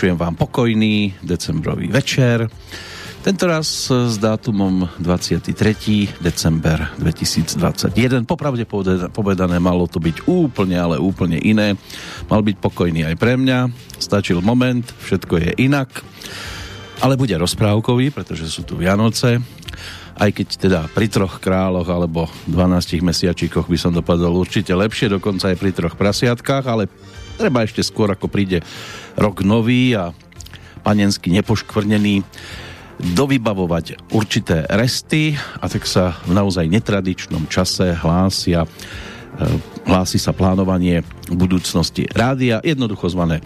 Vyšujem vám pokojný decembrový večer. Tento raz s dátumom 23. december 2021. Popravde povedané malo to byť úplne, ale úplne iné. Mal byť pokojný aj pre mňa. Stačil moment, všetko je inak. Ale bude rozprávkový, pretože sú tu Vianoce. Aj keď teda pri troch kráľoch alebo 12 mesiačíkoch by som dopadol určite lepšie, dokonca aj pri troch prasiatkách, ale treba ešte skôr ako príde rok nový a panensky nepoškvrnený dovybavovať určité resty a tak sa v naozaj netradičnom čase hlásia e, hlási sa plánovanie budúcnosti rádia, jednoducho zvané e,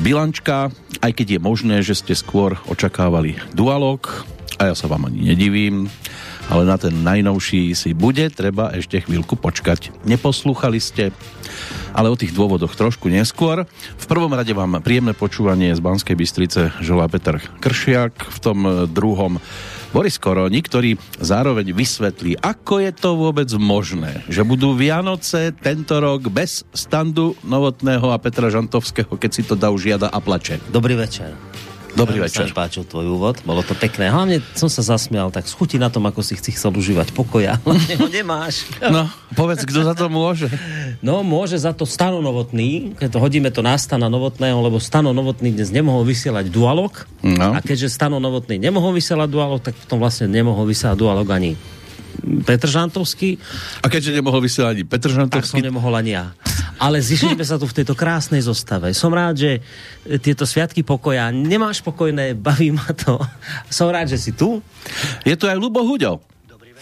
bilančka, aj keď je možné, že ste skôr očakávali dualog a ja sa vám ani nedivím, ale na ten najnovší si bude treba ešte chvíľku počkať. Neposlúchali ste ale o tých dôvodoch trošku neskôr. V prvom rade vám príjemné počúvanie z Banskej Bystrice želá Peter Kršiak, v tom druhom Boris Koroni, ktorý zároveň vysvetlí, ako je to vôbec možné, že budú Vianoce tento rok bez standu Novotného a Petra Žantovského, keď si to dá žiada a plače. Dobrý večer. Dobrý večer. Sa mi páčil tvoj úvod, bolo to pekné. Hlavne som sa zasmial, tak schutí na tom, ako si chci chcel užívať pokoja. Hlavne ho nemáš. No, povedz, kto za to môže. No, môže za to Stano Novotný, keď to hodíme to na Stana Novotného, lebo Stano Novotný dnes nemohol vysielať dualog. No. A keďže Stano Novotný nemohol vysielať dualog, tak potom vlastne nemohol vysielať dualog ani Petr Žantovský. A keďže nemohol vysielať ani Petr Žantovský... Tak som nemohol ani ja. Ale zišli sme sa tu v tejto krásnej zostave. Som rád, že tieto sviatky pokoja nemáš pokojné, baví ma to. Som rád, že si tu. Je tu aj Lubo Huďo.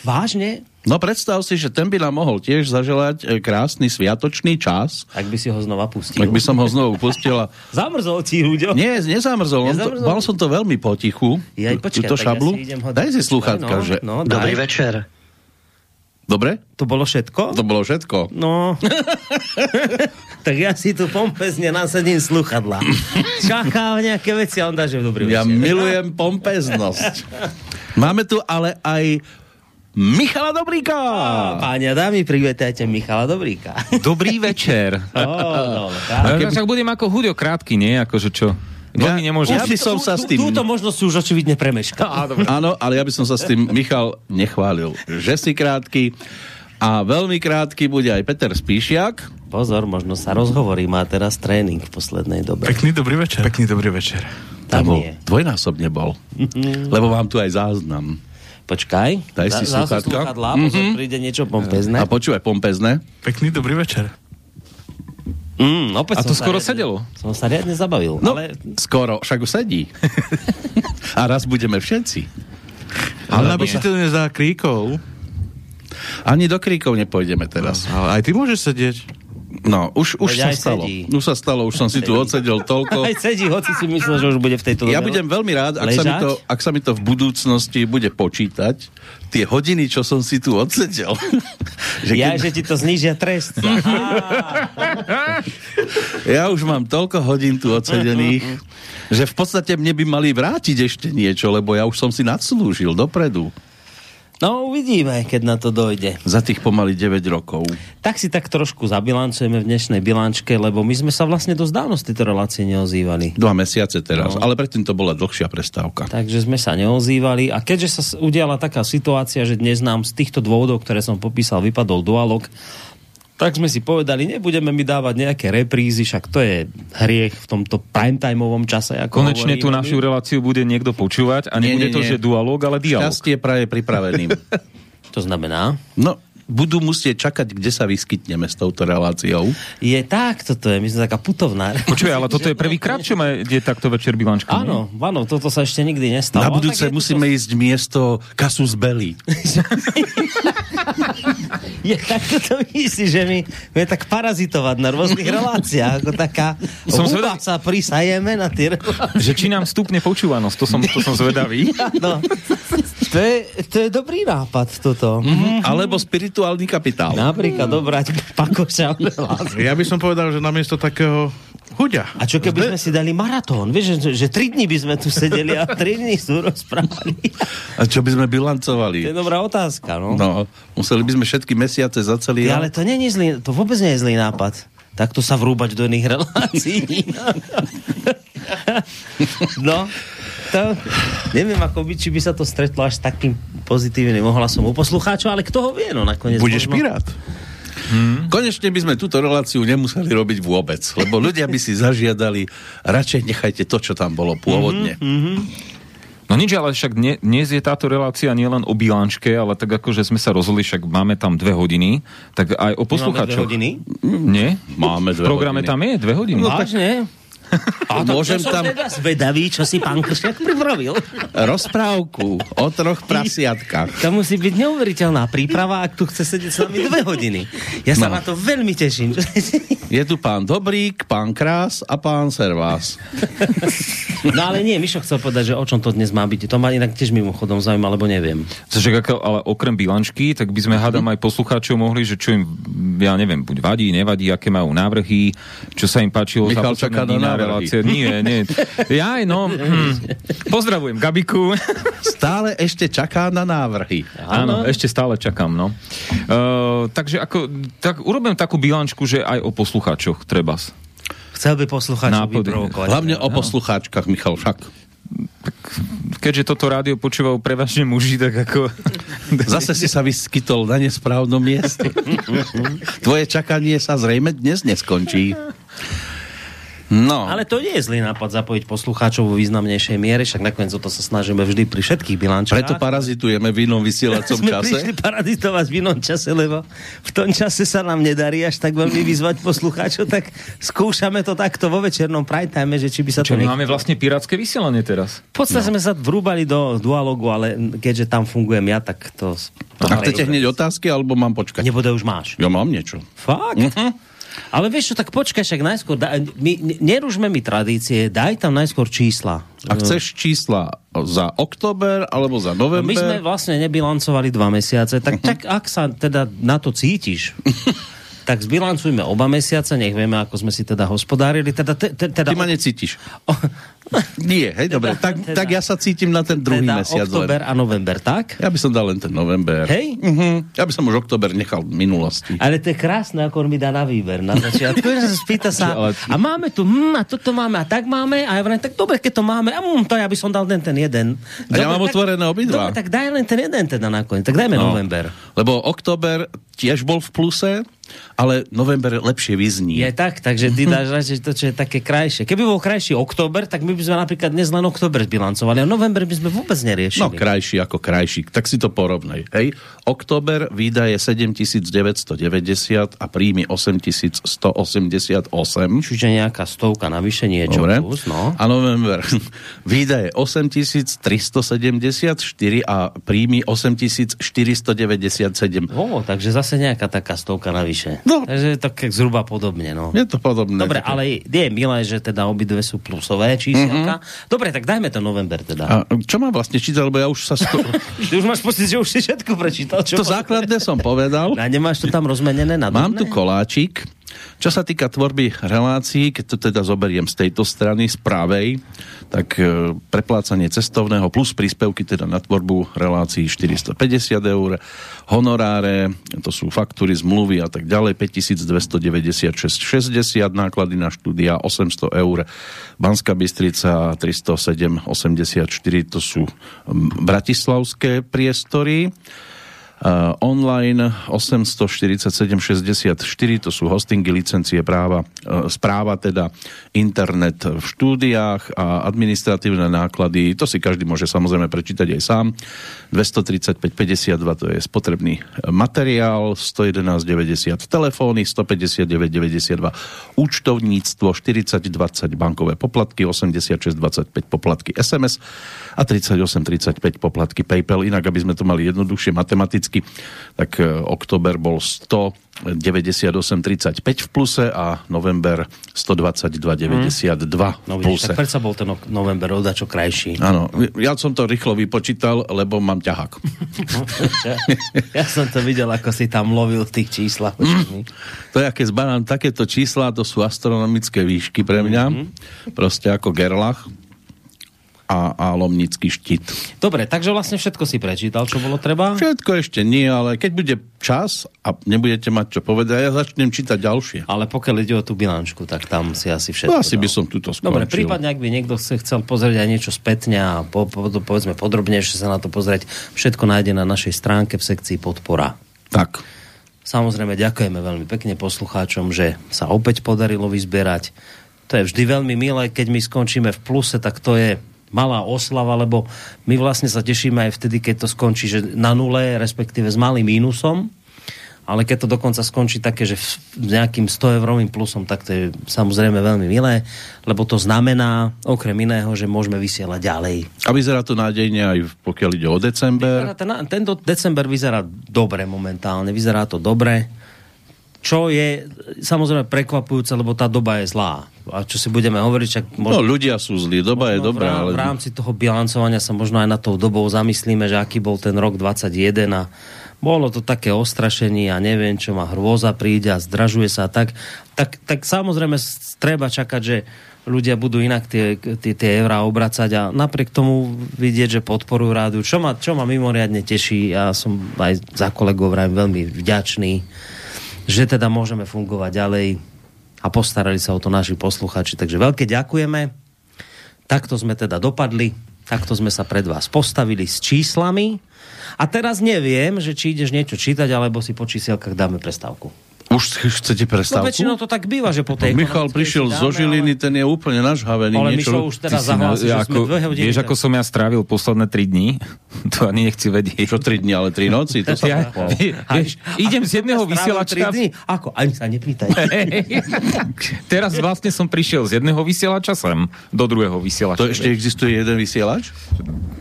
Vážne? No predstav si, že ten by nám mohol tiež zaželať e, krásny sviatočný čas. Ak by si ho znova pustil. Ak by som ho znovu pustil. A... zamrzol ti, Huďo? Nie, nezamrzol. nezamrzol. To, mal som to veľmi potichu. Ja, počkaj, túto šablu. Ja daj si sluchátka, no, že... No, daj. Dobrý večer. Dobre? To bolo všetko? To bolo všetko. No. tak ja si tu pompezne nasadím sluchadla. Čakám nejaké veci a on dá, že dobrý Ja večer. milujem pompeznosť. Máme tu ale aj Michala Dobríka! Páni a dámy, privítajte Michala Dobríka. Dobrý večer. Oh, no, tak. Ja však budem ako Hudio krátky, nie? Akože čo? Ja, nemôžem. Už som sa s tým... Túto možnosť si už očividne premeškal. Áno, ale ja by som sa s tým, Michal, nechválil. Že si krátky a veľmi krátky bude aj Peter Spíšiak. Pozor, možno sa rozhovorí, má teraz tréning v poslednej dobe. Pekný dobrý večer. Pekný dobrý večer. Tam bol, dvojnásobne bol. Lebo mám tu aj záznam. Počkaj. Daj si sluchátka. Mm-hmm. príde niečo pompezné. A počúvaj, pompezné. Pekný dobrý večer. Mm, a to skoro riadne, sedelo. Som sa riadne zabavil. No, ale... skoro, však už sedí. a raz budeme všetci. Ale aby si to nezá kríkov. Ani do kríkov nepôjdeme teraz. No, ale aj ty môžeš sedieť. No, už, už sa stalo. Sedí. Už sa stalo, už som si tu odsedel toľko. Aj sedí, hoci si myslel, že už bude v tejto Ja budem veľmi rád, ak sa, mi to, ak sa mi to v budúcnosti bude počítať, tie hodiny, čo som si tu odsedel. že ja, keď... že ti to znížia trest. ja už mám toľko hodín tu odsedených, že v podstate mne by mali vrátiť ešte niečo, lebo ja už som si nadslúžil dopredu. No uvidíme, keď na to dojde. Za tých pomaly 9 rokov. Tak si tak trošku zabilancujeme v dnešnej bilančke, lebo my sme sa vlastne dosť dávno z tejto relácie neozývali. Dva mesiace teraz, no. ale predtým to bola dlhšia prestávka. Takže sme sa neozývali a keďže sa udiala taká situácia, že dnes nám z týchto dôvodov, ktoré som popísal, vypadol dualog, tak sme si povedali, nebudeme mi dávať nejaké reprízy, však to je hriech v tomto primetimeovom čase. Ako Konečne tú našu reláciu bude niekto počúvať a nebude nie, nie, to, nie. že dualog, ale dialog. Šťastie praje pripraveným. to znamená? No, budú musieť čakať, kde sa vyskytneme s touto reláciou. Je tak, toto je, my sme taká putovná. Počuj, ale toto je prvýkrát, čo má je takto večer bilančka. Áno, áno, toto sa ešte nikdy nestalo. Na budúce musíme to... ísť miesto Kasus Belli. je tak to myslíš, že my my tak parazitovať na rôznych reláciách, ako taká som zvedavý... sa prisajeme na tie relácie. Že či nám stupne počúvanosť, to som, to som zvedavý. no. To je, to je dobrý nápad toto. Mm-hmm. Alebo spirituálny kapitál. Napríklad dobrať pakoša. Ja by som povedal, že namiesto takého Huďa. A čo keby sme si dali maratón? Vieš, že, že tri dní by sme tu sedeli a tri dní sú rozprávali. A čo by sme bilancovali? To je dobrá otázka, no. No, museli by sme všetky mesiace za celý... Ja, ale to nie je zlý, to vôbec nie je zlý nápad. Takto sa vrúbať do iných relácií. no, to, neviem, ako by, či by sa to stretlo až s takým pozitívnym ohlasom u poslucháčov, ale kto ho vie, no nakoniec. Budeš možno... pirát. Hmm. Konečne by sme túto reláciu nemuseli robiť vôbec, lebo ľudia by si zažiadali, radšej nechajte to, čo tam bolo pôvodne. Mm-hmm. No nič, ale však dnes je táto relácia nielen o bilančke, ale tak ako, že sme sa rozhodli, však máme tam dve hodiny, tak aj o poslucháčoch. Máme dve hodiny? Nie? Máme dve V programe hodiny. tam je dve hodiny. No, Vážne? A to, Môžem tam... Teda zvedavý, čo si pán Kršiak pripravil. Rozprávku o troch prasiatkách. To musí byť neuveriteľná príprava, ak tu chce sedieť s nami dve hodiny. Ja sa no. na to veľmi teším. Je tu pán Dobrík, pán Krás a pán Servás. No ale nie, Mišo chcel povedať, že o čom to dnes má byť. To ma inak tiež mimochodom zaujíma, lebo neviem. Cože, ale okrem bilančky, tak by sme hádam aj poslucháčov mohli, že čo im, ja neviem, buď vadí, nevadí, aké majú návrhy, čo sa im páčilo Michal za čaká na relácie. Nie, nie. Ja aj no. Hm. Pozdravujem Gabiku. Stále ešte čaká na návrhy. Áno, ešte stále čakám, no. Uh, takže ako, tak urobím takú bilančku, že aj o poslucháčoch treba. Chcel by poslucháčov vyprovokovať. Hlavne o poslucháčkach, Michal, však. Tak, keďže toto rádio počúvajú prevažne muži, tak ako... Zase si sa vyskytol na nesprávnom mieste. Tvoje čakanie sa zrejme dnes neskončí. No. Ale to nie je zlý nápad zapojiť poslucháčov vo významnejšej miere, však nakoniec o to sa snažíme vždy pri všetkých bilančách. Preto parazitujeme v inom vysielacom Sme čase. prišli parazitovať v inom čase, lebo v tom čase sa nám nedarí až tak veľmi vyzvať poslucháčov, tak skúšame to takto vo večernom prime time, že či by sa Čo, to... Nech... máme vlastne pirátske vysielanie teraz. V podstate no. sme sa vrúbali do dualogu, ale keďže tam fungujem ja, tak to... A chcete hneď otázky, alebo mám počkať? Nebude, už máš. Ja mám niečo. Fakt? Uh-huh. Ale vieš čo, tak počkaj, však najskôr, da, my, nerušme mi tradície, daj tam najskôr čísla. A chceš čísla za október alebo za november? My sme vlastne nebilancovali dva mesiace, tak, tak ak sa teda na to cítiš, tak zbilancujme oba mesiace, nech vieme, ako sme si teda hospodárili. Teda, te, te, teda, Ty ma necítiš. O, nie, hej, teda, dobre. Tak, teda, tak ja sa cítim na ten druhý teda mesiac. október a november, tak? Ja by som dal len ten november. Hej? Uh-huh. Ja by som už október nechal v minulosti. Ale to je krásne, ako on mi dá na výber na začiatku. spýta sa, a máme tu, hm, a toto máme, a tak máme, a ja vrem, tak dobre, keď to máme, a hm, to ja by som dal ten, ten jeden. Dobre, a ja mám tak, otvorené obidva. Dobre, tak daj len ten jeden teda nakoniec, tak dajme no, november. Lebo október tiež bol v pluse, ale november lepšie vyzní. Je tak, takže ty dáš radšej to, čo je také krajšie. Keby bol krajší október, tak my by sme napríklad dnes len október bilancovali a november by sme vôbec neriešili. No krajší ako krajší, tak si to porovnej. Hej. Október výdaje 7990 a príjmy 8188. Čiže nejaká stovka navyše niečo Dobre. plus, no. A november výdaje 8374 a príjmy 8497. Ó, takže zase nejaká taká stovka navyše. No. Takže tak zhruba podobne, no. Je to podobné. Dobre, ale je milé, že teda obidve sú plusové číselka. Mm-hmm. Dobre, tak dajme to november teda. A čo mám vlastne čítať, lebo ja už sa... Sto... Ty už máš pocit, že už si všetko prečítal. Čo to základné som povedal. A nemáš to tam rozmenené na Mám tu koláčik. Čo sa týka tvorby relácií, keď to teda zoberiem z tejto strany, z pravej, tak e, preplácanie cestovného plus príspevky teda na tvorbu relácií 450 eur, honoráre, to sú faktúry, zmluvy a tak ďalej, 5296,60, náklady na štúdia 800 eur, Banská Bystrica 307,84, to sú bratislavské priestory. Uh, online 847,64, to sú hostingy, licencie práva, uh, správa teda, internet v štúdiách a administratívne náklady, to si každý môže samozrejme prečítať aj sám. 235,52 to je spotrebný materiál, 111,90 telefóny, 159,92 účtovníctvo, 40,20 bankové poplatky, 86,25 poplatky SMS a 38,35 poplatky PayPal. Inak, aby sme to mali jednoduchšie matematicky, tak október bol 198,35 v pluse a november 122,92 no, v pluse. Tak predsa bol ten november odačo krajší. Áno, ja som to rýchlo vypočítal, lebo mám ťahák. ja som to videl, ako si tam lovil v tých číslach. Mm. To je, aké zbanám takéto čísla, to sú astronomické výšky pre mňa. Mm-hmm. Proste ako Gerlach. A, a Lomnický štít. Dobre, takže vlastne všetko si prečítal, čo bolo treba? Všetko ešte nie, ale keď bude čas a nebudete mať čo povedať, ja začnem čítať ďalšie. Ale pokiaľ ide o tú bilančku, tak tam si asi všetko No, asi dal. by som túto skončil. Dobre, prípadne, ak by niekto chce, chcel pozrieť aj niečo spätne a po, po, povedzme podrobnejšie sa na to pozrieť, všetko nájde na našej stránke v sekcii podpora. Tak. Samozrejme, ďakujeme veľmi pekne poslucháčom, že sa opäť podarilo vyzbierať. To je vždy veľmi milé, keď my skončíme v pluse, tak to je malá oslava, lebo my vlastne sa tešíme aj vtedy, keď to skončí že na nule, respektíve s malým mínusom, ale keď to dokonca skončí také, že s nejakým 100 eurovým plusom, tak to je samozrejme veľmi milé, lebo to znamená, okrem iného, že môžeme vysielať ďalej. A vyzerá to nádejne aj pokiaľ ide o december. Ten, tento december vyzerá dobre momentálne, vyzerá to dobre. Čo je samozrejme prekvapujúce, lebo tá doba je zlá. A čo si budeme hovoriť, No, možno, ľudia sú zlí, doba je dobrá, v, ale... v rámci toho bilancovania sa možno aj na tou dobou zamyslíme, že aký bol ten rok 21 a bolo to také ostrašenie a neviem čo, ma hrôza príde a zdražuje sa a tak, tak, tak samozrejme treba čakať, že ľudia budú inak tie, tie, tie eurá obracať a napriek tomu vidieť, že podporujú rádu, čo ma, čo ma mimoriadne teší, ja som aj za kolegov veľmi vďačný, že teda môžeme fungovať ďalej a postarali sa o to naši posluchači. Takže veľké ďakujeme. Takto sme teda dopadli, takto sme sa pred vás postavili s číslami. A teraz neviem, že či ideš niečo čítať, alebo si po čísielkach dáme prestávku. Už chcete No prestávku? väčšinou to tak býva, že po tej Michal prišiel dáme, zo Žiliny, ale- ten je úplne nažhavený. Ale niečo... Mišo už teraz zahlási, že sme ako, dve hodiny. vieš, ako som ja strávil posledné 3 dní? To ani nechci vedieť. Čo tri dni, ale tri noci? To sa Ja, vieš, idem z jedného tri vysielača... dni? Ako? Ani sa nepýtaj. Teraz vlastne som prišiel z jedného vysielača sem do druhého vysielača. To ešte existuje jeden vysielač?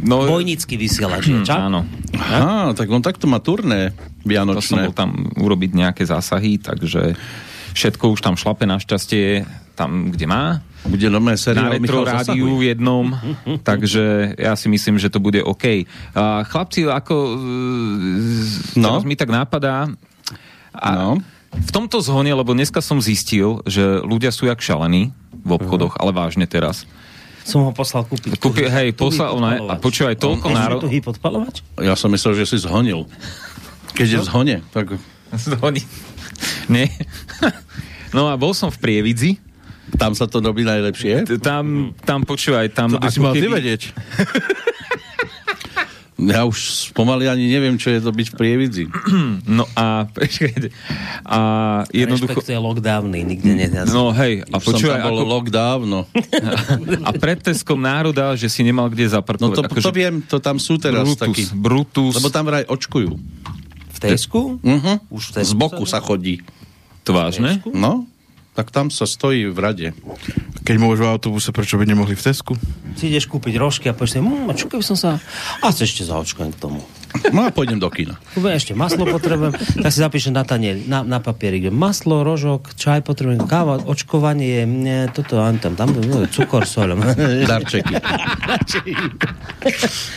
No, Vojnický vysielač je, čak? áno. Á, tak on takto má turné To som vianočné. bol tam urobiť nejaké zásahy, takže všetko už tam šlape našťastie tam, kde má. Bude nové Na seriál retro Michal rádiu zasahuje. jednom, takže ja si myslím, že to bude OK. A chlapci, ako No. no? mi tak napadá, a No. v tomto zhone, lebo dneska som zistil, že ľudia sú jak šalení v obchodoch, ale vážne teraz. Som ho poslal kúpiť. Kúpi, hej, poslal aj, a počúvaj, toľko Ešte národ... tuhý podpalovač? Ja som myslel, že si zhonil. Keď je v zhone, tak Zhoni. Nie. No a bol som v Prievidzi, tam sa to robí najlepšie. Tam, tam počúvaj, tam... To by si mal keby- vedieť. Ja už pomaly ani neviem, čo je to byť v Prievidzi. No a, a jednoducho... Rešpektuje lockdowny, nikde nejazdí. No hej, a Už som počúvaj, ako, lok dávno. a pred Teskom národa, že si nemal kde No zaparkovať. to, akože to viem, to tam sú teraz Brutus, takí. Brutus, Lebo tam vraj očkujú. V Tesku? Uh-huh. Už v Z Tesku boku sa sa chodí. to vážne? No, tak tam sa stojí v rade. Keď môžu v autobuse, prečo by nemohli v Tesku? Si ideš kúpiť rožky a povieš si, mmm, čo keby som sa... A sa ešte zaočkujem k tomu. No a pôjdem do kina. Kúpim ešte maslo potrebujem, tak si zapíšem na tanier, na, na papierik, maslo, rožok, čaj potrebujem, káva, očkovanie, nie, toto, ani tam, tam, no, cukor, sol. Darčeky.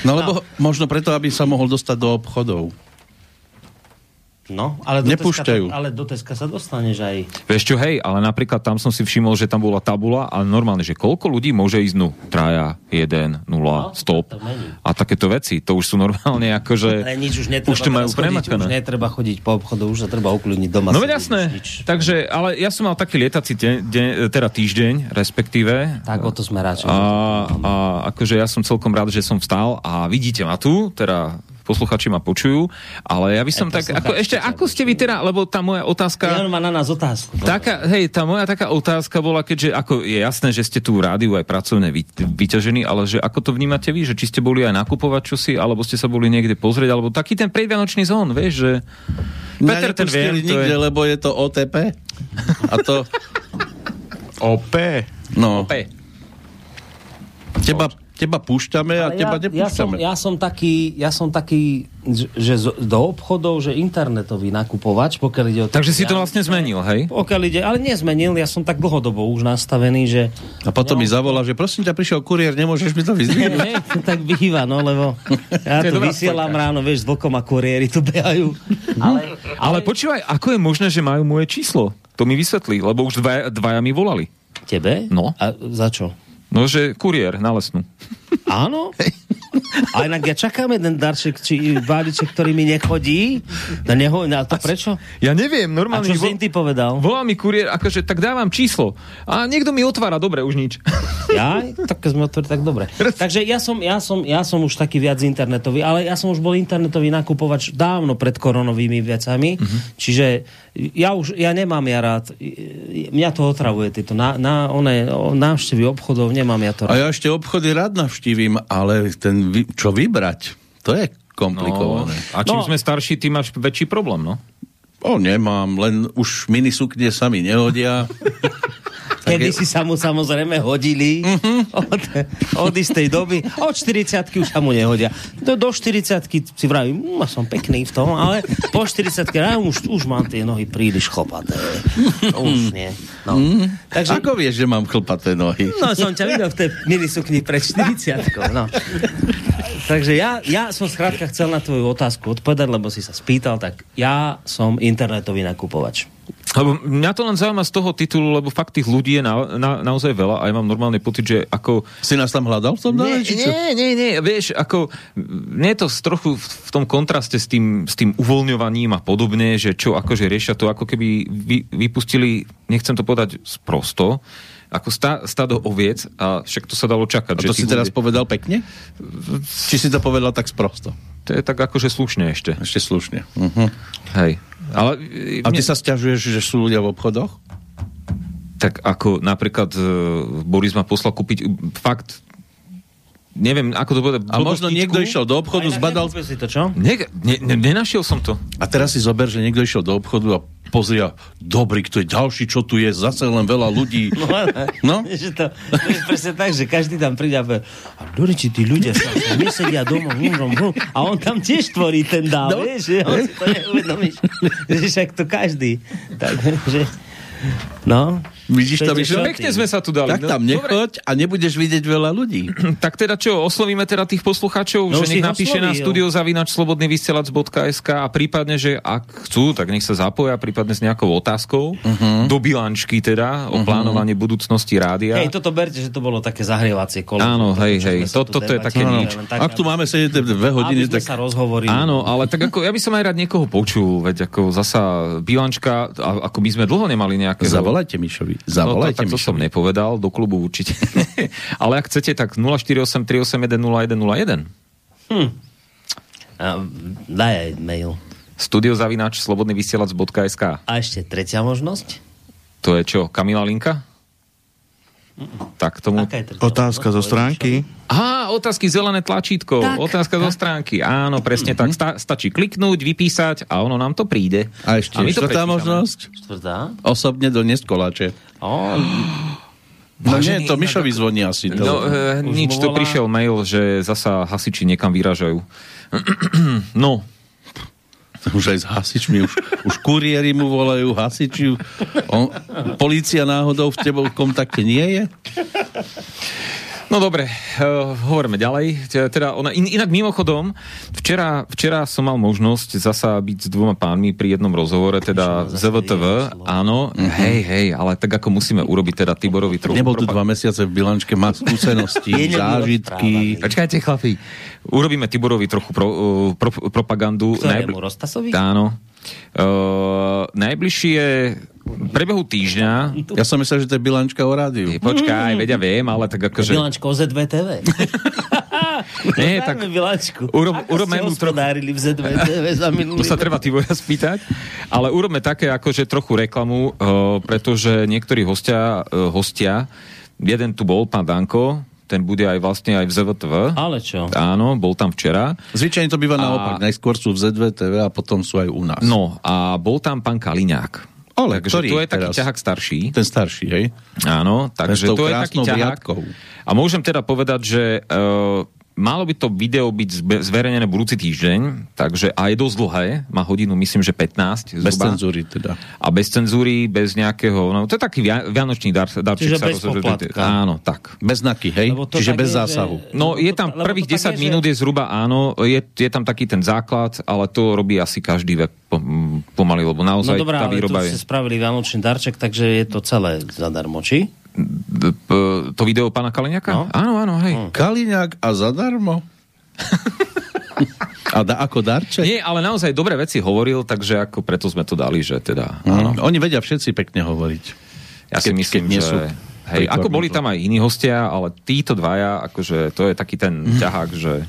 No lebo možno preto, aby sa mohol dostať do obchodov. No, ale do, Nepúšťajú. Teska, ale do Teska sa dostaneš aj... Vieš čo, hej, ale napríklad tam som si všimol, že tam bola tabula, ale normálne, že koľko ľudí môže ísť dnu? Traja, jeden, nula, No, stop. A takéto veci, to už sú normálne akože... Ale nič už netreba, už to majú chodiť, už netreba chodiť po obchodu, už sa treba ukludniť doma. No veď jasné, nič. takže, ale ja som mal taký lietací de, de, teda týždeň, respektíve. Tak o to sme radšej. A, a akože ja som celkom rád, že som vstal a vidíte ma tu, teda posluchači ma počujú, ale ja by som tak, ako, ešte ako ste vy teda, lebo tá moja otázka... Jan má na nás otázku. Taká, hej, tá moja taká otázka bola, keďže ako je jasné, že ste tu v rádiu aj pracovne vy, vyťažení, ale že ako to vnímate vy, že či ste boli aj nakupovať čosi, alebo ste sa boli niekde pozrieť, alebo taký ten predvianočný zón, vieš, že... Peter, ten to nikde, je... lebo je to OTP. A to, OP. no, Ope. teba, teba púšťame a Ale teba ja, ja, som, nepúšťame. ja som taký, ja som taký, že- zo- do obchodov, že internetový nakupovač, pokiaľ ide o... Takže si to vlastne zmenil, hej? Pokiaľ ide, ale nezmenil, ja som tak dlhodobo už nastavený, že... A potom mi zavolá, že prosím ťa, prišiel kuriér, nemôžeš mi to to tak býva, no, lebo ja To dobrá vysielam spojka. ráno, vieš, s vlkom a kuriéri tu behajú. Ale, Ale počúvaj, ako je možné, že majú moje číslo? To mi vysvetlí, lebo už dvaja, dvaja mi volali. Tebe? No. A za čo? No, že kuriér na lesnú. Áno. A inak ja čakám jeden darček, či balíček, ktorý mi nechodí. Na neho, na to prečo? Ja neviem, A normálne... čo si im ty povedal? Volá mi kuriér, akože tak dávam číslo. A niekto mi otvára, dobre, už nič. Ja? Tak keď sme otvorili, tak dobre. Takže ja som, ja, som, ja som už taký viac internetový, ale ja som už bol internetový nakupovač dávno pred koronovými vecami, Mhm. čiže ja už, ja nemám ja rád, mňa to otravuje, tieto na, na, one, návštevy obchodov, nemám ja to A rád. ja ešte obchody rád navštívim, ale ten, vy- čo vybrať, to je komplikované. a čím No. sme starší, tým máš väčší problém, no. O, nemám, len už minisukne sa mi nehodia. Kedy si sa mu samozrejme hodili od, od istej doby. Od 40 už sa mu nehodia. Do, do 40 si vravím, "Mm, som pekný v tom, ale po 40 ja už, už mám tie nohy príliš chlpaté. Už nie. No. Takže, Ako vieš, že mám chlpaté nohy? no som ťa videl v tej minisukni pred 40 no. Takže ja, ja som skrátka chcel na tvoju otázku odpovedať, lebo si sa spýtal, tak ja som internetový nakupovač. Lebo mňa to len zaujíma z toho titulu, lebo fakt tých ľudí je na, na, naozaj veľa a ja mám normálne pocit, že ako... Si nás tam hľadal v tom dále, Nie, nie, nie, nie, vieš, ako nie je to trochu v, v tom kontraste s tým, s tým uvoľňovaním a podobne, že čo akože riešia to, ako keby vy, vypustili, nechcem to povedať sprosto, ako sta, stado oviec a však to sa dalo čakať. A to že si teraz ľudia- povedal pekne? Či si to povedal tak sprosto? To je tak akože slušne ešte. Ešte slušne. Uh-huh. Hej. Ale A ty sa stiažuješ, že sú ľudia v obchodoch? Tak ako napríklad uh, Boris ma poslal kúpiť fakt neviem, ako to povedať. A možno niekto išiel do obchodu, A inak zbadal... si to, čo? Ne, ne, ne, nenašiel som to. A teraz si zober, že niekto išiel do obchodu a pozria, dobrý, kto je ďalší, čo tu je, zase len veľa ľudí. No, No? Že to, to je presne tak, že každý tam príde a povie, a Doriči, tí ľudia sa nesedia doma, hum, hum, hum. a on tam tiež tvorí ten dáv, No. vieš, že on si to neuvedomíš, že však to každý. Tak, že, no. Vidíš to? Pekne sme sa tu dali. Tak No, tam dobre. nechoď a nebudeš vidieť veľa ľudí. Tak teda čo, oslovíme teda tých poslucháčov, No že nech napíše na oslovil. studiozavinačslobodnyvysielac.sk a prípadne, že ak chcú, tak nech sa zapoja prípadne s nejakou otázkou Mhm. do bilančky teda o plánovaní budúcnosti rádia. Hej, toto berte, že to bolo také zahrievacie kolo. Áno, Toto, hej, hej, to- toto je také debatovali, nič. len tak, Ak tu máme sedieť dve hodiny, tak... sa rozhovorili. Áno, ale tak ako, ja by som aj rád niekoho počul, veď ako zasa bilančka, a, ako my sme dlho nemali nejaké... Zavolajte Mišovi. No, Zavolajte tak, tak to som nepovedal, do klubu určite. ale ak chcete, tak 048 381 0101. A, daj aj mail. Studiozavináč slobodnyvysielac.sk A ešte tretia možnosť? To je čo, Kamila Linka? Tak tomu... Tretia Otázka zo stránky. Á, otázky zelené tlačítko. Tak, Otázka zo stránky. Áno, presne tak. Sta- stačí kliknúť, vypísať a ono nám to príde. A ešte to štvrtá prečítame. možnosť? Štvrtá? Osobne doniesť koláče. No Vážený, nie, to Mišovi zvoní asi. To. No, e, nič, tu prišiel mail, že zasa hasiči niekam vyražajú. no, Už aj s hasičmi, už, už kuriéri mu volajú, hasiči. On, polícia náhodou v tebou v kontakte nie je? No dobre, uh, hovoríme ďalej. Te- Teda ona, in, inak mimochodom, včera, včera som mal možnosť zasa byť s dvoma pánmi pri jednom rozhovore, teda ZVTV, áno, hej, hej, ale tak ako musíme urobiť teda Tiborovi trochu... Nebol tu dva mesiace v bilančke, má skúsenosti, zážitky. Počkajte, chlapi. Urobíme Tiborovi trochu pro, uh, pro, propagandu. Ktorému? Rostasovi? Áno. Uh, v prebehu týždňa. Ja som myslel, že to je bilančka o rádiu. Je, počkaj, vedia, viem, ale tak akože... Bilančko o ZVTV. Nie, tak Dajme bilančku. urob- Ako urobme ste mu trochu- v ZVTV za minulý To sa treba Tiboja spýtať. Ale urobme také akože trochu reklamu, uh, pretože niektorí hostia, uh, hostia, jeden tu bol, pán Danko, ten bude aj vlastne aj v ZVTV. Ale čo? Áno, bol tam včera. Zvyčajne to býva A- naopak. Najskôr sú v ZVTV a potom sú aj u nás. No a bol tam pán Kaliňák. Ale takže ktorý to je taký teraz? ťahák starší. Ten starší, hej? Áno, takže to je taký ťahák. riadkou. A môžem teda povedať, že uh, malo by to video byť zverejnené budúci týždeň, takže a je dosť dlhé, má hodinu myslím, že 15 Bez zhruba. cenzúry teda. A bez cenzúry, bez nejakého, no to je taký via- vianočný dar, darček. Čiže sa bez rozhoduje. poplatka. Áno, tak. Bez znaky, hej? Čiže bez je, že- zásahu. No je tam Lebo to prvých tak 10 je, že- minút je zhruba áno, je, je tam taký ten základ, ale to robí asi každý vek pomaly, lebo No naozaj dobrá, tá ale tu výroba ste je... spravili Vianočný darček, takže je to celé zadarmo, či? To video pána Kaliňaka? No. Áno, áno, hej. Kaliňák a zadarmo? a da, ako darček? Nie, ale naozaj dobré veci hovoril, takže ako preto sme to dali, že teda... Áno. Oni vedia všetci pekne hovoriť. Ja si Keď- myslím, keď nie že... sú Hej, ako boli tam aj iní hostia, ale títo dvaja, akože to je taký ten ťahák, že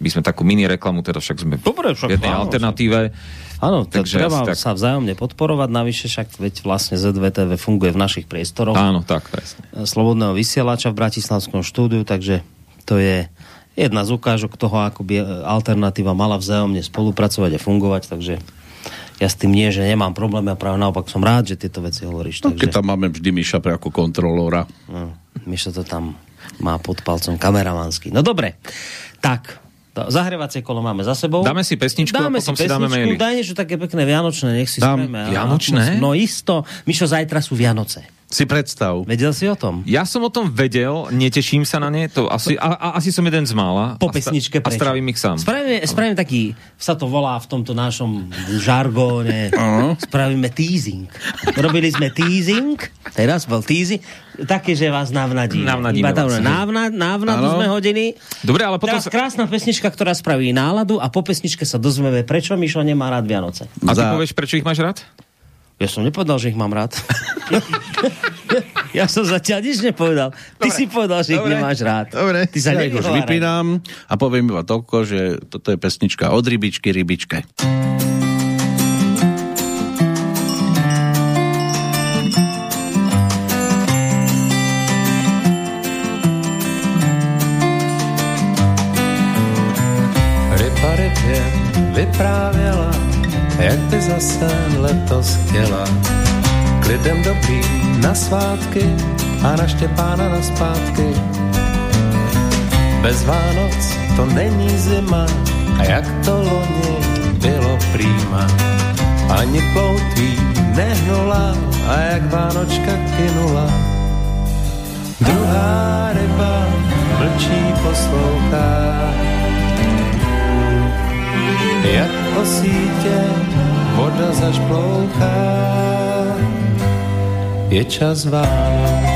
by sme takú mini reklamu, teda však sme Dobre, v však jednej áno, alternatíve. Áno, Takže treba tak. sa vzájomne podporovať, navyše však veď vlastne ZVTV funguje v našich priestoroch Áno, tak, presne. Slobodného vysielača v Bratislavskom štúdiu, takže to je jedna z ukážok toho, ako by alternatíva mala vzájomne spolupracovať a fungovať, takže ja s tým nie, že nemám problém, a práve naopak som rád, že tieto veci hovoríš. No, Takže, keď tam máme vždy Miša pre ako kontrolóra. no, Mišo to tam má pod palcom kameramanský. No dobre, tak, zahrievacie kolo máme za sebou. Dáme si pesničku a potom si dáme maily. Daj niečo také pekné Vianočné, nech si Dám spravíme. Vianočné? No isto. Mišo, zajtra sú Vianoce. Si predstav. Vedel si o tom? Ja som o tom vedel, neteším sa na ne, to asi, a, a, asi som jeden z mála. Po A sta- pesničke A strávim ich sám. Spravíme, spravíme taký, sa to volá v tomto našom žargóne, spravíme teasing. Robili sme teasing, teraz bol teasing, také, že vás navnadíme. Navnadíme Iba tam vás. návnad, návnadu sme hodili. Dobre, ale potom Teraz sa... krásna pesnička, ktorá spraví náladu a po pesničke sa dozvieme, prečo Mišo nemá rád Vianoce. A ty Za- povieš, prečo ich máš rád? Ja som nepovedal, že ich mám rád. ja som zatiaľ nič nepovedal. Ty si povedal, že ich Dobre. nemáš rád. Dobre. Ty sa Ja ich už vypínam a poviem iba toľko, že toto je pesnička od rybičky rybičke. Dobrým na svátky a na Štěpána na zpátky. Bez Vánoc to není zima a jak to loni bylo prýma. Ani ploutví nehnula a jak Vánočka kynula. Druhá ryba mlčí poslouchá jak po sítě voda zašplouchá. Je čas Vánoc.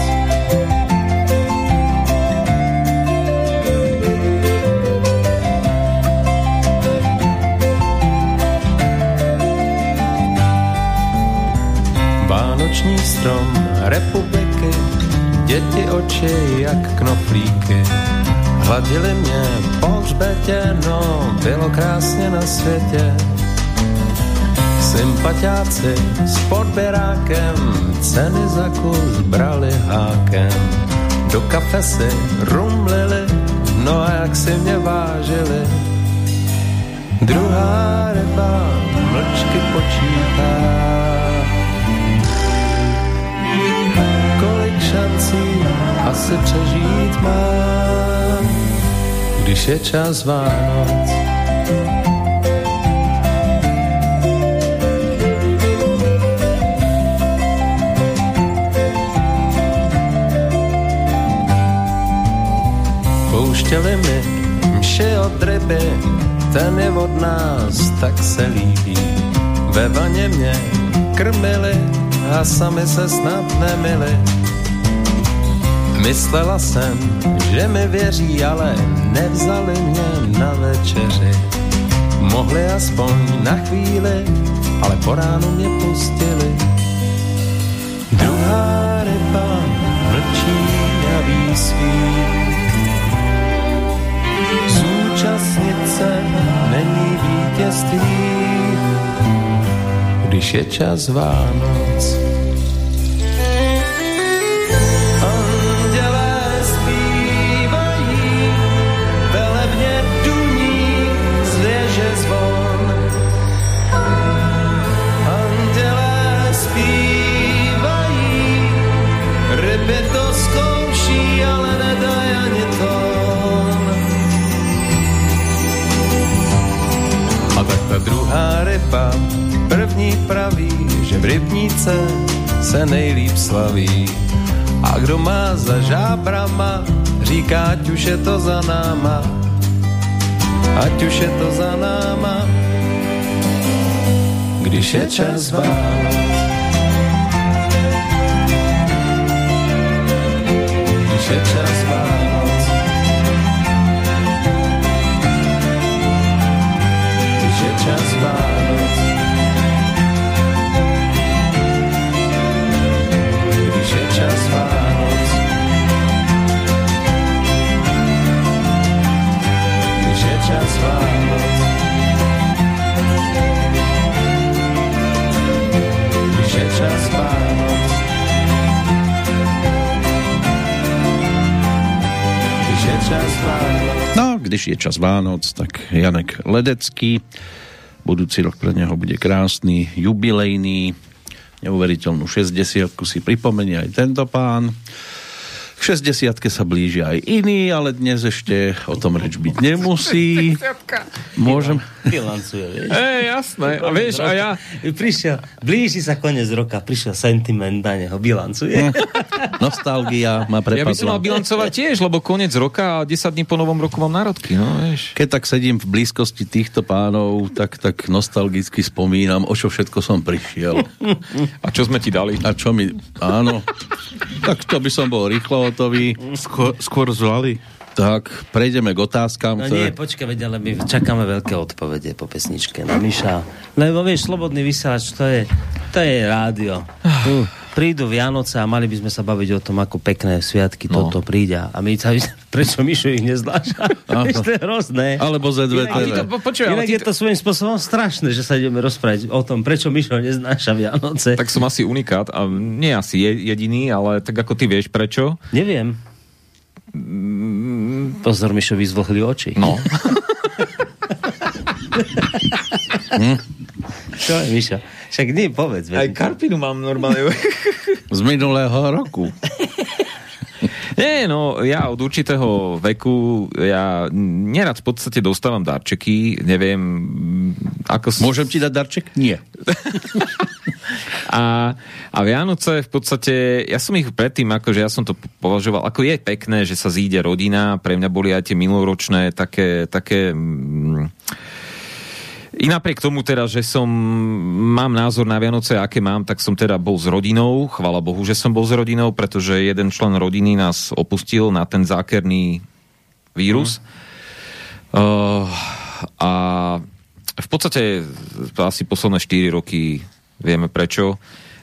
Vánoční strom republiky, děti oči jak knoflíky. Hladili mě po hřbetě, no bylo krásně na světě. Sympatiáci s podběrákem ceny za kus brali hákem. Do kafe si rumlili, no a jak si mě vážili. Druhá ryba mlčky počítá. Kolik šancí asi přežít má, když je čas Vánoc. Pouštěli mi mši od ryby, ten je od nás, tak se líbí. Ve vaně mě krmili a sami se snad nemili. Myslela jsem, že mi věří, ale nevzali mě na večeři. Mohli aspoň na chvíli, ale po ránu mě pustili. Druhá ryba mlčí a. Zúčastnit se není vítězství, když je čas Vánoc. Druhá ryba první praví, že v rybníce se nejlíp slaví. A kdo má za žábrama, říká, ať už je to za náma, ať už je to za náma, když je čas Vánoc. je čas Vánoc. Čas Vánoc. Když je čas Vánoc. Když je čas Vánoc. Když je čas Vánoc. Když je čas Vánoc. No, když je čas Vánoc, tak Janek Ledecký. Budúci rok pre neho bude krásny, jubilejný. Neuveriteľnú 60 si pripomenie aj tento pán. K 60 sa blíži aj iný, ale dnes ešte o tom reč byť nemusí. Môžem... Bilancuje, vieš. Ej, jasné. A vieš, a ja... Prišiel, blíži sa koniec roka, prišiel sentiment na neho, bilancuje. Nostalgia ma Ja by som mal prepadla. bilancovať tiež, lebo koniec roka a 10 dní po novom roku mám národky, no vieš. Keď tak sedím v blízkosti týchto pánov, tak, tak nostalgicky spomínam, o čo všetko som prišiel. A čo sme ti dali? A čo mi... Áno. Tak to by som bol rýchlo hotový. Skôr, skôr zlali. Tak, prejdeme k otázkam. No ktoré- nie, počkaj, veď, ale my čakáme veľké odpovede po pesničke. No, Miša, lebo vieš, slobodný vysielač, to je, to je rádio. Tu prídu Vianoce a mali by sme sa baviť o tom, ako pekné sviatky No. toto príde. A my sa, prečo Mišo ich neznáša? Vieš, to je hrozné. Alebo ZVTV. Inak, je to, Po- počuj, ale inak je to svojím spôsobom strašné, že sa ideme rozprávať o tom, prečo Mišo neznáša Vianoce. Tak som asi unikát a nie asi je jediný, ale tak ako ty vieš prečo. Neviem. Pozor, Mišo, vyzvlhli oči. No. Čo je, Mišo? Však nie, povedz. veď. karpinu mám normálne. Z minulého roku. Nie, no, ja od určitého veku, ja nerad v podstate dostávam darčeky, neviem, ako... Môžem ti dať darček? Nie. A, a Vianoce v podstate, ja som ich predtým, akože ja som to považoval, ako je pekné, že sa zíde rodina, pre mňa boli aj tie minuloročné také, také mm, i napriek tomu teda, že som, mám názor na Vianoce, aké mám, tak som teda bol s rodinou, chvala Bohu, že som bol s rodinou, pretože jeden člen rodiny nás opustil na ten zákerný vírus. Uh, a v podstate asi posledné 4 roky vieme prečo.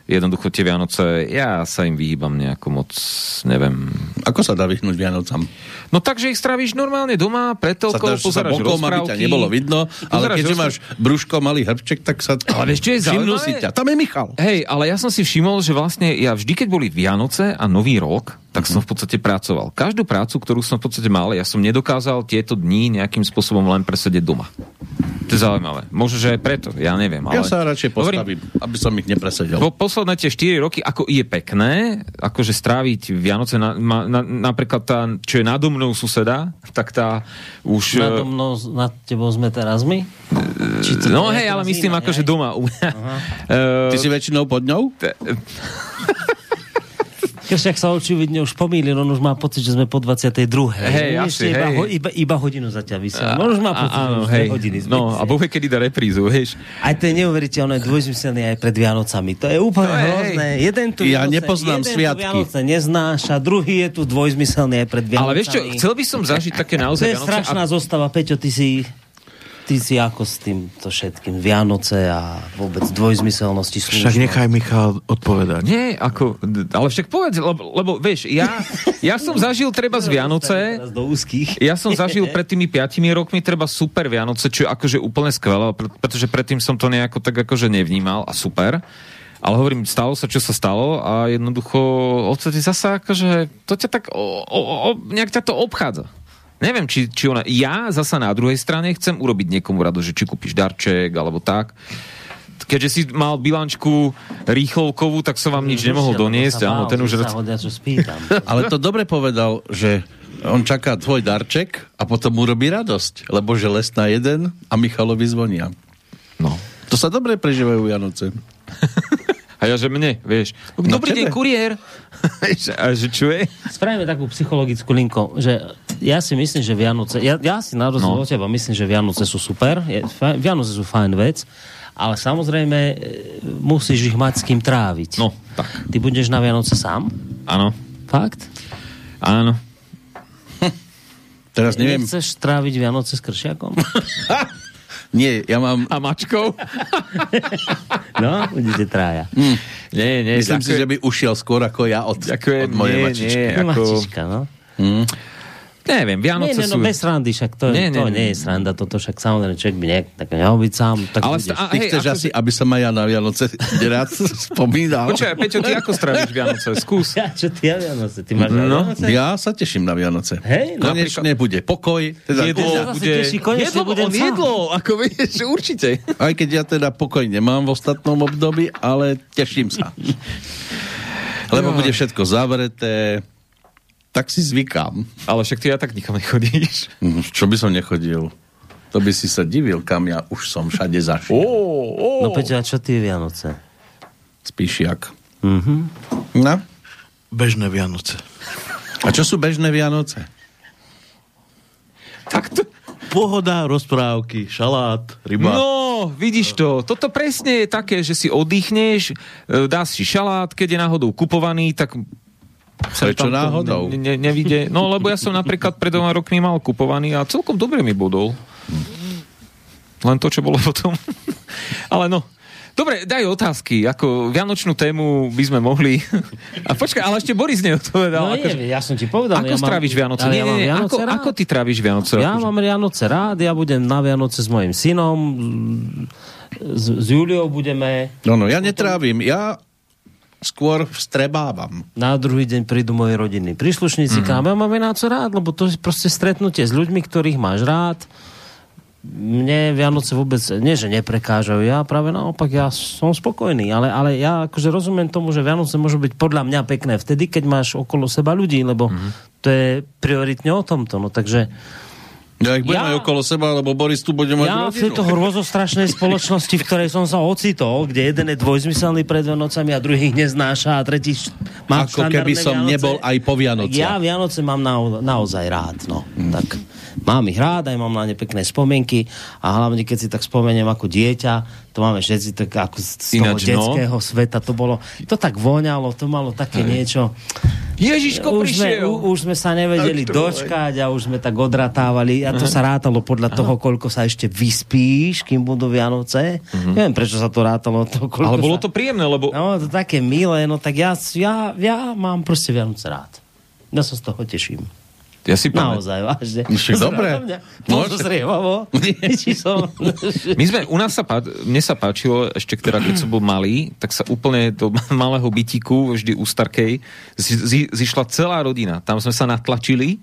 Jednoducho tie Vianoce, ja sa im vyhýbam nejako moc, neviem. Ako sa dá vyhnúť Vianocam? No takže ich strávíš normálne doma, pred Sa dáš sa bokom, aby ťa nebolo vidno, ale keďže máš brúško, malý hrbček, tak sa... Ale čo je zaujímavé? si ťa. Tam je Michal. Hej, ale ja som si všimol, že vlastne ja vždy, keď boli Vianoce a Nový rok, tak som v podstate pracoval. Každú prácu, ktorú som v podstate mal, ja som nedokázal tieto dní nejakým spôsobom len presedieť doma. To je zaujímavé. Možno, že aj preto, ja neviem. Ale... Ja sa radšej postavím, aby som ich nepresedel. Po posledné tie 4 roky, ako je pekné, akože stráviť Vianoce, na, na, napríklad tá, čo je nado mnou suseda, tak tá už... Nado mnou, nad tebou sme teraz my? Či to No hej, ale myslím iná, akože doma. Ty si väčšinou pod ňou? Keď sa očividne už pomýlil, on už má pocit, že sme po 22. Hej, asi, iba, hej. ho, iba, iba hodinu zatiaľ vysiel. On už má pocit, že už hodiny sme No, a Boh vie, kedy dá reprízu, vieš. Aj to je neuveriteľné, dvojzmyselné aj pred Vianocami. To je úplne To je, hrozné. Jeden tu Ja Vianoce, nepoznám jeden sviatky. Tu Vianoce neznáša, druhý je tu dvojzmyselný aj pred Vianocami. Ale vieš čo, chcel by som zažiť také To naozaj je Vianoce. strašná zostava. Peťo, ty si ty si ako s týmto všetkým Vianoce a vôbec dvojzmyselnosti Však nechaj Michal odpovedať. Nie, ako, ale však povedz, lebo, lebo vieš, ja, ja som zažil treba z Vianoce, Teraz do úzkých. ja som zažil pred tými piatimi rokmi treba super Vianoce, čo je akože úplne skvelé, pre- pretože predtým som to nejako tak akože nevnímal a super. Ale hovorím, stalo sa, čo sa stalo a jednoducho odtedy zasa akože to ťa tak o, o, o, nejak ťa to obchádza. Neviem, či, či ona... Ja zasa na druhej strane chcem urobiť niekomu rado, že či kúpiš darček alebo tak. Keďže si mal bilančku rýchlovkovú, tak som vám nič nemohol doniesť. Áno, ten už... Ale to dobre povedal, že on čaká tvoj darček a potom mu robí radosť, lebo že les na jeden a Michalovi zvonia. No. To sa dobre prežívajú Vianoce. A ja, že mne, vieš. No Dobrý deň, kuriér. A že čo je? Spravíme takú psychologickú linku, že ja si myslím, že Vianoce, ja, ja si na rozdiel No. od teba myslím, že Vianoce sú super, je, fajn, Vianoce sú fajn vec, ale samozrejme e, musíš ich mať s kým tráviť. No, tak. Ty budeš na Vianoce sám? Áno. Fakt? Áno. Teraz neviem, Nechceš tráviť Vianoce s kršiakom? nie, ja mám, A mačkou? No, budete trája. nie, nie. myslím si, že by ušiel skôr ako ja od, Ďakujem, od mojej nie, mačičky. nie. Ako- Mačička, no. Neviem, Nie, Vianoce nie, no sú... bez srandy, však to, Nie, nie, to nie, nie, nie. je sranda, toto však samozrejme človek by ne, tak nehal byť sám, tak Ale budeš. sta- a- Ty hej, chceš asi, aby som aj ja na Vianoce rád spomínal? Počkaj, Peťo, ty ako stráviš Vianoce? Skús. Ja, čo ty ja Vianoce? Ty máš No. no. Vianoce? Ja sa teším na Vianoce. Hej, no. Konečne bude pokoj. Teda, Jedlo Ja bude... teší, jedlo, budem on sám. jedlo, ako vieš, určite. Aj keď ja teda pokoj nemám v ostatnom období, ale teším sa. Lebo bude všetko zavreté, tak si zvykám. Ale však ty ja tak nikam nechodíš. Hm, Čo by som nechodil? To by si sa divil, kam ja už som všade zašiel. Ó, ó. No Peťo, a čo ty Vianoce? Spíšiak. Mhm. No? Bežné Vianoce. A čo sú bežné Vianoce? Tak to... Pohoda, rozprávky, šalát, ryba. No, vidíš to. Toto presne je také, že si oddychneš, e, dáš si šalát, keď je náhodou kupovaný, tak... Prečo náhodou? Ne, ne, nevidie. No, lebo ja som napríklad pred dvoma rokmi mal kupovaný a celkom dobre mi bodol. Len to, čo bolo potom. Ale no, Dobre, daj otázky. Ako Vianočnú tému by sme mohli... A počkaj, ale ešte Boris No neodpovedal. je, akože- ja som ti povedal. Ako ja mám- stráviš Vianoce? Ale Nie, ja nie, nie. Vianoce Ako, rád. ako ty tráviš Vianoce? Ja Akože- mám Vianoce rád, ja budem na Vianoce s mojim synom, s, s Juliou budeme, No, no, ja netrávim. Ja skôr vstrebávam. na druhý deň prídu moji rodinní príslušníci, mm. kam ja mám Vianoce rád, lebo to je proste stretnutie s ľuďmi, ktorých máš rád. Mne Vianoce vôbec, nie že neprekážajú, ja práve naopak, ja som spokojný, ale, ale ja akože rozumiem tomu, že Vianoce môžu byť podľa mňa pekné vtedy, keď máš okolo seba ľudí, lebo mm. to je prioritne o tomto, no takže Ja ich budem Ja- aj okolo seba, lebo Boris tu bude mať Ja v rodinu. tejto hrozostrašnej spoločnosti, v ktorej som sa ocitol, kde jeden je dvojzmyselný pred Vianocami a druhý ich neznáša a tretí má Ako keby som Vianoce. nebol aj po Vianociach. Ja Vianoce mám nao- naozaj rád. No. Tak mám ich rád, aj mám na ne pekné spomienky a hlavne keď si tak spomeniem ako dieťa, to máme všetci tak ako z toho Ináč, no. detského sveta, to bolo, to tak voňalo, to malo také niečo. Ježiško Už sme, prišiel. u, už sme sa nevedeli dočkať a už sme tak odratávali a to sa rátalo podľa toho, koľko sa ešte vyspíš, kým budú Vianoce. Neviem, prečo sa to rátalo. To, koľko Ale bolo sa... to príjemné, lebo No, to také milé, no tak ja, ja, ja mám proste Vianoce rád. Ja sa z toho teším. Ja si pamätám. Naozaj, vážne. Však dobre. No. Či som... My sme, u nás sa, pá, mne sa páčilo, ešte teda, keď som bol malý, tak sa úplne do malého bytiku, vždy u Starkej, zi, zi, zišla celá rodina. Tam sme sa natlačili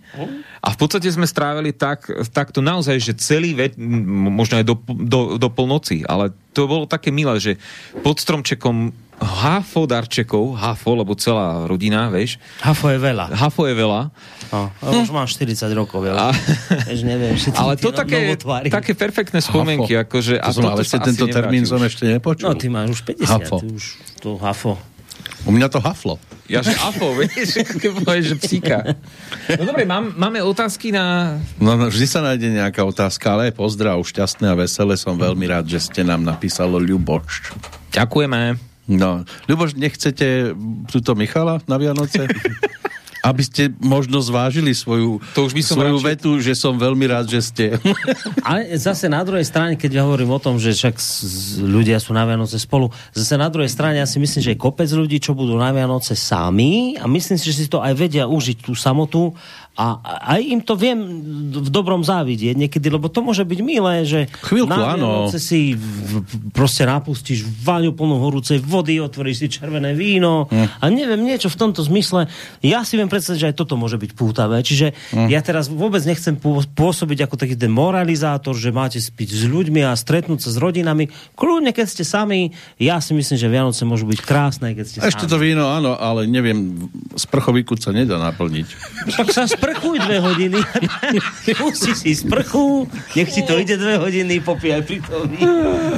a v podstate sme strávili tak, takto naozaj, že celý veď, možno aj do, do, do polnoci, ale to bolo také milé, že pod stromčekom hafo darčekov, hafo, lebo celá rodina, vieš, Hafo je veľa. hafo je veľa, No, ale už mám 40 rokov, ja A- vieš, neviem. ale to také, novotvári. také perfektné spomienky, Hafo. akože... To som, ale ešte tento termín som ešte nepočul. No, ty máš už 50, Hafo. ty už to hafo. U mňa to haflo. Ja, že afo, vieš, keď povieš, že psíka. No dobre, mám, máme otázky na... No, no, vždy sa nájde nejaká otázka, ale pozdrav, šťastné a veselé. Som veľmi rád, že ste nám napísalo Ľuboš. Ďakujeme. No, Ľuboš, nechcete túto Michala na Vianoce? Aby ste možno zvážili svoju, To už by som svoju radšej- vetu, že som veľmi rád, že ste. Ale zase na druhej strane, keď ja hovorím o tom, že však ľudia sú na Vianoce spolu, zase na druhej strane ja si myslím, že je kopec ľudí, čo budú na Vianoce sami a myslím si, že si to aj vedia užiť tú samotu a aj im to viem v dobrom závidieť niekedy, lebo to môže byť milé, že Chvíľku, na áno. Vianoce si proste napustíš váňu plnú horúcej vody, otvoríš si červené víno Hm. a neviem, niečo v tomto zmysle. Ja si viem predstaviť, že aj toto môže byť pútavé. Čiže Hm. ja teraz vôbec nechcem pô- pôsobiť ako taký ten moralizátor, že máte spiť s ľuďmi a stretnúť sa s rodinami. Kľudne, keď ste sami, ja si myslím, že Vianoce môžu byť krásne, keď ste Ešte sami. to víno, áno, ale neviem, sprchový sa nedá naplniť. Tak sa sprchuj dve hodiny. Pusti si sprchu, nech ti to ide dve hodiny, popíjaj pri tom ví-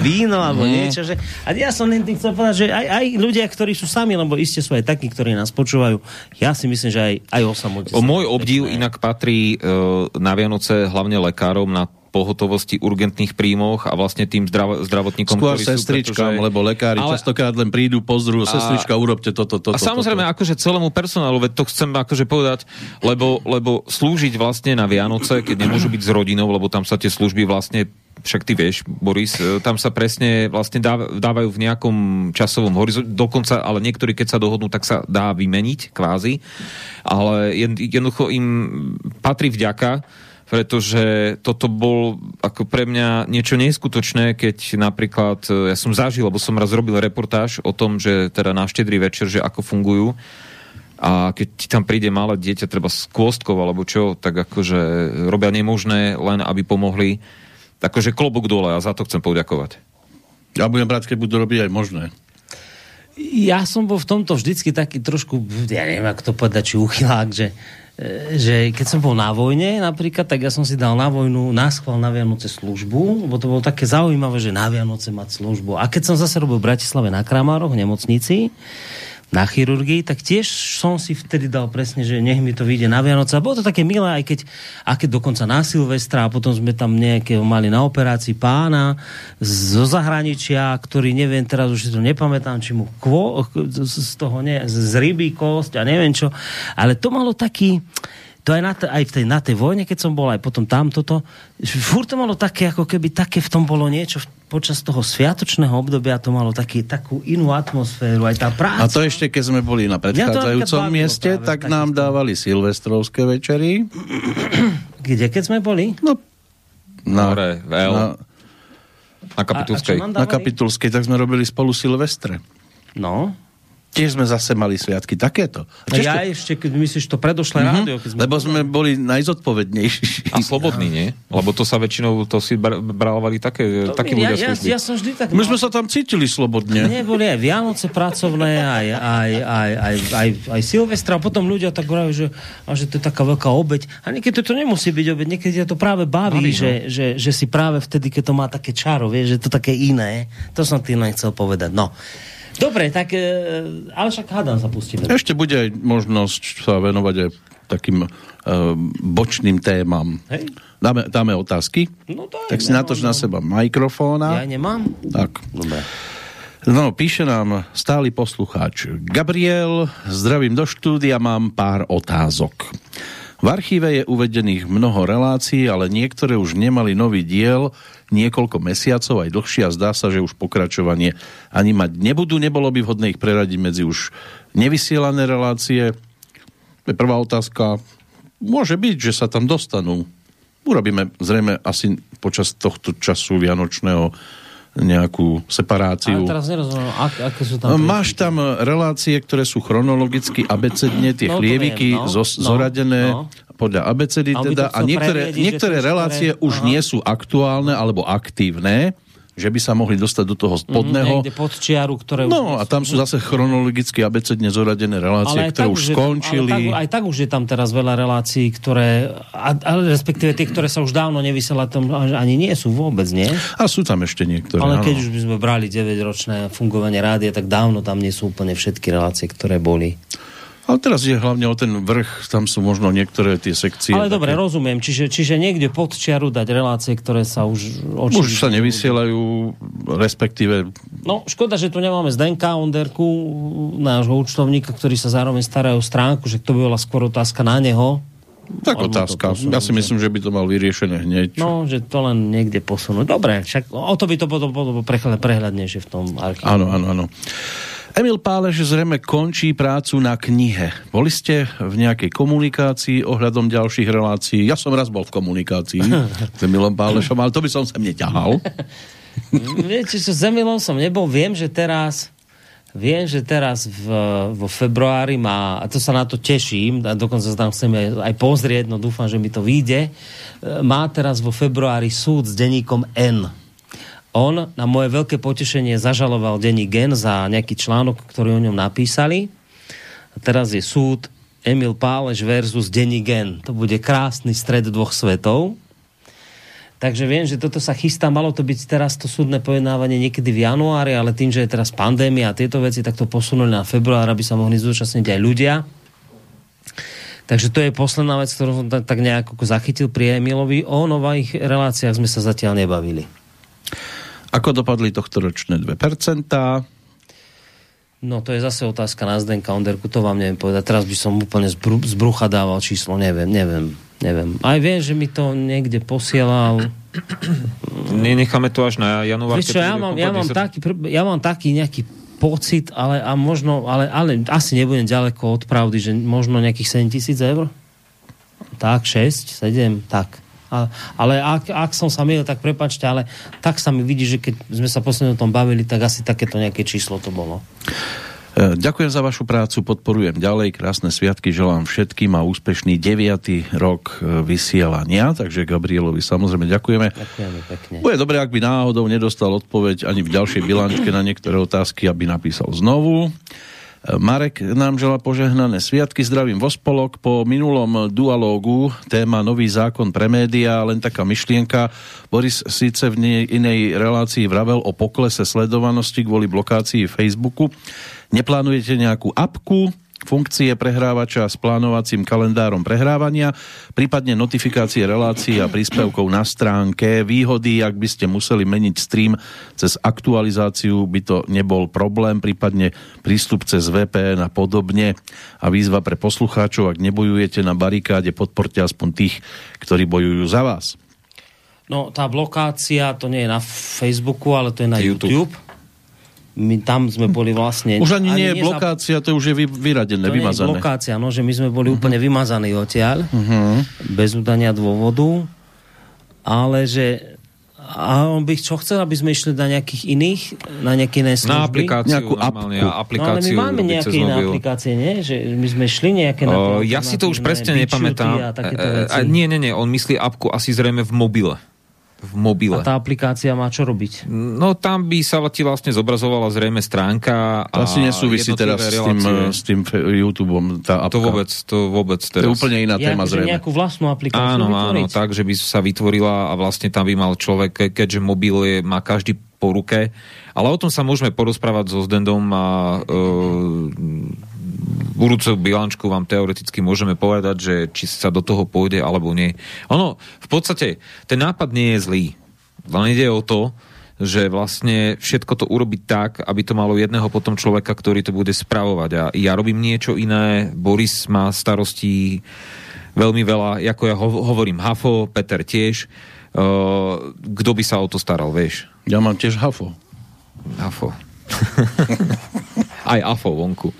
víno alebo niečo. Že... A ja som len tým chcel povedať, že aj, aj ľudia, ktorí sú sami, lebo iste sú aj takí, ktorí nás počúvajú, ja si myslím, že aj, aj o samote. O sa- môj obdiv inak patrí e, na Vianoce hlavne lekárom na pohotovosti, urgentných príjmoch a vlastne tým zdrav, zdravotníkom, Skôr sestričkám, pretože- lebo lekári Ale- častokrát len prídu, pozrú, sestrička, urobte toto, toto. a samozrejme, toto. akože celému personálu, veď to chcem akože povedať, lebo, lebo slúžiť vlastne na Vianoce, keď nemôžu byť s rodinou, lebo tam sa tie služby vlastne však ty vieš, Boris, e, tam sa presne vlastne dáv- dávajú v nejakom časovom horizonte, dokonca, ale niektorí, keď sa dohodnú, tak sa dá vymeniť, kvázi. Ale jed- jednoducho im patrí vďaka, pretože toto bol ako pre mňa niečo neskutočné, keď napríklad, e, ja som zažil, lebo som raz robil reportáž o tom, že teda na štedrý večer, že ako fungujú a keď ti tam príde malé dieťa, treba s kôstkou alebo čo, tak akože robia nemožné len, aby pomohli. Takže klobúk dole a za to chcem poďakovať. Ja budem brať, keď budú robiť aj možné. Ja som bol v tomto vždycky taký trošku, ja neviem, ako to povedať, či uchylák, že, že keď som bol na vojne napríklad, tak ja som si dal na vojnu náschval na Vianoce službu, lebo to bolo také zaujímavé, že na Vianoce mať službu. A keď som zase robil v Bratislave na Kramároch, v nemocnici, na chirurgii, tak tiež som si vtedy dal presne, že nech mi to vyjde na Vianoce. A bolo to také milé, aj keď, a keď dokonca na Silvestra a potom sme tam nejakého mali na operácii pána zo zahraničia, ktorý neviem, teraz už si to nepamätám, či mu kvo, z toho ne, z rybí kosť a neviem čo, ale to malo taký, to aj, na, t- aj v tej, na tej vojne, keď som bol, aj potom tam toto, furt to malo také, ako keby také v tom bolo niečo, v- počas toho sviatočného obdobia to malo taký, takú inú atmosféru, aj tá práca. A to ešte, keď sme boli na predchádzajúcom bavilo mieste, práve tak takisto. nám dávali silvestrovské večery. Kde, keď sme boli? No, na, Hore, na, Na kapitulskej. A- a na? Kapitulskej, tak sme robili spolu Silvestre. No. Tiež sme zase mali sviatky takéto. A ja to- ešte, keď myslíš to predošlé Mhm, rádio, keď sme... Lebo sme boli najzodpovednejší. A slobodný, nie? Lebo to sa väčšinou, to si br- brávali také, To takí mi- ja, ľudia ja, služby. ja, som vždy tak... My sme sa tam cítili slobodne. Nie, boli aj Vianoce pracovné, aj, aj, aj, aj, aj, aj Silvestra, a potom ľudia tak hovorí, že, a že to je taká veľká obeď. A niekedy to nemusí byť obeď, niekedy to práve baví, Baví, no. že, že, že, si práve vtedy, keď to má také čaro, vieš, že to také iné. To som tým len chcel povedať. No. Dobre, tak, e, ale však hádam sa pustíme. Ešte bude aj možnosť sa venovať aj takým uh, bočným témam. Hej. Dáme, dáme otázky? No daj, tak si no, natoč no. na seba mikrofóna. Ja nemám? Tak. Dobre. No, píše nám stály poslucháč. Gabriel, zdravím do štúdia, mám pár otázok. V archíve je uvedených mnoho relácií, ale niektoré už nemali nový diel niekoľko mesiacov, aj dlhšie a zdá sa, že už pokračovanie ani mať nebudú. Nebolo by vhodné ich preradiť medzi už nevysielané relácie? Prvá otázka. Môže byť, že sa tam dostanú. Urobíme zrejme asi počas tohto času vianočného nejakú separáciu. Ale teraz nerozumiem, ak, aké sú tam... No, máš tam relácie, ktoré sú chronologicky abecedne, tie No, chlieviky viem, no, zos- no, zoradené no. podľa abecedy teda a niektoré, niektoré relácie ktoré- už Aha. nie sú aktuálne alebo aktívne, že by sa mohli dostať do toho spodného. Niekde pod čiaru, ktoré... No už a tam sú zase chronologicky abecedne zoradené relácie, aj ktoré tak už skončili. Ale tak, aj tak už je tam teraz veľa relácií, ktoré, ale respektíve tie, ktoré sa už dávno nevysiela, tam ani nie sú vôbec, nie? A sú tam ešte niektoré. ale áno. keď už by sme brali 9-ročné fungovanie rádia, tak dávno tam nie sú úplne všetky relácie, ktoré boli. Ale teraz je hlavne o ten vrch, tam sú možno niektoré tie sekcie. ale dobre, také- rozumiem. Čiže, čiže niekde pod čiaru dať relácie, ktoré sa už... Už sa nevysielajú, respektíve No, škoda, že tu nemáme Zdenka Onderku, nášho účtovníka, ktorý sa zároveň stará o stránku, že to by bola skôr otázka na neho. tak Alebo to otázka. posunúť, Ja si myslím, že by to mal vyriešené hneď. No, že to len niekde posunúť. Dobre, však o to by to bolo, bolo prehľad, prehľadnejšie v tom archíve. Áno, áno, áno. Emil Páleš zrejme končí prácu na knihe. Boli ste v nejakej komunikácii ohľadom ďalších relácií? Ja som raz bol v komunikácii s Emilom Pálešom, ale to by som sem neťahal. Viete, že s Emilom som nebol. Viem, že teraz Viem, že teraz v, vo februári má, a to sa na to teším, a dokonca sa tam chcem aj, aj pozrieť, no dúfam, že mi to vyjde, má teraz vo februári súd s denníkom N. On na moje veľké potešenie zažaloval denník N za nejaký článok, ktorý o ňom napísali. A teraz je súd Emil Páleš versus denník N. To bude krásny stred dvoch svetov. Takže viem, že toto sa chystá, malo to byť teraz to súdne pojednávanie niekedy v januári, ale tým, že je teraz pandémia a tieto veci, tak to posunuli na február, aby sa mohli zúčastniť aj ľudia. Takže to je posledná vec, ktorú som tak, tak nejak ako zachytil pri Emilovi. O nových reláciách sme sa zatiaľ nebavili. Ako dopadli tohto ročné 2%? No to je zase otázka na Zdenka Onderku, to vám neviem povedať. Teraz by som úplne z, bru, z brucha dával číslo, neviem, neviem, neviem. Aj viem, že mi to niekde posielal. Nenecháme to až na január. Čo, ja mám, ja, mám taký, ja mám taký nejaký pocit, ale, a možno, ale, ale asi nebudem ďaleko od pravdy, že možno nejakých 7 tisíc eur? Tak, 6, 7, tak. A, ale ak, ak som sa milil, tak prepačte, ale tak sa mi vidí, že keď sme sa posledne o tom bavili, tak asi takéto nejaké číslo to bolo. E, Ďakujem za vašu prácu, podporujem ďalej, krásne sviatky želám všetkým a úspešný 9. rok e, vysielania, takže Gabrielovi samozrejme ďakujeme. Ďakujeme pekne. Bude dobré, ak by náhodou nedostal odpoveď ani v ďalšej bilančke na niektoré otázky, aby napísal znovu. Marek nám žela požehnané sviatky, zdravím vo spolok. Po minulom dualógu téma Nový zákon pre médiá, len taká myšlienka. Boris síce v nej, inej relácii vravel o poklese sledovanosti kvôli blokácii Facebooku. Neplánujete nejakú apku, funkcie prehrávača s plánovacím kalendárom prehrávania, prípadne notifikácie relácií a príspevkov na stránke. Výhody, ak by ste museli meniť stream cez aktualizáciu, by to nebol problém, prípadne prístup cez VPN a podobne. A výzva pre poslucháčov, ak nebojujete na barikáde, podporte aspoň tých, ktorí bojujú za vás. No, tá blokácia, to nie je na Facebooku, ale to je na YouTube. YouTube. My tam sme boli vlastne... Už ani, nie je blokácia, to už je vy, vyradené, to nie je vymazané. Blokácia, no, že my sme boli úplne vymazaní odtiaľ, bez udania dôvodu, ale že a on by čo chcel, aby sme išli na nejakých iných, na nejaké iné služby? Na aplikáciu, Nejakú normálne, apku. No ale my aplikáciu máme nejaké iné aplikácie, nie? Že my sme šli nejaké na O, ja si to už presne nepamätám. A takéto E, e, a nie, nie, nie, on myslí apku asi zrejme v mobile. V mobile. A tá aplikácia má čo robiť? No tam by sa ti vlastne zobrazovala zrejme stránka To a asi nesúvisí teraz s tým, s tým YouTubeom, tá apka. To vôbec, to vôbec To je teraz. úplne iná Ja, téma zrejme. nejakú vlastnú aplikáciu Áno, áno, vytvoriť? tak, že by sa vytvorila a vlastne tam by mal človek, ke- keďže mobil je, má každý po ruke, ale o tom sa môžeme porozprávať so Zdendom a e, budúcu bilančku vám teoreticky môžeme povedať, že či sa do toho pôjde alebo nie. Ono, v podstate, ten nápad nie je zlý. Len ide o to, že vlastne všetko to urobiť tak, aby to malo jedného potom človeka, ktorý to bude spravovať. A ja robím niečo iné, Boris má starostí veľmi veľa, ako ja ho- hovorím, Hafo, Peter tiež. Uh, kto by sa o to staral, vieš? Ja mám tiež hafo. Hafo. Aj Afo vonku.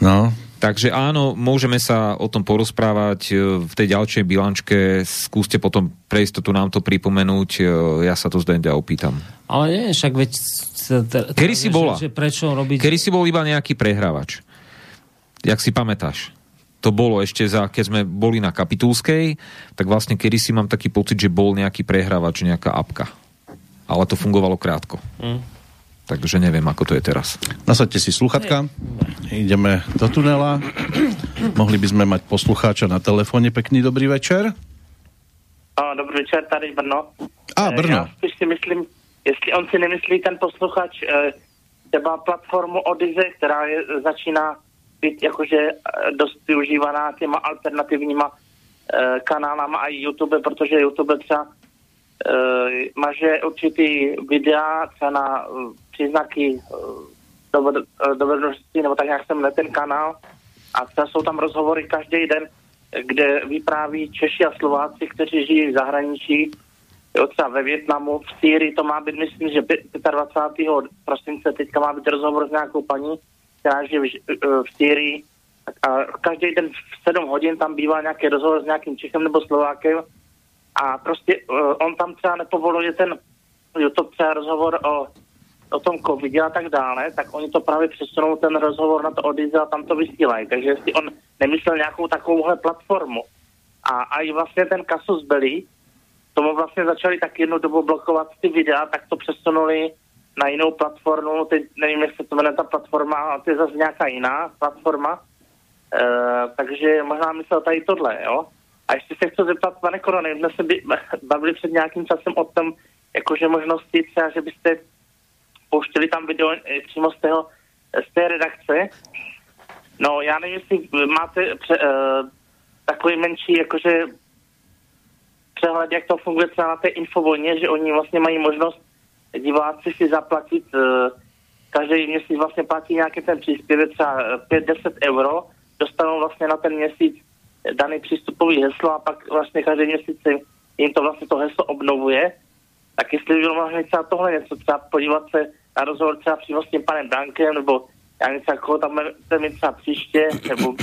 No, Takže áno, môžeme sa o tom porozprávať e, v tej ďalšej bilančke. Skúste potom pre istotu nám to pripomenúť. E, Ja sa to zdenďa opýtam. Ale nie, však veď... Kedy si bola? Že prečo robiť... Kedy si bol iba nejaký prehrávač? Jak si pamätáš? To bolo ešte za, keď sme boli na Kapitulskej, tak vlastne kedy si mám taký pocit, že bol nejaký prehrávač, nejaká apka. Ale to fungovalo krátko. Hm. Takže neviem, ako to je teraz. nasadte si sluchatka. Ideme do tunela. Mohli by sme mať poslucháča na telefóne. Pekný dobrý večer. A, dobrý večer, tady Brno. A, Eh, Brno. Já spíš si myslím, jestli on si nemyslí ten posluchač eh, třeba platformu Odyze, která je, začíná být jakože eh, dost využívaná těma alternativníma eh, kanálama a i YouTube, protože YouTube třeba eh, maže určitý videa třeba na příznaky eh, doved- eh, nebo tak nějak jsem ten kanál a třeba jsou tam rozhovory každý den, kde vypráví Češi a Slováci, kteří žijí v zahraničí, jo, třeba ve Větnamu, v Sýrii, to má být, myslím, že pě- 25. prosince teďka má být rozhovor s nějakou paní, která žije v, eh, v Sýrii. A každý den v 7 hodin tam bývá nějaký rozhovor s nějakým Čechem nebo Slovákem a prostě on tam třeba nepovoluje ten YouTube třeba rozhovor o, o tom covidě a tak dále, tak oni to právě přesunou ten rozhovor na to Odyze a tam to vysílají. Takže jestli on nemyslel nějakou takovouhle platformu. A, a vlastně ten Kasus Belli, tomu vlastně začali tak jednu dobu blokovat ty videa, tak to přesunuli na jinou platformu, teď nevím, se to jmenuje ta platforma, ale to je zase nějaká jiná platforma, e, takže možná myslel tady tohle, jo. A ještě se chci zeptat, pane Korony, jsme se by- bavili před nějakým časem o tom, jakože možnosti třeba, že byste pouštěli tam video eh, přímo z, tého, z té redakce, No, já nevím, jestli máte pře, uh, takový menší, jakože přehled, jak to funguje třeba na té infovojně, že oni vlastně mají možnost diváci si zaplatit uh, každý měsíc vlastně platí nějaký ten příspěvek, třeba eh, 5-10 euro, dostanou vlastně na ten měsíc daný přístupový heslo a pak vlastně každý měsíc jim to vlastně to heslo obnovuje. Tak jestli by bylo možné třeba tohle něco, třeba podívat se na rozhovor třeba přímo s tím panem Dankem, nebo já nevím, třeba koho tam budete mít třeba příště, nebo,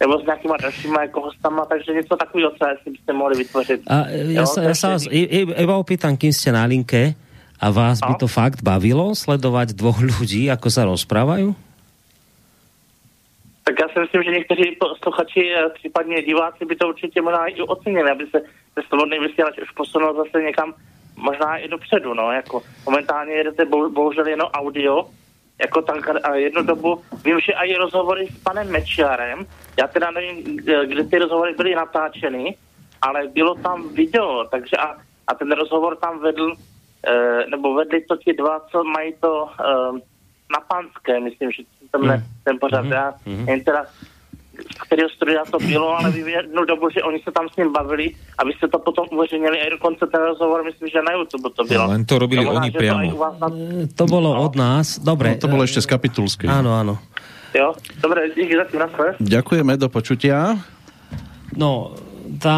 nebo s nějakýma dalšíma jako hostama, takže něco takového třeba, jestli byste mohli vytvořit. A ja, Jo, sa, ja sa vás iba opýtam, kým ste na linke a vás by No. to fakt bavilo sledovať dvoch ľudí, ako sa rozprávajú? Tak já si myslím, že někteří posluchači, případně diváci by to určitě možná i ocenili, aby se ten svobodný vysílač už posunul zase někam možná i dopředu, no, jako momentálně jedete bo, bohužel jenom audio, jako tak a jednu dobu, vím, že i rozhovory s panem Mečiarem, já teda nevím, kde- ty rozhovory byly natáčeny, ale bylo tam video, takže a, a ten rozhovor tam vedl, eh, nebo vedli to ti dva, co mají to eh, na Panské, myslím, že tam ne, ten pořád, já jen teda kterého studia to bylo, ale vím jednu dobu, že oni se tam s ním bavili, aby se to potom uveřejnili a i dokonce ten rozhovor, myslím, že na YouTube to bylo. Len to robili možná, oni to priamo. u vás na... To bolo od nás. Dobre. No, to bolo ešte z kapitulskej. Áno, áno. Jo, dobre, díky za tým, Ďakujeme, do počutia. No, tá...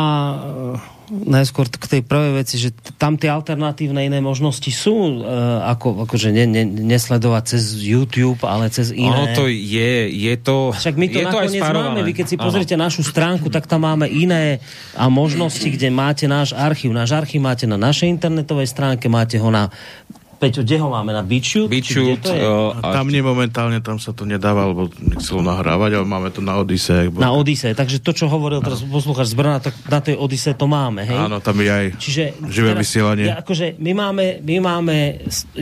Najskôr k tej prvej veci, že tam tie alternatívne iné možnosti sú, e, ako, akože ne, ne, nesledovať cez YouTube, ale cez iné. Ono to je, je to... Však my to je to nakoniec spárované. máme. Vy keď si pozrite našu stránku, tak tam máme iné a možnosti, kde máte náš archív. Náš archív máte na našej internetovej stránke, máte ho na... Peťo, kde ho máme? Na uh, A tam nie momentálne, tam sa to nedáva, lebo nechcelo nahrávať, ale máme to na Odise. Na Odise. Takže to, čo hovoril teraz poslucháč z Brna, tak na tej Odise to máme. Hej? Áno, tam je aj Čiže živé vysielanie. Ja, akože my máme, my máme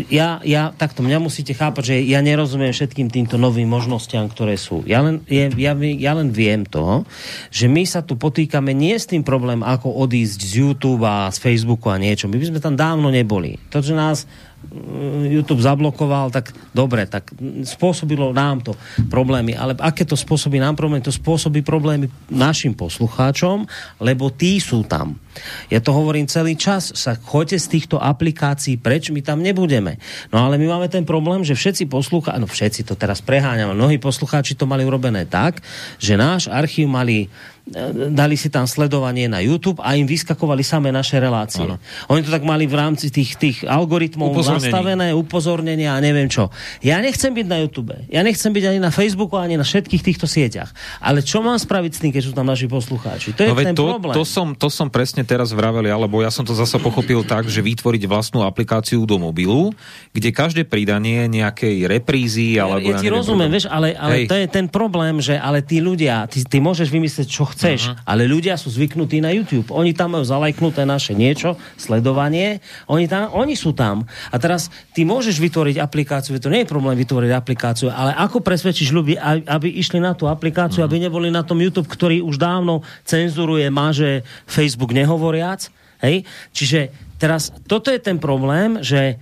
ja, ja, takto, mňa musíte chápať, že ja nerozumiem všetkým týmto novým možnostiam, ktoré sú. Ja len, je, ja, ja len viem to, že my sa tu potýkame nie s tým problém, ako odísť z YouTube a z Facebooku a niečo. My by sme tam dávno neboli. To, že nás YouTube zablokoval, tak dobre, tak mm, spôsobilo nám to problémy. Ale aké to spôsobí nám problémy? To spôsobí problémy našim poslucháčom, lebo tí sú tam. Ja to hovorím celý čas, sa choďte z týchto aplikácií preč, my tam nebudeme. No ale my máme ten problém, že všetci poslucháči, no všetci to teraz preháňame, mnohí poslucháči to mali urobené tak, že náš archív mali e, dali si tam sledovanie na YouTube a im vyskakovali samé naše relácie. Ano. Oni to tak mali v rámci tých, tých algoritmov Upozornení. nastavené, upozornenia a neviem čo. Ja nechcem byť na YouTube, ja nechcem byť ani na Facebooku, ani na všetkých týchto sieťach. Ale čo mám spraviť s tým, keď sú tam naši poslucháči? To je No ten to, problém. to, som, to som presne teraz vravel, alebo ja som to zase pochopil tak, že vytvoriť vlastnú aplikáciu do mobilu, kde každé pridanie nejakej reprízy, alebo ja, ja ti neviem, rozumiem, vieš, ale, ale Hej. to je ten problém, že ale tí ľudia, ty, ty môžeš vymyslieť, čo chceš, uh-huh. ale ľudia sú zvyknutí na YouTube. Oni tam majú zalajknuté naše niečo, sledovanie, oni, tam, oni sú tam. A teraz ty môžeš vytvoriť aplikáciu, to nie je problém vytvoriť aplikáciu, ale ako presvedčíš ľudí, aby, išli na tú aplikáciu, uh-huh. aby neboli na tom YouTube, ktorý už dávno cenzuruje, máže Facebook nehovoriac. Hej? Čiže teraz toto je ten problém, že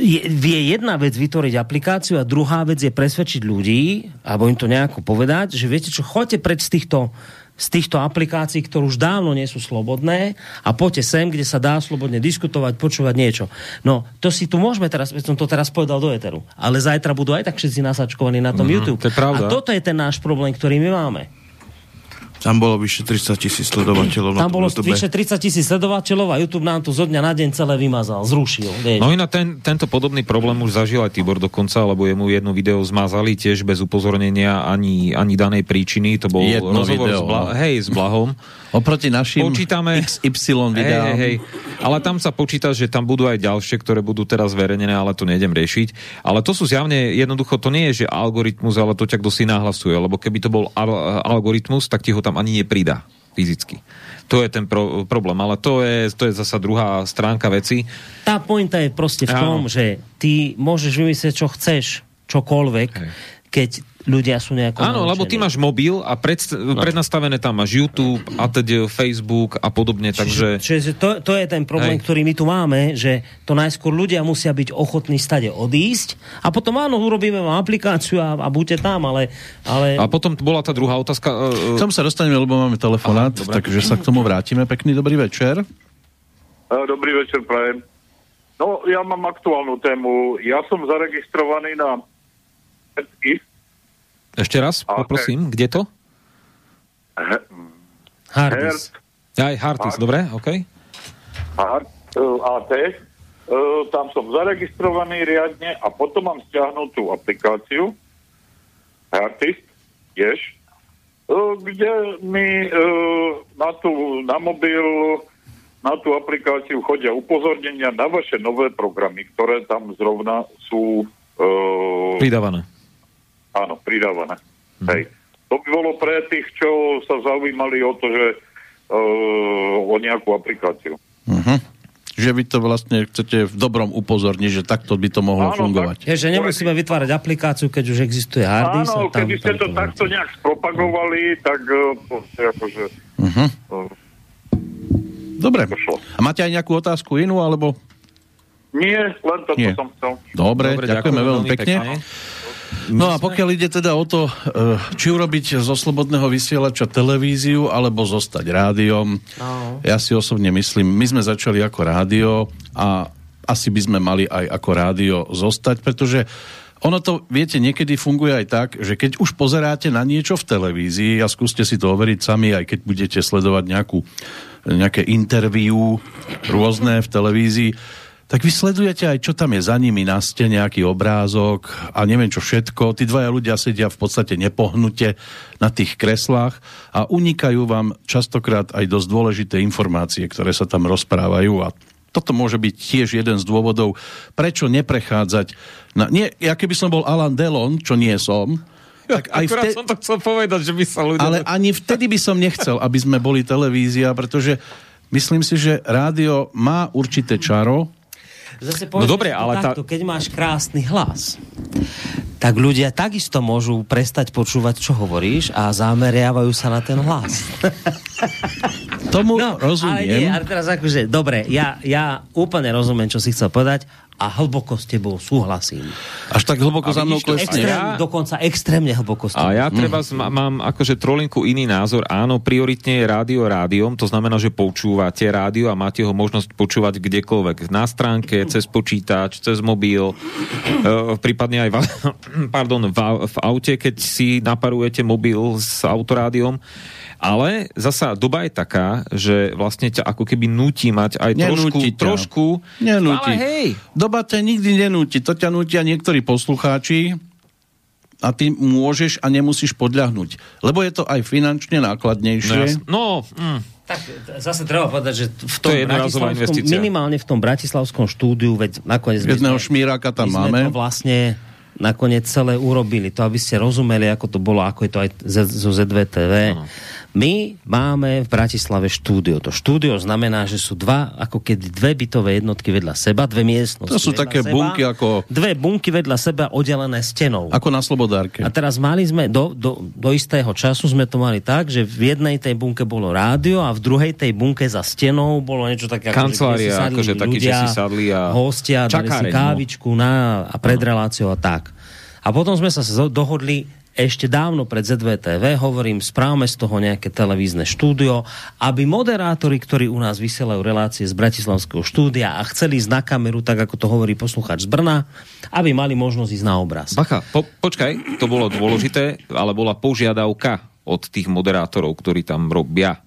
je, je jedna vec vytvoriť aplikáciu a druhá vec je presvedčiť ľudí, alebo im to nejako povedať, že viete čo, choďte preč z týchto, z týchto aplikácií, ktoré už dávno nie sú slobodné a poďte sem, kde sa dá slobodne diskutovať, počúvať niečo. No, to si tu môžeme teraz, som to teraz povedal do Eteru, ale zajtra budú aj tak všetci nasačkovaní na tom mm, YouTube. to je pravda. A toto je ten náš problém, ktorý my máme. Tam bolo vyše 30 tisíc sledovateľov Tam bolo YouTube. vyše 30 tisíc sledovateľov a YouTube nám to zo dňa na deň celé vymazal, zrušil. Vieš. No iná ten, tento podobný problém už zažil aj Tibor dokonca, lebo jemu jedno video zmazali tiež bez upozornenia ani, ani danej príčiny. To bol Jedno rozhovor video, s, Bla- no. hej, s Blahom. Oproti našim Počítame- XY videám. Hej, hej. Ale tam sa počíta, že tam budú aj ďalšie, ktoré budú teraz zverejnené, ale to nejdem riešiť. Ale to sú zjavne, jednoducho, to nie je, že algoritmus, ale to ťa kto si nahlasuje, lebo keby to bol al- algoritmus, tak ti ho tam ani nepridá fyzicky. To je ten pro- problém, ale to je, to je zasa druhá stránka veci. tá pointa je proste v Áno. tom, že ty môžeš vymyslieť, čo chceš, čokoľvek. Hej. keď ľudia sú nejako Áno, lebo ty naučení. máš mobil a pred, prednastavené tam máš YouTube, a teď Facebook a podobne, takže... Čiže to, to je ten problém, Hej. ktorý my tu máme, že to najskôr ľudia musia byť ochotní stade odísť a potom áno, urobíme vám aplikáciu a, a buďte tam, ale... ale... A potom bola tá druhá otázka. K e, tomu sa dostaneme, lebo máme telefonát, Aha, takže sa k tomu vrátime. Pekný dobrý večer. Eh, Dobrý večer, prajem. No, ja mám aktuálnu tému. Ja som zaregistrovaný na IF, Ešte raz, A, poprosím, kde to? Hardis. Aj Hartis, dobre, OK. Hard, eh, AT. Eh, Tam som zaregistrovaný riadne a potom mám stiahnutú aplikáciu Artist, tiež, eh, kde mi eh, na, tú, na mobil na tú aplikáciu chodia upozornenia na vaše nové programy, ktoré tam zrovna sú eh, Pridávané. Áno, pridávané. Hmm. Hej. To by bolo pre tých, čo sa zaujímali o to, že uh, o nejakú aplikáciu. Uh-huh. Že vy to vlastne chcete v dobrom upozorniť, že takto by to mohlo Áno, fungovať. Je, že nemusíme vytvárať aplikáciu, keď už existuje Hardis. Áno, a tam, keby ste tam to takto nejak spropagovali, tak uh, akože... Uh-huh. Uh, Dobre. A máte aj nejakú otázku inú, alebo... Nie, len toto Nie. som chcel. Dobre, Dobre ďakujeme veľmi pekne. No a pokiaľ ide teda o to, eh, či urobiť zo slobodného vysielača televíziu, alebo zostať rádiom, ja si osobne myslím, my sme začali ako rádio a asi by sme mali aj ako rádio zostať, pretože ono to, viete, niekedy funguje aj tak, že keď už pozeráte na niečo v televízii a skúste si to overiť sami, aj keď budete sledovať nejakú, nejaké interviu rôzne v televízii, tak vy sledujete aj, čo tam je za nimi na stene, nejaký obrázok a neviem čo všetko. Tí dvaja ľudia sedia v podstate nepohnute na tých kreslách a unikajú vám častokrát aj dosť dôležité informácie, ktoré sa tam rozprávajú a toto môže byť tiež jeden z dôvodov, prečo neprechádzať na... Nie, ja keby som bol Alan Delon, čo nie som, tak aj Akurát som to chcel povedať, že by sa ľudia... ale ani vtedy by som nechcel, aby sme boli televízia, pretože myslím si, že rádio má určité čaro, Zase No dobre, ale tá- takto, keď máš krásny hlas, tak ľudia takisto môžu prestať počúvať, čo hovoríš a zameriavajú sa na ten hlas. tomu No, ale nie, rozumiem. ale teraz akože, dobre, ja, ja úplne rozumiem, čo si chcel povedať a hlboko s tebou súhlasím. Až tak hlboko A za mnou klesne. Extrém, ja- Dokonca extrémne hlboko s tebou. A ja treba mm. mám akože trolinku iný názor. Áno, prioritne je rádio rádiom, to znamená, že počúvate rádio a máte ho možnosť počúvať kdekoľvek. Na stránke, cez počítač, cez mobil, e, prípadne aj v, pardon, v, v aute, keď si naparujete mobil s autorádiom. Ale zasa doba je taká, že vlastne ťa ako keby nutí mať aj trošku, Nenúti ťa. trošku... Nenúti. Ale hej, Doba ťa nikdy nenúti. To ťa nútia niektorí poslucháči a ty môžeš a nemusíš podľahnúť. Lebo je to aj finančne no, nákladnejšie. jas- no mm, Tak zase treba povedať, že v To tom je jednorazová bratislavskom, investícia. minimálne v tom bratislavskom štúdiu, veď nakoniec Jedného sme- šmíráka tam my sme máme. to vlastne nakoniec celé urobili. To, aby ste rozumeli, ako to bolo, ako je to aj Z- zo ZVTV. My máme v Bratislave štúdio. To štúdio znamená, že sú dva, ako keď dve bytové jednotky vedľa seba, dve miestnosti To sú také seba, bunky ako- Dve bunky vedľa seba oddelené stenou. Ako na Slobodárke. A teraz mali sme, do, do, do istého času sme to mali tak, že v jednej tej bunke bolo rádio a v druhej tej bunke za stenou bolo niečo také, ako, Kancelária, sadli akože že ľudia, si sadli a- hostia, dali si no. kávičku na, a pred reláciou a tak. A potom sme sa dohodli ešte dávno pred ZVTV, hovorím, správame z toho nejaké televízne štúdio, aby moderátori, ktorí u nás vysielajú relácie z Bratislavského štúdia a chceli ísť na kameru, tak ako to hovorí posluchač z Brna, aby mali možnosť ísť na obraz. Bacha, po, počkaj, to bolo dôležité, ale bola požiadavka od tých moderátorov, ktorí tam robia,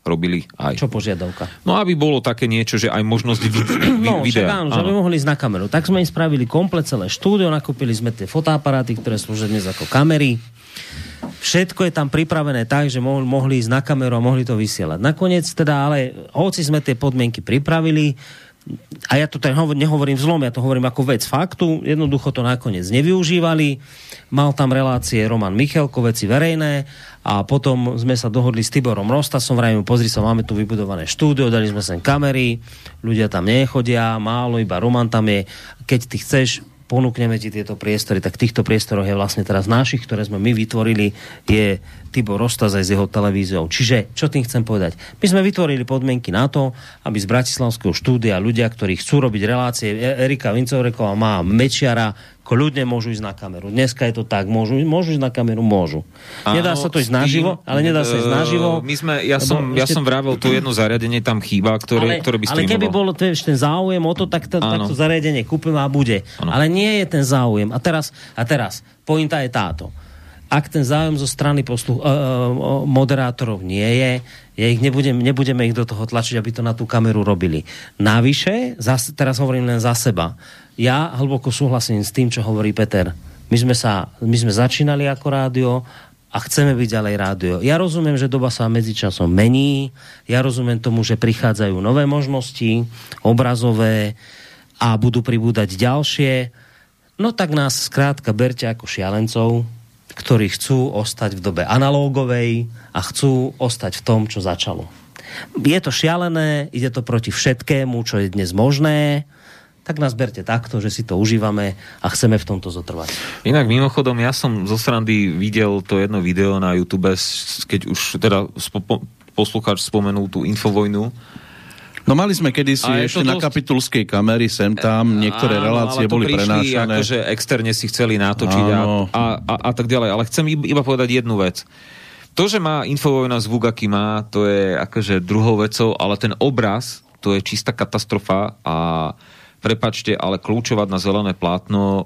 robili aj. Čo požiadavka? No aby bolo také niečo, že aj možnosť vid- vi- No, však videa. áno, že by mohli ísť na kameru. Tak sme im spravili komplet celé štúdio, nakúpili sme tie fotoaparáty, ktoré slúžia dnes ako kamery. Všetko je tam pripravené tak, že mohli, mohli ísť na kameru a mohli to vysielať. Nakoniec teda, ale hoci sme tie podmienky pripravili, a ja to teda hovor- nehovorím vzlom, ja to hovorím ako vec faktu, jednoducho to nakoniec nevyužívali. Mal tam relácie Roman Michelko, veci verejné a potom sme sa dohodli s Tiborom Rostasom, vrajím, pozri sa, máme tu vybudované štúdio, dali sme sem kamery, ľudia tam nechodia, málo, iba Roman tam je. Keď ty chceš, ponúkneme ti tieto priestory, tak týchto priestoroch je vlastne teraz našich, ktoré sme my vytvorili, je Tibor Rostazaj s jeho televíziou. Čiže, čo tým chcem povedať? My sme vytvorili podmienky na to, aby z Bratislavského štúdia ľudia, ktorí chcú robiť relácie, E- Erika Vincovreková má Mečiara, kľudne môžu ísť na kameru. Dneska je to tak, môžu, môžu ísť na kameru, môžu. nedá Áno, sa to ísť naživo, ale nedá sa ísť e, naživo. My sme, ja, som, ja ešte- som vravel, to jedno zariadenie tam chýba, ktoré, ale, ktoré by ale keby bolo to, ten záujem o to, tak to, Áno. takto zariadenie kúpime a bude. Áno. Ale nie je ten záujem. A teraz, a teraz pointa je táto. Ak ten záujem zo strany poslu, uh, moderátorov nie je, ja ich nebudem, nebudeme ich do toho tlačiť, aby to na tú kameru robili. Navyše, zas, teraz hovorím len za seba, ja hlboko súhlasím s tým, čo hovorí Peter. My sme, sa, my sme začínali ako rádio a chceme byť ďalej rádio. Ja rozumiem, že doba sa medzičasom mení, ja rozumiem tomu, že prichádzajú nové možnosti, obrazové a budú pribúdať ďalšie. No tak nás skrátka berte ako šialencov, ktorí chcú ostať v dobe analógovej a chcú ostať v tom, čo začalo. Je to šialené, ide to proti všetkému, čo je dnes možné, tak nás berte takto, že si to užívame a chceme v tomto zotrvať. Inak mimochodom, ja som zo srandy videl to jedno video na YouTube, keď už teda spo, po, poslucháč spomenul tú infovojnu. No mali sme kedysi A ešte to na dosť- kapitulskej kamery, sem tam, niektoré Áno, relácie boli prišli, prenášané. Akože externe si chceli natočiť a, Áno. a, a, a tak ďalej. Ale chcem iba iba povedať jednu vec. To, že má Infovojna zvuk, aký má, to je akože druhou vecou, ale ten obraz, to je čistá katastrofa a prepačte, ale kľúčovať na zelené plátno, e,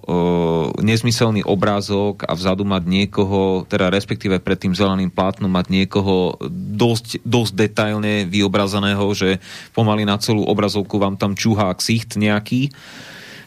nezmyselný obrázok a vzadu mať niekoho, teda respektíve pred tým zeleným plátnom mať niekoho dosť, dosť detailne vyobrazeného, že pomaly na celú obrazovku vám tam čúhá ksicht nejaký,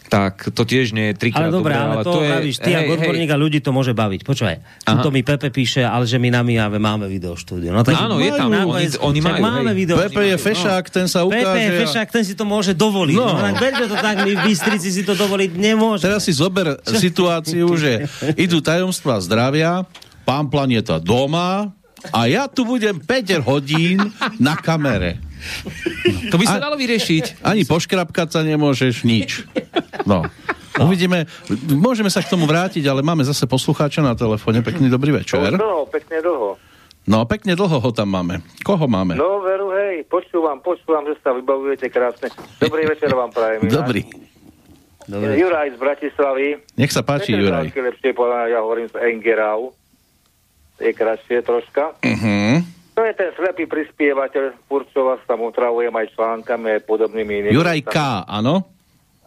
tak to tiež nie je trikrát Ale dobré, ale, to, je, pravíš, ty ako odborník a ľudí to môže baviť. Počúvaj, to mi Pepe píše, ale že my na Mijave máme videoštúdio. No, tak Áno, je tam, oni- oni majú, máme hej. video. Pepe je fešák, ten sa ukáže. Pepe je fešák, ten si to môže dovoliť. No. No. no to tak, my v Bystrici si to dovoliť nemôžeme. Teraz si zober situáciu, že idú tajomstva zdravia, pán Planeta doma a ja tu budem 5 hodín na kamere. To by sa A- dalo vyriešiť. Ani poškrapkať sa nemôžeš, nič. No. Uvidíme, môžeme sa k tomu vrátiť, ale máme zase poslucháča na telefóne. Pekný dobrý večer. Dlho, pekne dlho. No, pekne dlho ho tam máme. Koho máme? No veru, hej, počúvam, počúvam, že sa vybavujete krásne. Dobrý večer vám prajem. Dobrý. Dobre. Juraj z Bratislavy. Nech sa páči, Peter Juraj. Lepšie ja hovorím z Engerau. Je kratšie troška. Uh-huh. To je ten slepý prispievateľ, vás tam utravujem aj článkami, aj podobnými inými. Juraj K, áno?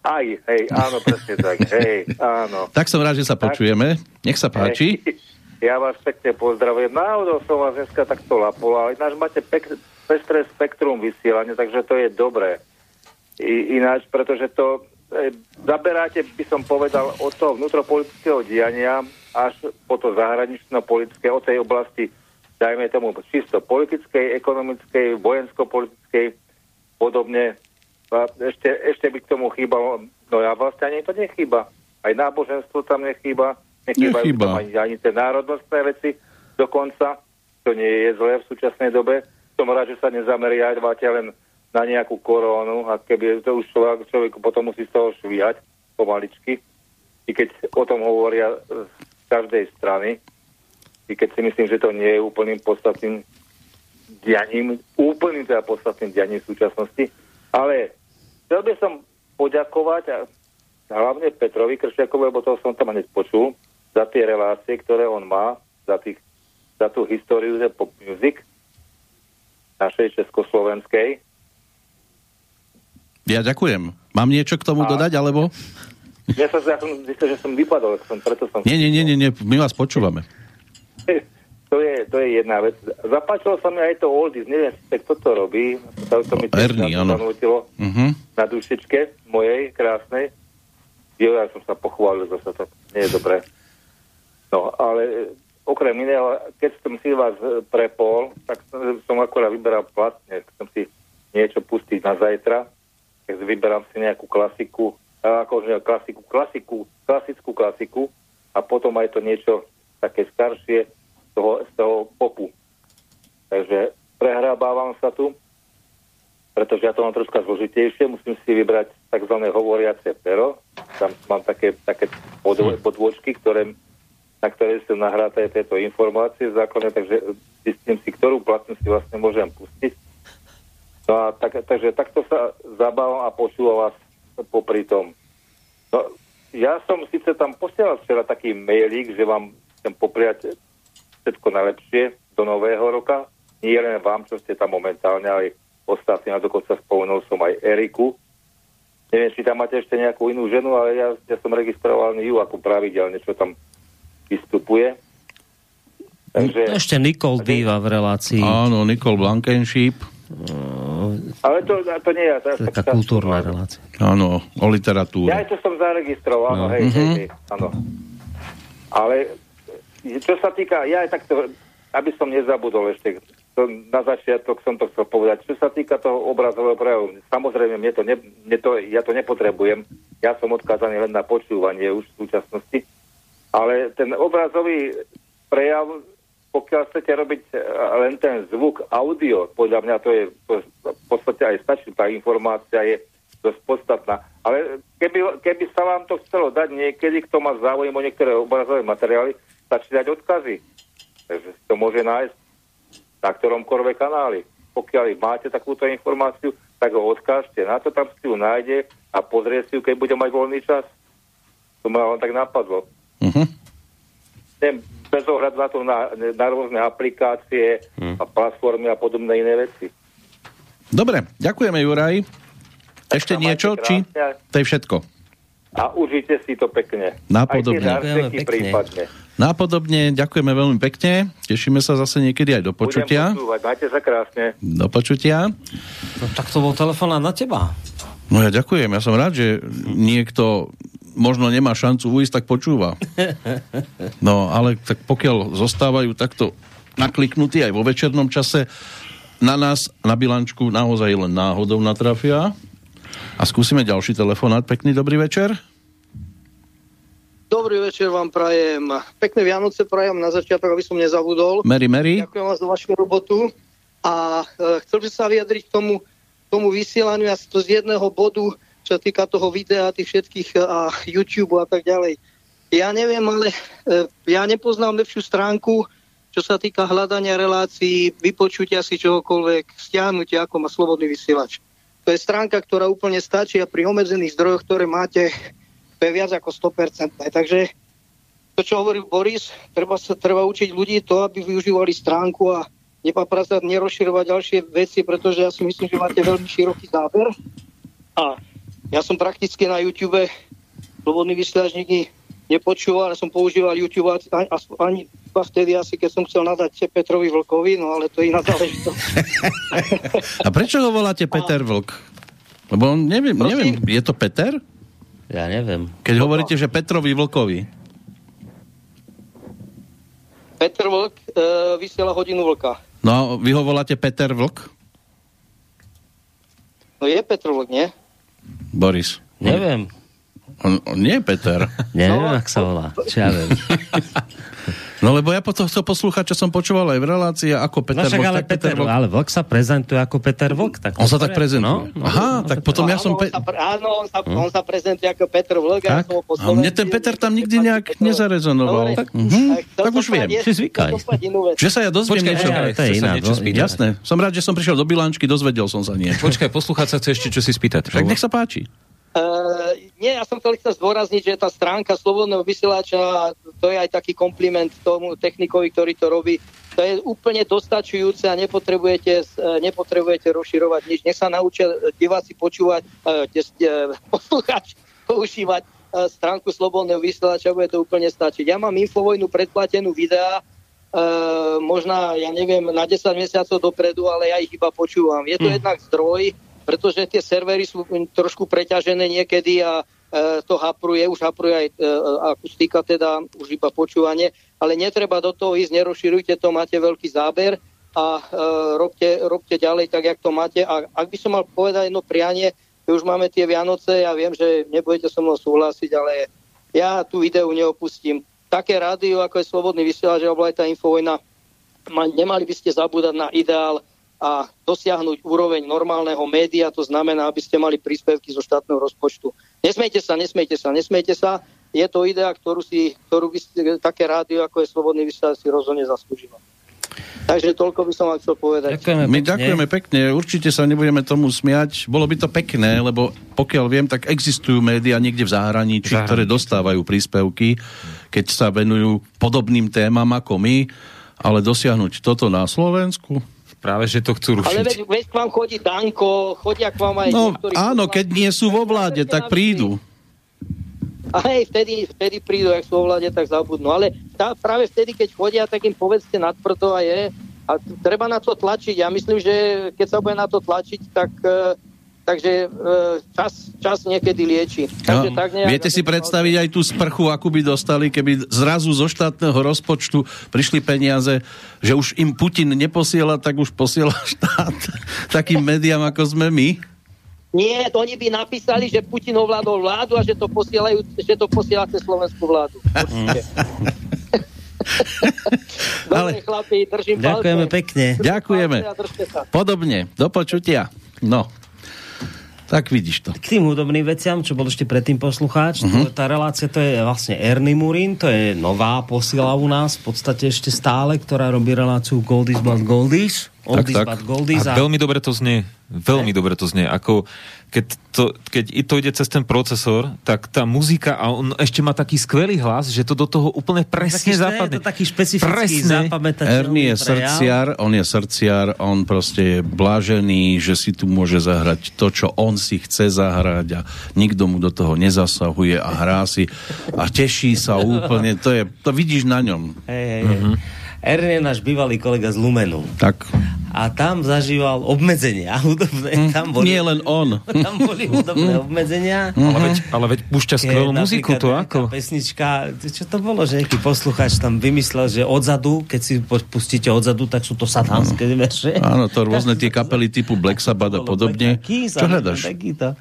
Aj, hej, áno, presne tak, hej, áno. Tak som rád, že sa počujeme. Nech sa páči. Hej. Ja vás pekne pozdravujem. Náhodou som vás dneska takto lapol, ale ináč máte pek, pestré spektrum vysielania, takže to je dobré. I, ináč, pretože to e, zaberáte, by som povedal, od toho vnútropolitického diania až po to zahranično-politické, od tej oblasti, dajme tomu, čisto politickej, ekonomickej, vojensko-politickej, podobne. A ešte, ešte by k tomu chýbalo, no ja vlastne ani to nechýba. Aj náboženstvo tam nechýba, Nechýba. tam ani, ani tie národnostné veci dokonca, to nie je zlé v súčasnej dobe. Som rád, že sa nezameriavate len na nejakú korónu a keby to už človek, človek potom musí z toho švíhať pomaličky. I keď o tom hovoria z každej strany, i keď si myslím, že to nie je úplným podstatným dianím, úplným teda podstatným dianím v súčasnosti. Ale chcel by som poďakovať a hlavne Petrovi Kršiakovi, lebo toho som tam hneď počul, za tie relácie, ktoré on má, za, tých, za tú históriu ze pop music našej československej. Ja ďakujem. Mám niečo k tomu A- dodať, alebo? Ja som, ja som že som vypadol, som, preto som... Nie, nie, nie, nie, my vás počúvame. To je, to je jedna vec. Zapáčilo sa mi aj to Oldies, neviem, kto to robí. To, to mi Ernie, áno. Uh-huh. na dušičke mojej krásnej. Jo, ja som sa pochválil, zase to nie je dobré. No, ale e, okrem iného, keď som si vás e, prepol, tak som, som akorát vyberal platne, chcem si niečo pustiť na zajtra, tak vyberám si nejakú klasiku, akože klasiku, klasiku, klasickú klasiku a potom aj to niečo také staršie toho, z toho popu. Takže prehrábávam sa tu, pretože ja to mám troška zložitejšie, musím si vybrať tzv. hovoriace pero tam mám také, také podvo- podvočky, ktoré, na ktoré sú nahraté tieto informácie základne, takže zistím si, ktorú platnosť si vlastne môžem pustiť. No a tak, takže takto sa zabávam a počúvam vás popri tom. No, ja som síce tam posielal včera taký mailík, že vám chcem popriať všetko najlepšie do nového roka. Nie len vám, čo ste tam momentálne, ale ostatní, a dokonca spomenul som aj Eriku. Neviem, či tam máte ešte nejakú inú ženu, ale ja, ja som registrovaný ju ako pravidelne, čo tam vystupuje. Takže, Ešte Nikol býva v relácii. Áno, Nikol Blankenship. ale to, to nie je... To, To je taká kultúrna relácia. Áno, o literatúre. Ja to som zaregistroval, áno, No. hej, hej, Mhm. hej, áno. Ale čo sa týka, ja aj takto, aby som nezabudol ešte, to, na začiatok som to chcel povedať, čo sa týka toho obrazového prejavu, samozrejme, mne to ne, mne to, ja to nepotrebujem, ja som odkázaný len na počúvanie už v súčasnosti, ale ten obrazový prejav, pokiaľ chcete robiť eh, len ten zvuk audio, podľa mňa to je to v podstate aj stačí, tá informácia je dosť podstatná. Ale keby, keby sa vám to chcelo dať niekedy, kto má záujem o niektoré obrazové materiály, stačí dať odkazy. Takže to môže nájsť na ktoromkoľvek kanáli. Pokiaľ máte takúto informáciu, tak ho odkážte. Na to tam si ju nájde a pozrie si ju, keď bude mať voľný čas. To ma len tak napadlo. Nem, bez ohľadu na to na, na rôzne aplikácie a platformy a podobné iné veci. Dobre, ďakujeme Juraj. Ešte niečo, majte či krásne. to je všetko? A užite si to pekne. Napodobne. Ďakujeme pekne. Nápodobne ďakujeme veľmi pekne. Tešíme sa zase niekedy aj do počutia. Majte sa krásne. Do počutia. No, tak to bol telefonát na teba. No ja ďakujem, ja som rád, že niekto možno nemá šancu ujsť, tak počúva. No, ale tak pokiaľ zostávajú takto nakliknutí aj vo večernom čase, na nás, na bilančku naozaj len náhodou natrafia. A skúsime ďalší telefonát. Pekný dobrý večer. Dobrý večer vám prajem. Pekné Vianoce prajem na začiatok, aby som nezabudol. Mary, Mary. Ďakujem vás za vašu robotu. A e, chcel by sa vyjadriť k tomu, tomu vysielaniu a to z jedného bodu, čo sa týka toho videa, tých všetkých e, a YouTube a tak ďalej. Ja neviem, ale e, ja nepoznám lepšiu stránku, čo sa týka hľadania relácií, vypočutia si čohokoľvek, stiahnutia, ako má slobodný vysielač. To je stránka, ktorá úplne stačí a pri obmedzených zdrojoch, ktoré máte, to je viac ako 100%. Takže to, čo hovorí Boris, treba, sa, treba učiť ľudí to, aby využívali stránku a nepaprazať, nerozširovať ďalšie veci, pretože ja si myslím, že máte veľmi široký záber. A ja som prakticky na YouTube slobodný vysielač nikdy nepočúval, ale som používal YouTube ani, ani iba vtedy asi, keď som chcel nadať Petrovi Vlkovi, no ale to je iná záležitosť. A prečo ho voláte Peter Vlk? Lebo on, neviem, neviem, je to Peter? Ja neviem. Keď hovoríte, že Petrovi Vlkovi. Peter Vlk e, vysiela hodinu Vlka. No vy ho voláte Peter Vlk? No je Petr Vlk, nie? Boris. Neviem. On, on nie je Peter. Neviem, No. ak sa volá. Čo ja viem. No lebo ja potom chcel poslúchať, čo som počúval aj v relácii, ako Peter No však ale tak Peter, Vlk. ale Vlk sa prezentuje ako Peter Vlk. Tak On sa tak je- prezentuje. No, no, Aha, no, tak to- potom ja som... Pe- on sa, pre- áno, on sa, on sa prezentuje ako Petr Vlk. Tak? Ja som ho po a mne ten Peter tam nikdy nejak nezarezonoval. Tak, mhm, tak už viem. Si zvykaj. Že sa ja dozviem Počkaj, niečo. počkaj, to je iná, niečo no, spýtať. Jasné. Som rád, že som prišiel do Bilančky, dozvedel som sa niečo. Počkaj, poslúchať sa chce ešte čo si spýtať. Tak nech sa páči. Uh, nie, ja som chcel chcel zdôrazniť, že tá stránka slobodného vysielača, to je aj taký kompliment tomu technikovi, ktorý to robí. To je úplne dostačujúce a nepotrebujete, nepotrebujete rozširovať nič. Nech sa naučia diváci počúvať, uh, uh, používať uh, stránku slobodného vysielača, bude to úplne stačiť. Ja mám infovojnu predplatenú videá, uh, možná, ja neviem, na 10 mesiacov dopredu, ale ja ich iba počúvam. Je to jednak zdroj, pretože tie servery sú trošku preťažené niekedy a e, to hapruje, už hapruje aj e, akustika, teda už iba počúvanie, ale netreba do toho ísť, nerozširujte to, máte veľký záber a e, robte, robte ďalej tak, jak to máte. A ak by som mal povedať jedno prianie, už máme tie Vianoce, ja viem, že nebudete so mnou súhlasiť, ale ja tú ideu neopustím. Také rádio, ako je Slobodný vysielač, alebo aj tá infovojna, ma- nemali by ste zabúdať na ideál a dosiahnuť úroveň normálneho média, to znamená, aby ste mali príspevky zo štátneho rozpočtu. Nesmejte sa, nesmejte sa, nesmejte sa. Je to idea, ktorú si, ktorú by si, také rádio, ako je Slobodný vysielač, si rozhodne zaslúžilo. Takže toľko by som vám chcel povedať. Ďakujeme My pekne. ďakujeme pekne, určite sa nebudeme tomu smiať. Bolo by to pekné, lebo pokiaľ viem, tak existujú médiá niekde v zahraničí, Zahraničí. ktoré dostávajú príspevky, keď sa venujú podobným témam ako my, ale dosiahnuť toto na Slovensku? Práve, že to chcú rušiť. Ale veď, veď k vám chodí Danko, chodia k vám aj No niektorí... áno, keď nie sú vo vláde, tak prídu. A hej, vtedy, vtedy prídu, ak sú vo vláde, tak zabudnú. Ale tá, práve vtedy, keď chodia, tak im povedzte natvrdo a je. A treba na to tlačiť. Ja myslím, že keď sa bude na to tlačiť, tak... e, Takže e, čas, čas niekedy lieči. Takže No, tak nejak, viete si predstaviť aj tú sprchu, akú by dostali, keby zrazu zo štátneho rozpočtu prišli peniaze, že už im Putin neposiela, tak už posiela štát takým médiám, ako sme my. Nie, to oni by napísali, že Putin ovládol vládu a že to, posielajú, že to posiela cez slovenskú vládu. Ale- chlapi, držím Ďakujeme palce. pekne. Držím Ďakujeme. palce. Podobne, do počutia. No, tak vidíš to. K tým hudobným veciam, čo bol ešte predtým poslucháč, uh-huh. tá relácia to je vlastne Ernie Murin, to je nová posiela u nás, v podstate ešte stále, ktorá robí reláciu Goldies but Goldies. Oldies tak. but Goldies. A veľmi dobre to znie. Veľmi dobre to znie. Ako keď to, keď i to ide cez ten procesor, tak tá muzika, a on ešte má taký skvelý hlas, že to do toho úplne presne taký, zapadne. Je to taký špecifický, Ernie je prejav. srdciar, on je srdciar, on proste je blažený, že si tu môže zahrať to, čo on si chce zahrať a nikto mu do toho nezasahuje a hrá si a teší sa úplne, to, je, to vidíš na ňom. Hej, hej, hej. Ernie je náš bývalý kolega z Lumenu. Tak, A tam zažíval obmedzenia hudobné. Tam boli, nie len on. tam boli hudobné obmedzenia. Ale veď, ale veď púšťa skvelú muziku, to ako? Pesnička, čo to bolo, že nejaký poslucháč tam vymyslel, že odzadu, keď si pustíte odzadu, tak sú to satánske verše. Áno, to rôzne tie kapely typu Black Sabbath a podobne. Čo hľadaš? takýto.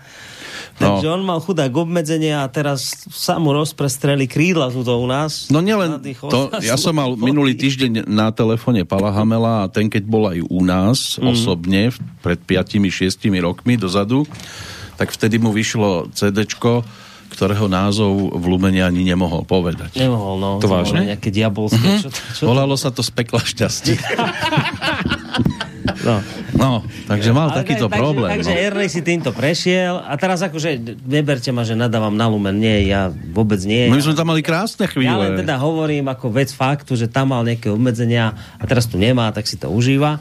No. Takže on mal chudák obmedzenia a teraz sa mu rozprestreli krídla tu to u nás. No nielen to, ja som mal minulý týždeň na telefóne Pala Hamela a ten, keď bol aj u nás mm. osobne pred 5-6 rokmi dozadu, tak vtedy mu vyšlo CDčko, ktorého názov v Lumene ani nemohol povedať. Nemohol, no. To vážne? Nejaké diabolské. Mhm. Čo, čo, Volalo sa to z pekla šťastie. no. No, takže mal Ale takýto tak- takže, problém. Takže no. Ernie si týmto prešiel a teraz akože neberte ma, že nadávam na Lumen. Nie, ja vôbec nie. My sme tam mali krásne Ja chvíle. len teda hovorím ako vec faktu, že tam mal nejaké obmedzenia a teraz tu nemá, tak si to užíva.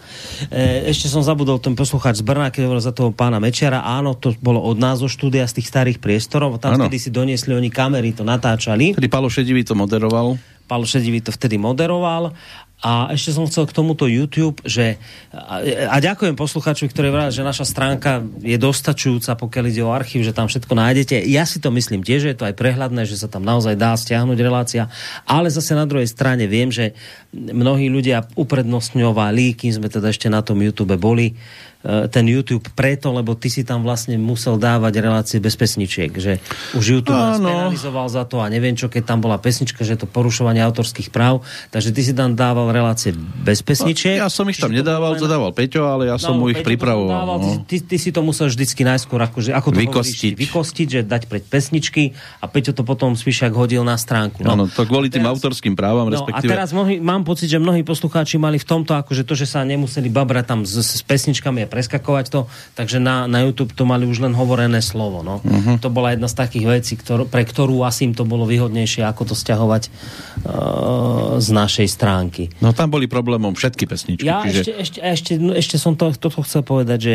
E, ešte som zabudol ten poslucháč z Brna, keď hovoril za toho pána Mečera. Áno, to bolo od nás zo štúdia z tých starých priestorov. Tam vtedy si doniesli oni kamery, to natáčali. Vtedy Palo Šedivý to moderoval. Palo Šedivý to vtedy moderoval. A ešte som chcel k tomuto YouTube, že a, ďakujem posluchačovi, ktorý vraví, že naša stránka je dostačujúca, pokiaľ ide o archív, že tam všetko nájdete. Ja si to myslím tiež, že je to aj prehľadné, že sa tam naozaj dá stiahnuť relácia, ale zase na druhej strane viem, že mnohí ľudia uprednostňovali, kým sme teda ešte na tom YouTube boli, e, ten YouTube preto, lebo ty si tam vlastne musel dávať relácie bez pesničiek, že už YouTube nás penalizoval za to a neviem čo, keď tam bola pesnička, že to porušovanie autorských práv, takže ty si tam dával relácie bez pesničiek. Ja som ich tam to nedával, len- zadával Peťo, ale ja som No, mu ich Peťo to pripravoval. dával, No. Ty, ty, si to musel vždycky najskôr akože, ako to Vykostiť. Hovoríš, vykostiť, že dať pred pesničky a Peťo to potom spíšak hodil na stránku. Áno, to kvôli tým teraz- autorským právam, No a teraz mnohí, mám pocit, že mnohí poslucháči mali v tomto akože to, že sa nemuseli babrať tam s, s pesničkami a preskakovať to, takže na, na YouTube to mali už len hovorené slovo. No. Uh-huh. To bola jedna z takých vecí, ktor, pre ktorú asi im to bolo výhodnejšie, ako to stiahovať uh, z našej stránky. No tam boli problémom všetky pesničky. Ja čiže... ešte, ešte, ešte, no, ešte som to, toto chcel povedať, že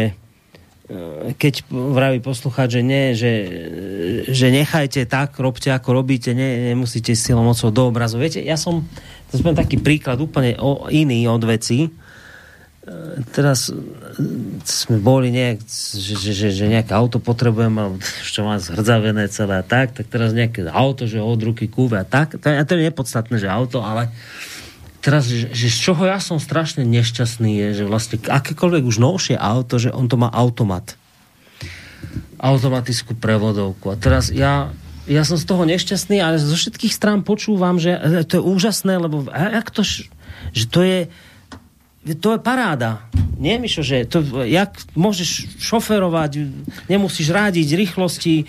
keď vraví poslucháč, že nie, že, že nechajte tak, robte ako robíte, ne, nemusíte silou mocou do obrazu. Viete, ja som, to sme taký príklad úplne o, iný od veci. E, Teraz e, sme boli nejak, že, že, že, že nejaké auto potrebujem, čo mám zhrdzavené celé a tak, tak teraz nejaké auto, že od ruky kúve a tak. To, to je nepodstatné, že auto, ale teraz, že, že z čoho ja som strašne nešťastný je, že vlastne akékoľvek už novšie auto, že on to má automat. Automatickú prevodovku. A teraz ja, ja som z toho nešťastný, ale zo všetkých strán počúvam, že e, to je úžasné, lebo jak to, že to je to je paráda. Nie, Mišo, že to, jak môžeš šoferovať, nemusíš rádiť rýchlosti.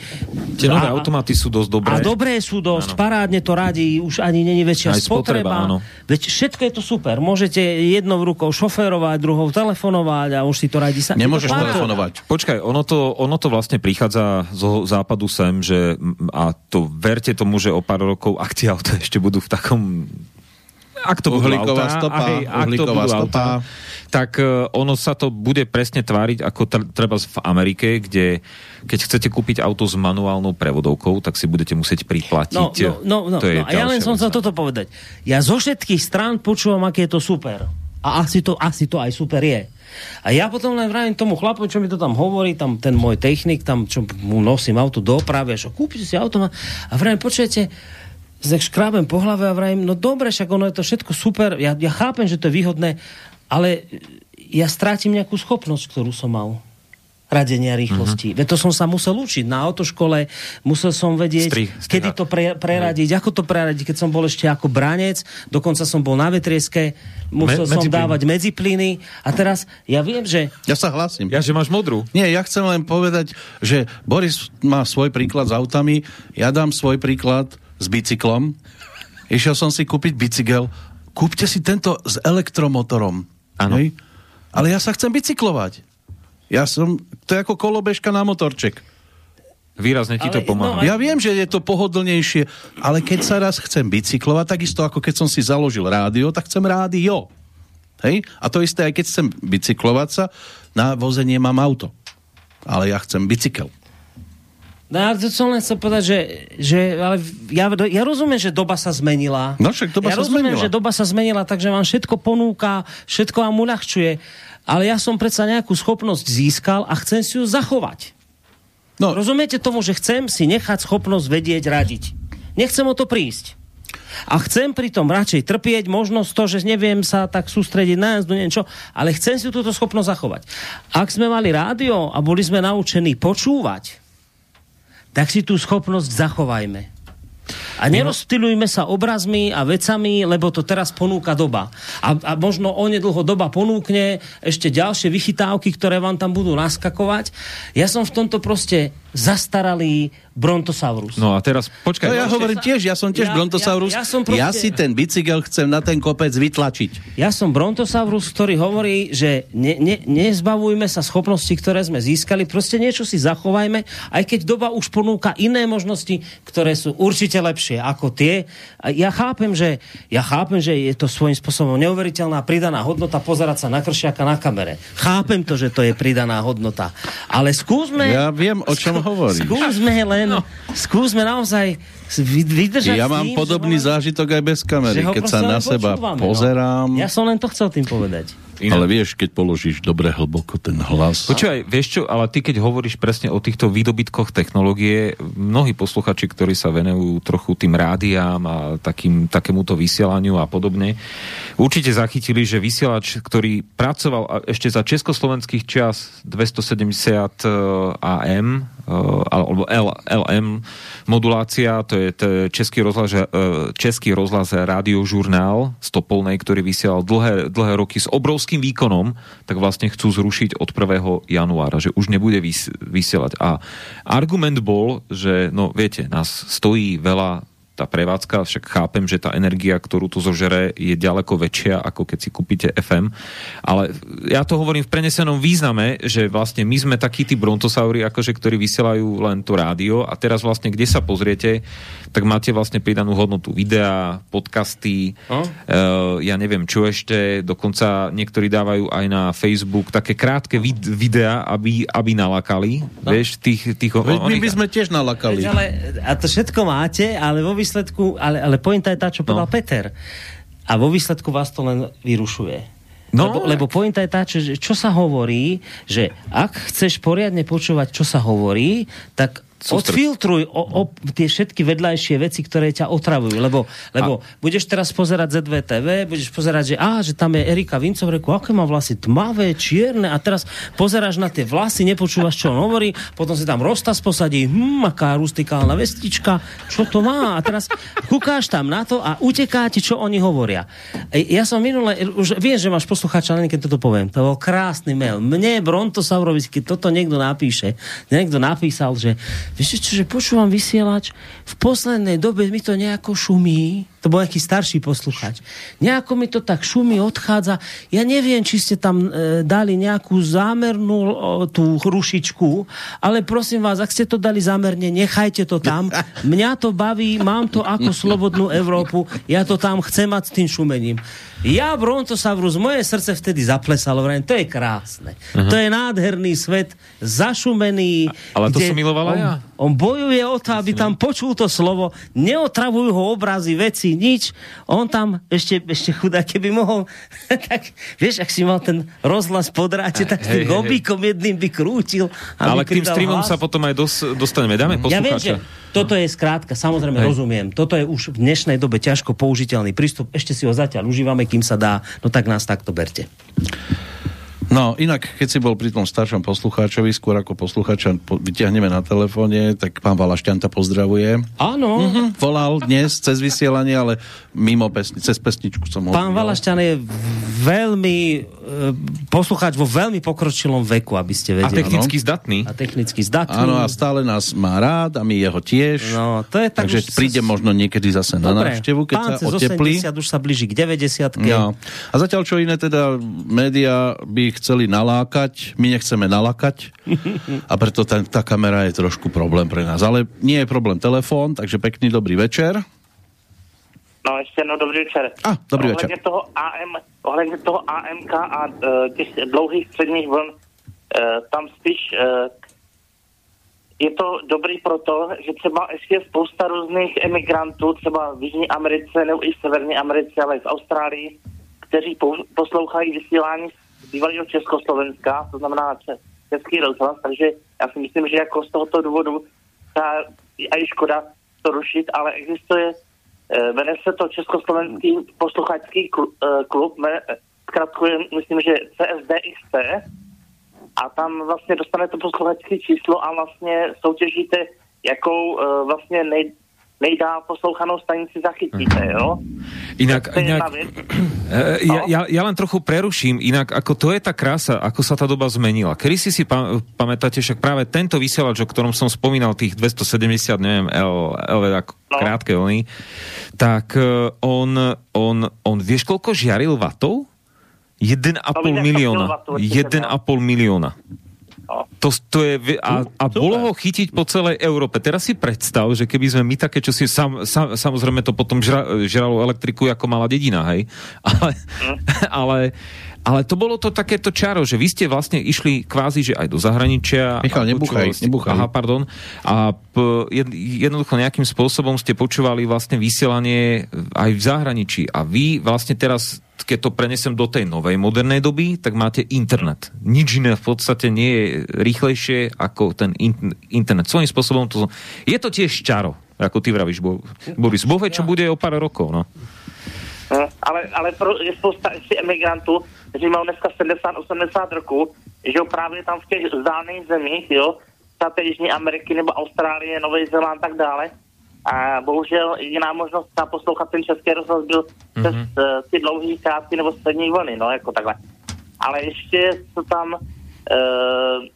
Tie nové automaty sú dosť dobré. A dobré sú dosť, Áno. parádne to radí, už ani není väčšia Aj spotreba, áno. Veď všetko je to super. Môžete jednou rukou šoferovať, druhou telefonovať a už si to radí sa. Nemôžeš to telefonovať. Počkaj, ono to, ono to vlastne prichádza zo západu sem, že a to verte tomu, že o pár rokov, ak tie auta ešte budú v takom ak to budú Uhlíková autá, stopa, hej, ak to budú stopa. autá, tak e, ono sa to bude presne tváriť ako tr- treba v Amerike, kde keď chcete kúpiť auto s manuálnou prevodovkou, tak si budete musieť priplatiť. No, no, no, no, to je no a ja len som vec. chcel toto povedať. Ja zo všetkých strán počúvam, aké je to super. A asi to, asi to aj super je. A ja potom len vravím tomu chlapu, čo mi to tam hovorí, tam ten môj technik, tam čo mu nosím auto do opravy, a že kúpite si auto a vravím, počujete, škrábem po hlave a vravím, no dobre, však ono je to všetko super, ja, ja chápem, že to je výhodné, ale ja strátim nejakú schopnosť, ktorú som mal radenia rýchlosti. Mm-hmm. Veď to som sa musel učiť na autoškole, musel som vedieť, Strih, strih. kedy to pre, preradiť, ako to preradiť, keď som bol ešte ako branec, dokonca som bol na vetrieske, musel Me- som medziplyn. dávať medziplyny a teraz ja viem, že Ja sa hlasím. Ja, že máš modrú. Nie, ja chcem len povedať, že Boris má svoj príklad s autami, ja dám svoj príklad s bicyklom. Išiel som si kúpiť bicykel. Kúpte si tento s elektromotorom. Áno. Ale ja sa chcem bicyklovať. Ja som, to je ako kolobežka na motorček. Výrazne ti to Ale- pomáha. no, Ja viem, že je to pohodlnejšie, ale keď sa raz chcem bicyklovať, takisto ako keď som si založil rádio, tak chcem rádio. Hej? A to isté, aj keď chcem bicyklovať sa, na vozenie mám auto. Ale ja chcem bicykel. No ja som len chcel povedať, že, že ale ja, ja rozumiem, že doba sa zmenila. No však doba ja sa rozumiem, zmenila. že doba sa zmenila, takže vám všetko ponúka, všetko vám uľahčuje. Ale ja som predsa nejakú schopnosť získal a chcem si ju zachovať. No, Rozumiete tomu, že chcem si nechať schopnosť vedieť, radiť. Nechcem o to prísť. A chcem pritom radšej trpieť možnosť to, že neviem sa tak sústrediť na jazdu, neviem čo, ale chcem si túto schopnosť zachovať. Ak sme mali rádio a boli sme naučení počúvať, tak si tú schopnosť zachovajme. A nerozptylujme sa obrazmi a vecami, lebo to teraz ponúka doba. A, a možno onedlho doba ponúkne ešte ďalšie vychytávky, ktoré vám tam budú naskakovať. Ja som v tomto proste zastaralý Brontosaurus. No a teraz, počkaj. No ja hovorím tiež, ja som tiež Ja- Brontosaurus. ja- Ja, som proste- ja si ten bicykel chcem na ten kopec vytlačiť. Ja som Brontosaurus, ktorý hovorí, že ne, ne, nezbavujme sa schopnosti, ktoré sme získali, proste niečo si zachovajme, aj keď doba už ponúka iné možnosti, ktoré sú určite lepšie ako tie. Ja chápem, že, ja chápem, že je to svojím spôsobom neuveriteľná pridaná hodnota pozerať sa na kršiaka na kamere. Chápem to, že to je pridaná hodnota. Ale skúsme... Ja viem, o čom hovoríš. Skúsme len, no. skúsme naozaj vy- vydržať Ja mám tým, podobný že, zážitok aj bez kamery, keď sa na seba počúvame, pozerám. No. Ja som len to chcel tým povedať. Inak. Ale vieš, keď položíš dobre hlboko ten hlas. Počúvaj, vieš čo, ale ty keď hovoríš presne o týchto výdobytkoch technológie, mnohí posluchači, ktorí sa venujú trochu tým rádiám a takým, takémuto vysielaniu a podobne, určite zachytili, že vysielač, ktorý pracoval ešte za československých čas 270 eh, AM alebo LM modulácia, to je, český rozhlas, eh, český rozhlas rádiožurnál z Topolnej, ktorý vysielal dlhé, dlhé roky s obrovským výkonom, tak vlastne chcú zrušiť od 1. januára, že už nebude vys- vysielať. A argument bol, že no viete, nás stojí veľa tá prevádzka, však chápem, že tá energia, ktorú tu zožere, je ďaleko väčšia, ako keď si kúpite FM. Ale ja to hovorím v prenesenom význame, že vlastne my sme takí tí brontosauri, akože, ktorí vysielajú len to rádio a teraz vlastne, kde sa pozriete, tak máte vlastne pridanú hodnotu videa, podcasty, uh, ja neviem čo ešte, dokonca niektorí dávajú aj na Facebook také krátke vid- videá, aby, aby nalakali, no. vieš, tých... tých my oných- by sme tiež nalakali. Veď ale, a to všetko máte, ale vo výsledku, ale, ale pointa je tá, čo povedal No. Peter. A vo výsledku vás to len vyrušuje. No. Lebo, lebo pointa je tá, čo, čo sa hovorí, že ak chceš poriadne počúvať, čo sa hovorí, tak odfiltruj o, o, tie všetky vedľajšie veci, ktoré ťa otravujú, lebo, lebo a... budeš teraz pozerať ZVTV, budeš pozerať, že, á, že tam je Erika Vincov, reku, aké má vlasy tmavé, čierne a teraz pozeráš na tie vlasy, nepočúvaš, čo on hovorí, potom si tam roztaz posadí, hm, aká rustikálna vestička, čo to má a teraz kúkáš tam na to a uteká ti, čo oni hovoria. E, Ja som minule, už viem, že máš poslucháča, len keď toto poviem, to bol krásny mail. Mne Brontosaurovi, keď toto niekto napíše, niekto napísal, že vieš čo, že počúvam vysielač, v poslednej dobe mi to nejako šumí, to bol nejaký starší posluchač. Nejako mi to tak šumí, odchádza. Ja neviem, či ste tam e, dali nejakú zámernú o, tú rušičku, ale prosím vás, ak ste to dali zámerne, nechajte to tam. Mňa to baví, mám to ako slobodnú Európu, ja to tam chcem mať s tým šumením. Ja Brontosaurus, moje srdce vtedy zaplesalo, vrajím, to je krásne. Uh-huh. To je nádherný svet, zašumený. Ale to som milovala on, ja. On bojuje o to, aby tam počul to slovo, neotravujú ho obrazy, veci, nič. On tam ešte, ešte chudá, keby mohol, tak vieš, ak si mal ten rozhlas podráte, tak tým gobíkom jedným by krútil. aby Ale k tým streamom hlas. sa potom aj dos, dostaneme. Dáme Ja viem, že poslucháča. toto je skrátka, samozrejme Hej. rozumiem. Toto je už v dnešnej dobe ťažko použiteľný prístup. Ešte si ho zatiaľ užívame, kým sa dá. No tak nás takto berte. No, inak, keď si bol pri tom staršom poslucháčovi, skôr ako poslucháča po- vyťahneme na telefóne, tak pán Valašťanta pozdravuje. Áno. Mhm, volal dnes cez vysielanie, ale mimo pesni, cez pesničku som ho Pán. Valašťan je veľmi e, poslucháč vo veľmi pokročilom veku, aby ste A vedeli. technicky zdatný. A technicky zdatný. Áno, a stále nás má rád a my jeho tiež. No, to je tak Takže už- príde možno niekedy zase na Dobre, návštevu, keď pán sa cez oteplí. 80 už sa blíži k 90 No. A zatiaľ čo iné teda média by chceli nalákať, my nechceme nalakať a preto tá, tá kamera je trošku problém pre nás. Ale nie je problém telefón, takže pekný dobrý večer. No ještě jednou dobrý večer. A, dobrý ohledně večer. Toho AM, ohledně toho AMK a uh, těch dlouhých středních vln, uh, tam spíš uh, je to dobrý proto, že třeba ještě je spousta různých emigrantů, třeba v Jižní Americe nebo i v Severní Americe, ale i v Austrálii, kteří poslouchají vysílání z bývalého Československa, to znamená če- Český rozhlas, takže já si myslím, že jako z tohoto důvodu ta, a je škoda to rušit, ale existuje Eh, Jmenuje se to Československý posluchačský eh, klub, jmen- eh, zkratkuje, myslím, že CSDXT a tam vlastně dostanete posluchačské číslo a vlastně soutěžíte, jakou eh, vlastně nej, nejdál poslouchanou stanici zachytíte, jo? Inak, To inak ja, ja, ja len trochu preruším, inak ako to je tá krása, ako sa tá doba zmenila. Kedy si si pa, pamätáte, však práve tento vysielač, o ktorom som spomínal, tých 270, neviem, L, L ako No. krátke vlny, tak e, on, on, on, vieš koľko žiaril vatov? 1,5 No, milióna. kilowattov, určite, 1,5 milióna. No. To, to je, a, a bolo ho chytiť po celej Európe. Teraz si predstav, že keby sme my také, čo si sam, sam, samozrejme to potom žra, žralo elektriku ako malá dedina, hej? Ale, ale, ale to bolo to takéto čaro, že vy ste vlastne išli kvázi, že aj do zahraničia. Michal, a nebuchaj, ste- nebuchaj. Aha, pardon. A p, jed, jednoducho nejakým spôsobom ste počúvali vlastne vysielanie aj v zahraničí. A vy vlastne teraz keď to prenesem do tej novej modernej doby, tak máte internet. Nič iné v podstate nie je rýchlejšie ako ten in- internet. Svojím spôsobom to... Je to tiež čaro, ako ty vravíš, Bo- Boris. Boh vie, čo bude o pár rokov, no. Hm, Ale, ale pro, je spousta ještě emigrantů, kteří mají dneska 70-80 roků, že jo, právě tam v těch vzdálených zemích, jo, té Jižní Ameriky nebo Austrálie, Nový Zéland a tak dále. A bohužel jediná možnost třeba poslouchat ten český rozhlas byl mm-hmm. přes uh, ty dlouhý, krátky nebo střední vlny, no, jako takhle. Ale ještě co tam uh,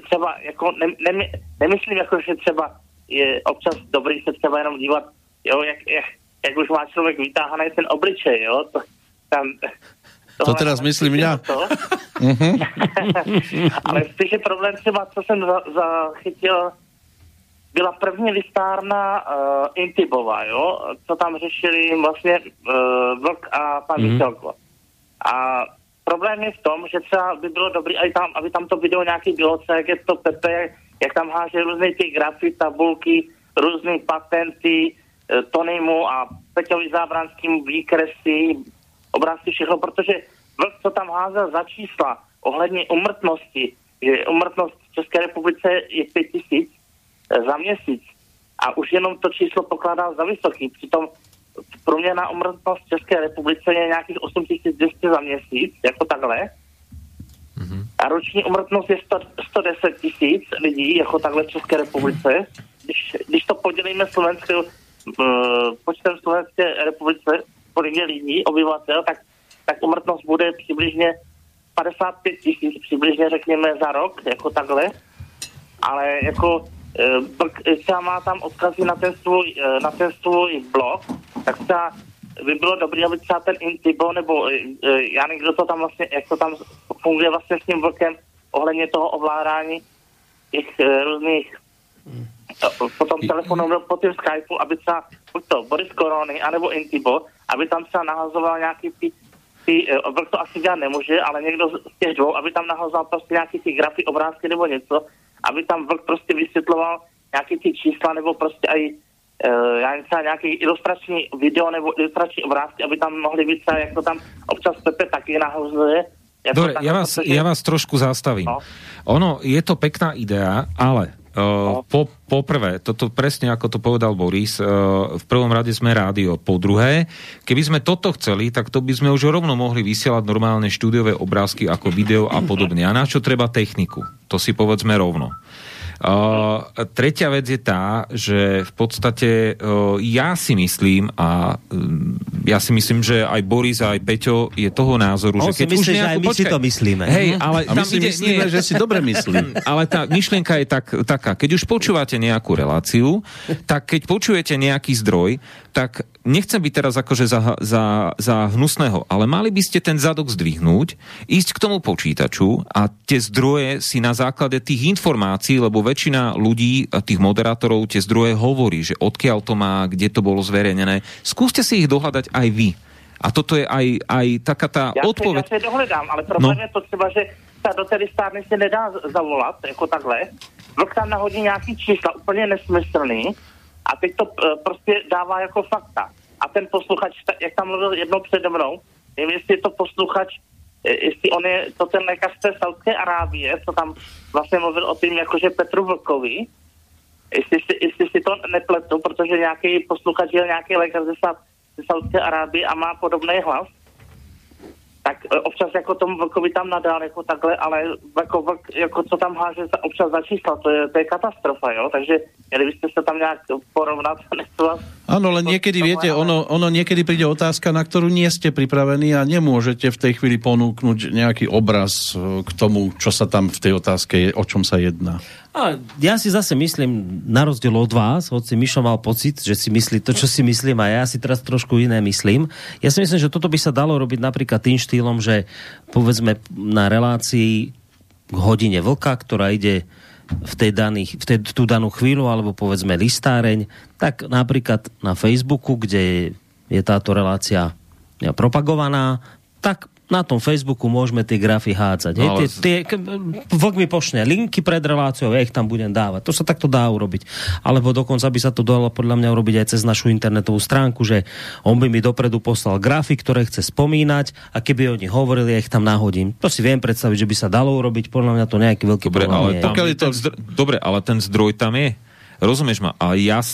třeba, jako ne, ne, nemyslím, jako, že třeba je občas dobrý se třeba jenom dívat, jo, jak, jak, jak už má člověk vytáhaný ten obličej, jo, to, tam, To teraz myslím ja. To. Ale spíš je problém třeba, co jsem za, zachytil, byla první listárna uh, Intibova, jo, co tam řešili vlastně uh, Vlk a pan Mhm. mm. A problém je v tom, že třeba by bylo dobré, aby tam, aby tam to video nějaký bylo, co jak je to Pepe, jak, tam háže různé ty grafy, tabulky, různé patenty, Tonymu a Peťovi Zábranským výkresy, obrázky, všechno, protože Vlk, co tam házel za čísla ohledně umrtnosti, že umrtnost v České republice je 5 tisíc, za měsíc. A už jenom to číslo pokládá za vysoký. Přitom průměrná umrtnost v České republice je nějakých 8200 za měsíc, jako takhle. A roční umrtnost je 100, 110 tisíc lidí, jako takhle v České republice. Když, když to podělíme slovenské, uh, počtem Slovenské republice, je lidí, obyvatel, tak, tak umrtnost bude přibližně 55 tisíc, přibližně řekněme za rok, jako takhle. Ale jako Blk třeba má tam odkazy na ten svůj, eh, na ten svůj blog, tak třeba by bylo dobré, aby třeba ten Intibo, nebo eh, já nevím, kdo to tam vlastně, jak to tam funguje vlastně s tím vlkem ohledně toho ovládání těch různých eh, po tom telefonu nebo po tom Skypeu, aby třeba buď to Boris Korony, anebo Intibo, aby tam třeba nahazoval nějaký ty, ty vlk to asi dělat nemůže, ale někdo z těch dvou, aby tam nahazoval prostě nějaký ty grafy, obrázky nebo něco, aby tam vlk prostě vysvětloval nějaký ty čísla nebo prostě aj uh, já nevím, třeba nějaký ilustrační video nebo ilustrační obrázky, aby tam mohli být třeba, jak to tam občas Pepe taky nahazuje. jako Dobre, ja vás, ja vás trošku zastavím. No. Ono, je to pekná idea, ale uh, po, po prvé, toto presne ako to povedal Boris, uh, v prvom rade sme rádio. Po druhé, keby sme toto chceli, tak to by sme už rovno mohli vysielať normálne štúdiové obrázky ako video a podobne. A na čo treba techniku? To si povedzme rovno. Uh, tretia vec je tá, že v podstate uh, ja si myslím a um, ja si myslím, že aj Boris a aj Peťo je toho názoru, On že si keď myslí, už že nejakú, aj my si to myslíme. Hej, ale A my si ide, myslíme, že si dobre myslí. ale tá myšlienka je tak, taká, keď už počúvate nejakú reláciu, tak keď počujete nejaký zdroj, tak nechcem byť teraz akože za, za, za hnusného, ale mali by ste ten zadok zdvihnúť, ísť k tomu počítaču a tie zdroje si na základe tých informácií, lebo väčšina ľudí, tých moderátorov, tie zdroje hovorí, že odkiaľ to má, kde to bolo zverejnené. Skúste si ich dohľadať aj vy. A toto je aj, aj taká tá Já odpoveď. Se, já se dohledám, ale problém No. je to třeba, že ta do té listárny se nedá zavolat, jako takhle. Vlk tam nahodí nějaký čísla, úplně nesmyslný a teď to eh, prostě dává jako fakta. A ten posluchač, jak tam mluvil jednou přede mnou, nevím, jestli je to posluchač, eh, jestli on je to ten lékař z té Saudské Arábie, co tam vlastně mluvil o tím, jakože Petru Vlkovi, jestli si, jestli si to nepletu, protože nějaký posluchač je nějaký lékař ze, ze Saudské Arábie a má podobný hlas, tak e, občas jako tomu vlkovi tam nadal jako takhle, ale jako vlk, jako co tam háže občas za čísla, to je, to je katastrofa, jo, takže měli byste se tam nějak porovnat, nechci vás Áno, len niekedy, viete, ono, ono niekedy príde otázka, na ktorú nie ste pripravení a nemôžete v tej chvíli ponúknuť nejaký obraz e, k tomu, čo sa tam v tej otázke je, o čom sa jedná. A ja si zase myslím, na rozdiel od vás, hoci Mišo mal pocit, že si myslí to, čo si myslím a ja si teraz trošku iné myslím. Ja si myslím, že toto by sa dalo robiť napríklad tým štýlom, že povedzme na relácii k hodine vlka, ktorá ide v, tej daných, v tej, tú danú chvíľu, alebo povedzme listáreň, tak napríklad na Facebooku, kde je táto relácia propagovaná, tak na tom Facebooku môžeme tie grafy hádzať. No, ale tie, tie, k- vlk mi pošne linky pred reláciou, ja ich tam budem dávať. To sa takto dá urobiť. Alebo dokonca by sa to dalo podľa mňa urobiť aj cez našu internetovú stránku, že on by mi dopredu poslal grafy, ktoré chce spomínať a keby oni hovorili, ja ich tam nahodím. To si viem predstaviť, že by sa dalo urobiť, podľa mňa to nejaký veľký Dobre, problém ale, je. tam, je to- ten zdroj, dobre, ale ten zdroj tam je. Rozumieš ma? Ale ja,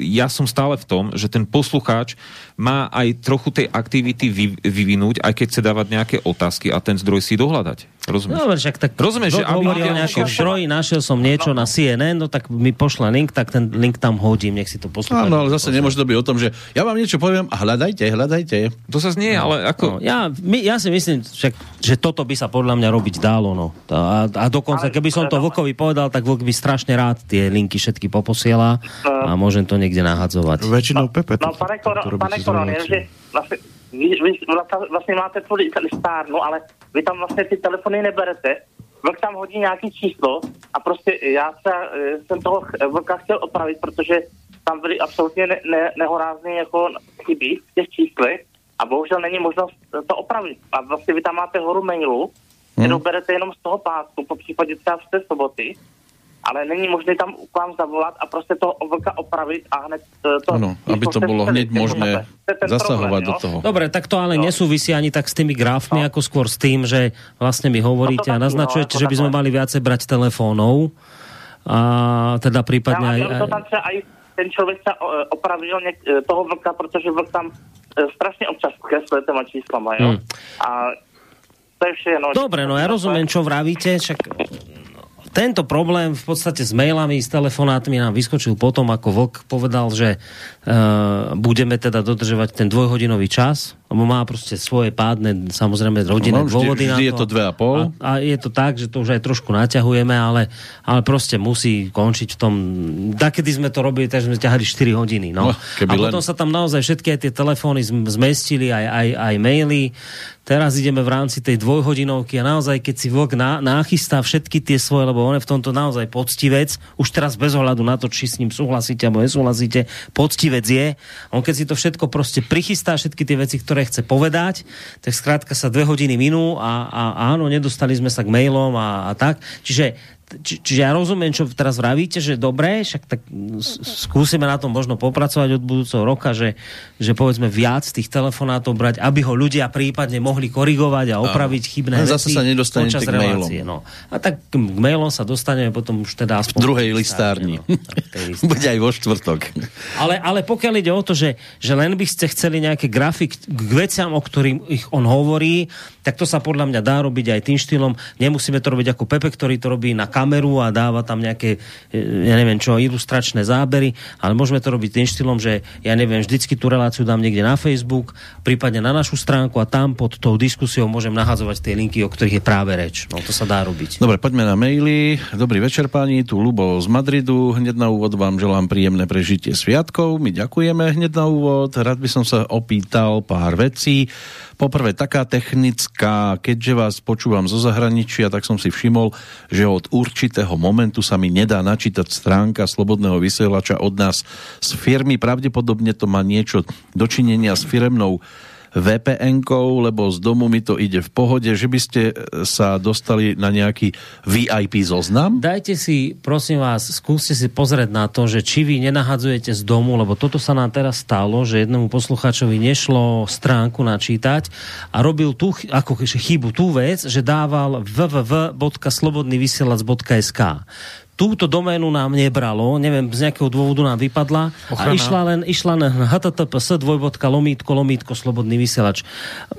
ja som stále v tom, že ten poslucháč má aj trochu tej aktivity vy, vyvinúť, aj keď chce dávať nejaké otázky a ten zdroj si dohľadať. Rozumieš? No, však tak Rozumieš, že aby hovorí o nejakom zdroji, našiel som niečo na CNN, no tak mi pošle link, tak ten link tam hodím, nech si to poslúcha. Áno, ale zase nemôže to byť o tom, že ja vám niečo poviem a hľadajte, hľadajte. To sa znie, ale No, ako... ja, my, ja si myslím, však, že toto by sa podľa mňa robiť dalo. No. A, a dokonca, Ale- keby som to Vlkovi povedal, tak Vlk by strašne rád tie linky všetky poposiela a môžem to niekde nahadzovať. Väčšinou Pepe to, No, pane, Koro, to robí pane Koron, reláciu. Vy, vy vlastně- máte tu li- listárnu, ale vy tam vlastně ty telefony neberete. Vlk tam hodí nějaký číslo a prostě já se, eh, jsem toho vlka chtěl opravit, protože tam byly absolutně ne, ne, nehorázné jako chyby v těch číslech a bohužel není možnost to opravit. A vlastně vy tam máte horu mailu, kterou berete jenom z toho pátku, po případě třeba z té soboty, ale není možné tam k vám zavolat a prostě toho vlka opravit a hned eh, to... Áno, aby to jste bolo hneď možné To zasahovať problém, do toho. Dobre, tak to ale No. nesúvisí ani tak s tými grafmi, ako skôr s tým, že vlastne mi hovoríte No to a naznačujete, no, že by sme mali viacej brať telefónov A teda prípadne Já, aj... ale to tam třeba aj ten člověk sa o- opravil něk- toho vlka, protože vlk tam e, strašně občas kresluje těma číslama, jo. Hmm. A to je vše, no. Dobre, no ja rozumiem, čo vravíte, však tento problém v podstate s mailami, s telefonátmi nám vyskočil potom, ako Vlk povedal, že uh, budeme teda dodržovať ten dvojhodinový čas, lebo má proste svoje pádne, samozrejme, rodinné No, vždy- dôvody na vždy to. je to dve a pol. A, a je to tak, že to už aj trošku naťahujeme, ale, ale proste musí končiť v tom... Dakedy sme to robili, tak sme ťahali 4 hodiny. No. No, a potom len. sa tam naozaj všetky tie telefóny zm- zmestili, aj, aj, aj maily. Teraz ideme v rámci tej dvojhodinovky a naozaj, keď si vlk ná, nachystá všetky tie svoje, lebo on je v tomto naozaj poctivec, už teraz bez ohľadu na to, či s ním súhlasíte alebo nesúhlasíte, poctivec je. On keď si to všetko proste prichystá, všetky tie veci, ktoré chce povedať, tak skrátka sa dve hodiny minú a, a áno, nedostali sme sa k mailom a, a tak. Čiže či, čiže ja rozumiem, čo teraz vravíte, že dobre, však tak skúsime na tom možno popracovať od budúceho roka, že, že povedzme viac tých telefonátov brať, aby ho ľudia prípadne mohli korigovať a opraviť chybné Len veci zase sa nedostanete počas k mailom. relácie. No. A tak k mailom sa dostaneme potom už teda. V druhej listárni. No, listárni. Bude aj vo štvrtok. Ale, ale pokiaľ ide o to, že, že len by ste chceli nejaké grafik k veciam, o ktorých on hovorí, tak to sa podľa mňa dá robiť aj tým štýlom. Nemusíme to robiť ako Pepe, ktorý to robí na kameru a dáva tam nejaké, e, ja neviem čo, ilustračné zábery, ale môžeme to robiť tým štýlom, že ja neviem, vždycky tú reláciu dám niekde na Facebook, prípadne na našu stránku a tam pod tou diskusiou môžem nahazovať tie linky, o ktorých je práve reč. No to sa dá robiť. Dobre, poďme na maily. Dobrý večer, páni, tu Lubo z Madridu. Hneď na úvod vám želám príjemné prežitie sviatkov. My ďakujeme hneď na úvod. Rád by som sa opýtal pár vecí. Poprvé, taká technická, keďže vás počúvam zo zahraničia, tak som si všimol, že od určitého momentu sa mi nedá načítať stránka Slobodného vysielača od nás z firmy. Pravdepodobne to má niečo dočinenia s firemnou VPN-kou, lebo z domu mi to ide v pohode, že by ste e, sa dostali na nejaký VIP zoznam? Dajte si, prosím vás, skúste si pozrieť na to, že či vy nenahadzujete z domu, lebo toto sa nám teraz stalo, že jednému poslucháčovi nešlo stránku načítať a robil tú ako chybu tú vec, že dával www.slobodnyvysielac.sk túto doménu nám nebralo, neviem, z nejakého dôvodu nám vypadla a Ochrana. išla len, išla len https dvojbodka lomítko lomítko slobodný vysielač.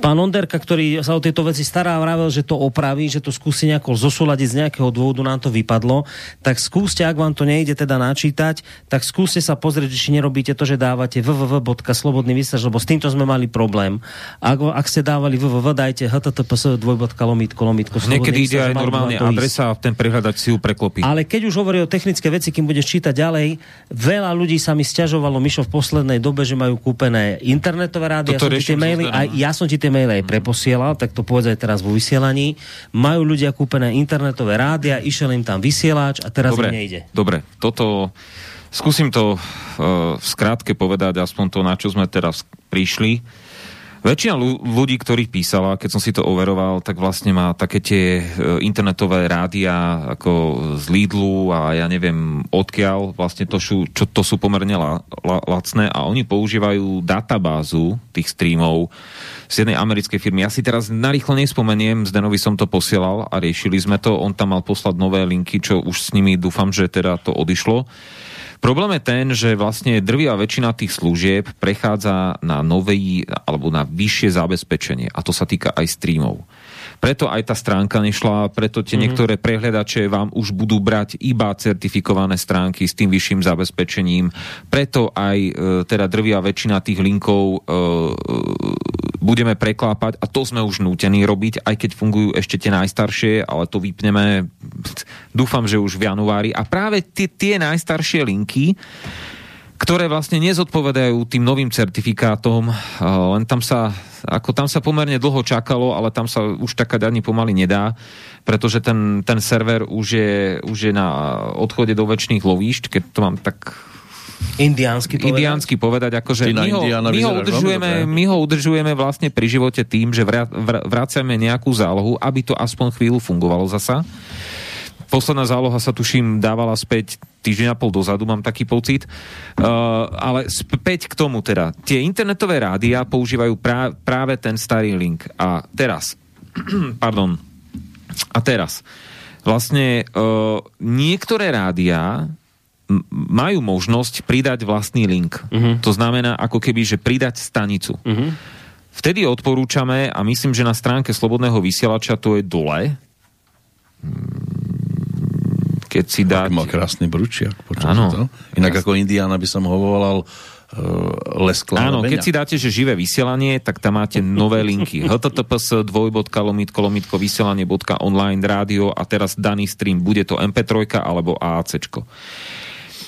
Pán Onderka, ktorý sa o tieto veci stará, vravel, že to opraví, že to skúsi nejako zosúľadiť z nejakého dôvodu nám to vypadlo, tak skúste, ak vám to nejde teda načítať, tak skúste sa pozrieť, či nerobíte to, že dávate www.slobodný vysielač, lebo s týmto sme mali problém. Ak, ak ste dávali www, dajte https dvojbodka lomítko lomítko Niekedy ide aj normálne adresa a ten prehľadač si ju preklopí. Ale keď už hovorí o technické veci, kým budeš čítať ďalej, veľa ľudí sa mi stiažovalo, Mišo, v poslednej dobe, že majú kúpené internetové rády. Ja som, ti tie maily, aj, ja som ti tie maily aj preposielal, tak to povedz aj teraz vo vysielaní. Majú ľudia kúpené internetové rádia, išiel im tam vysielač a teraz dobre, im nejde. Dobre, toto... Skúsim to uh, v skrátke povedať, aspoň to, na čo sme teraz prišli. Väčšina ľu- ľudí, ktorých písala, keď som si to overoval, tak vlastne má také tie e, internetové rádia ako z Lidlu a ja neviem odkiaľ, vlastne to sú, čo, to sú pomerne la, la, lacné a oni používajú databázu tých streamov z jednej americkej firmy. Ja si teraz narýchlo nespomeniem, Zdenovi som to posielal a riešili sme to, on tam mal poslať nové linky, čo už s nimi dúfam, že teda to odišlo. Problém je ten, že vlastne drvia väčšina tých služieb prechádza na nový alebo na vyššie zabezpečenie a to sa týka aj streamov. Preto aj tá stránka nešla, preto tie mm-hmm. niektoré prehľadače vám už budú brať iba certifikované stránky s tým vyšším zabezpečením. Preto aj e, teda drvia väčšina tých linkov e, e, budeme preklápať a to sme už nútení robiť, aj keď fungujú ešte tie najstaršie, ale to vypneme dúfam, že už v januári. A práve tie, tie najstaršie linky, ktoré vlastne nezodpovedajú tým novým certifikátom, len tam sa, ako tam sa pomerne dlho čakalo, ale tam sa už taká ani pomaly nedá, pretože ten, ten server už je, už je na odchode do väčšných lovíšť, keď to mám tak Indiánsky povedať. indiánsky povedať, akože my ho, my, ho udržujeme, my ho udržujeme vlastne pri živote tým, že vra, vra, vracame nejakú zálohu, aby to aspoň chvíľu fungovalo zasa. Posledná záloha sa tuším dávala späť týždeň a pol dozadu, mám taký pocit. Uh, ale späť k tomu teda. Tie internetové rádia používajú prá, práve ten starý link. A teraz, pardon, a teraz, vlastne uh, niektoré rádia majú možnosť pridať vlastný link. Mhm. To znamená ako keby, že pridať stanicu. Vtedy odporúčame, a myslím, že na stránke Slobodného vysielača to je dole, keď si dá... Má krásny bručiak. to? Inak ako Indiana by som ho volal uh, Leskla. Áno, keď si dáte, že živé vysielanie, tak tam máte nové linky. https dvojbodka lomitko lomitko vysielanie.online rádio a teraz daný stream, bude to MP3 alebo AACčko.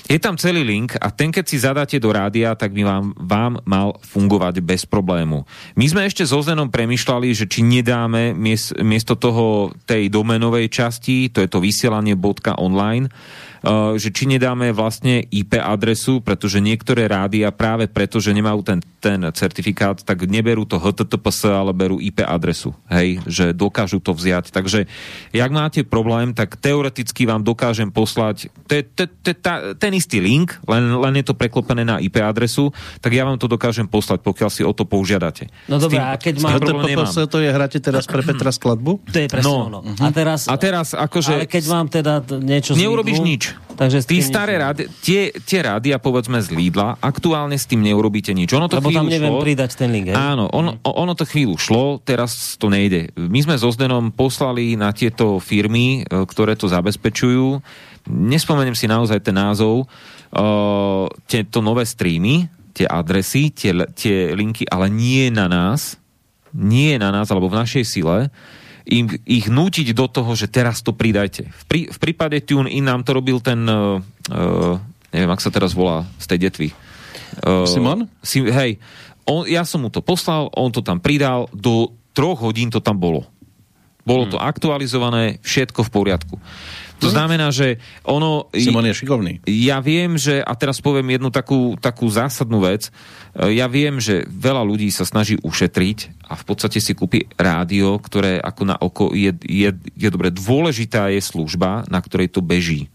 Je tam celý link a ten, keď si zadáte do rádia, tak by vám, vám mal fungovať bez problému. My sme ešte so Zenom premyšľali, že či nedáme mies, miesto toho tej domenovej časti, to je to vysielanie.online, že či nedáme vlastne IP adresu, pretože niektoré rádia práve preto, že nemajú ten, ten certifikát, tak neberú to HTTPS, ale berú IP adresu. Hej, že dokážu to vziať. Takže jak máte problém, tak teoreticky vám dokážem poslať te, te, te, ta, ten istý link, len, len je to preklopené na IP adresu, tak ja vám to dokážem poslať, pokiaľ si o to požiadate. No dobré, a keď mám-. HTPS to je, hráte teraz pre Petra skladbu? To je presne No. ono. A teraz, A teraz akože- Ale keď mám teda niečo z Neurobiš Lidlu, nič. Takže Tí staré rádi, tie, tie rádia, povedzme z Lidla, aktuálne s tým neurobíte nič. Ono to Lebo tam neviem šlo. pridať ten link, hej? Áno, ono, o- ono to chvíľu šlo, teraz to nejde. My sme so Zdenom poslali na tieto firmy, e, ktoré to zabezpečujú, nespomeniem si naozaj ten názov, uh, tieto nové streamy, tie adresy, tie, tie linky, ale nie na nás, nie na nás, alebo v našej sile, im, ich nútiť do toho, že teraz to pridajte. V, prí, v prípade TuneIn nám to robil ten, uh, neviem, ak sa teraz volá, z tej detvy. Uh, Simon? Si, hej, on, ja som mu to poslal, on to tam pridal, do troch hodín to tam bolo. Bolo to aktualizované, všetko v poriadku. To znamená, že ono... Simon je šikovný. Ja viem, že, a teraz poviem jednu takú, takú zásadnú vec, E, ja viem, že veľa ľudí sa snaží ušetriť a v podstate si kúpi rádio, ktoré ako na oko je, je, je dobre. Dôležitá je služba, na ktorej to beží.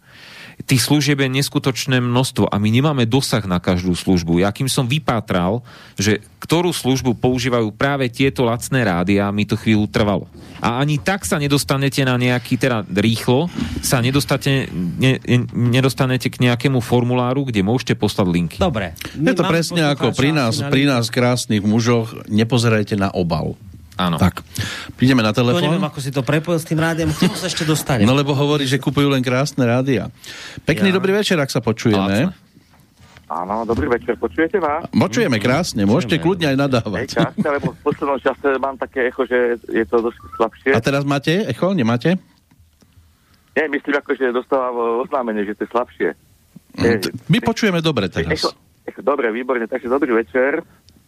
Tých služieb je neskutočné množstvo a my nemáme dosah na každú službu. Ja kým som vypátral, že ktorú službu používajú práve tieto lacné rádia, mi to chvíľu trvalo. A ani tak sa nedostanete na nejaký, teda rýchlo, sa nedostate, ne, ne- nedostanete k nejakému formuláru, kde môžete poslať linky. Dobre. Je to presne ako pri nás, pri nás krásnych mužoch, nepozerajte na obal. Áno. Tak, prídeme na To neviem, telefón. ako si to prepojil s tým rádiom. K tomu sa ešte dostanem. No lebo hovorí, že kupujú len krásne rádia. Pekný Ja. dobrý večer, ak sa počujeme. Áno, dobrý večer, počujete ma? Počujeme krásne, môžete kľudne aj Hej, nadávať. krásne, lebo v poslednom čase mám také echo, že je to dosť slabšie. A teraz máte echo? Nemáte? Nie, myslím ako, že dostávam oznámenie, že to je slabšie. Mm, t- My počujeme dobre teraz. Echo, echo, dobre, výborne, takže dobrý večer.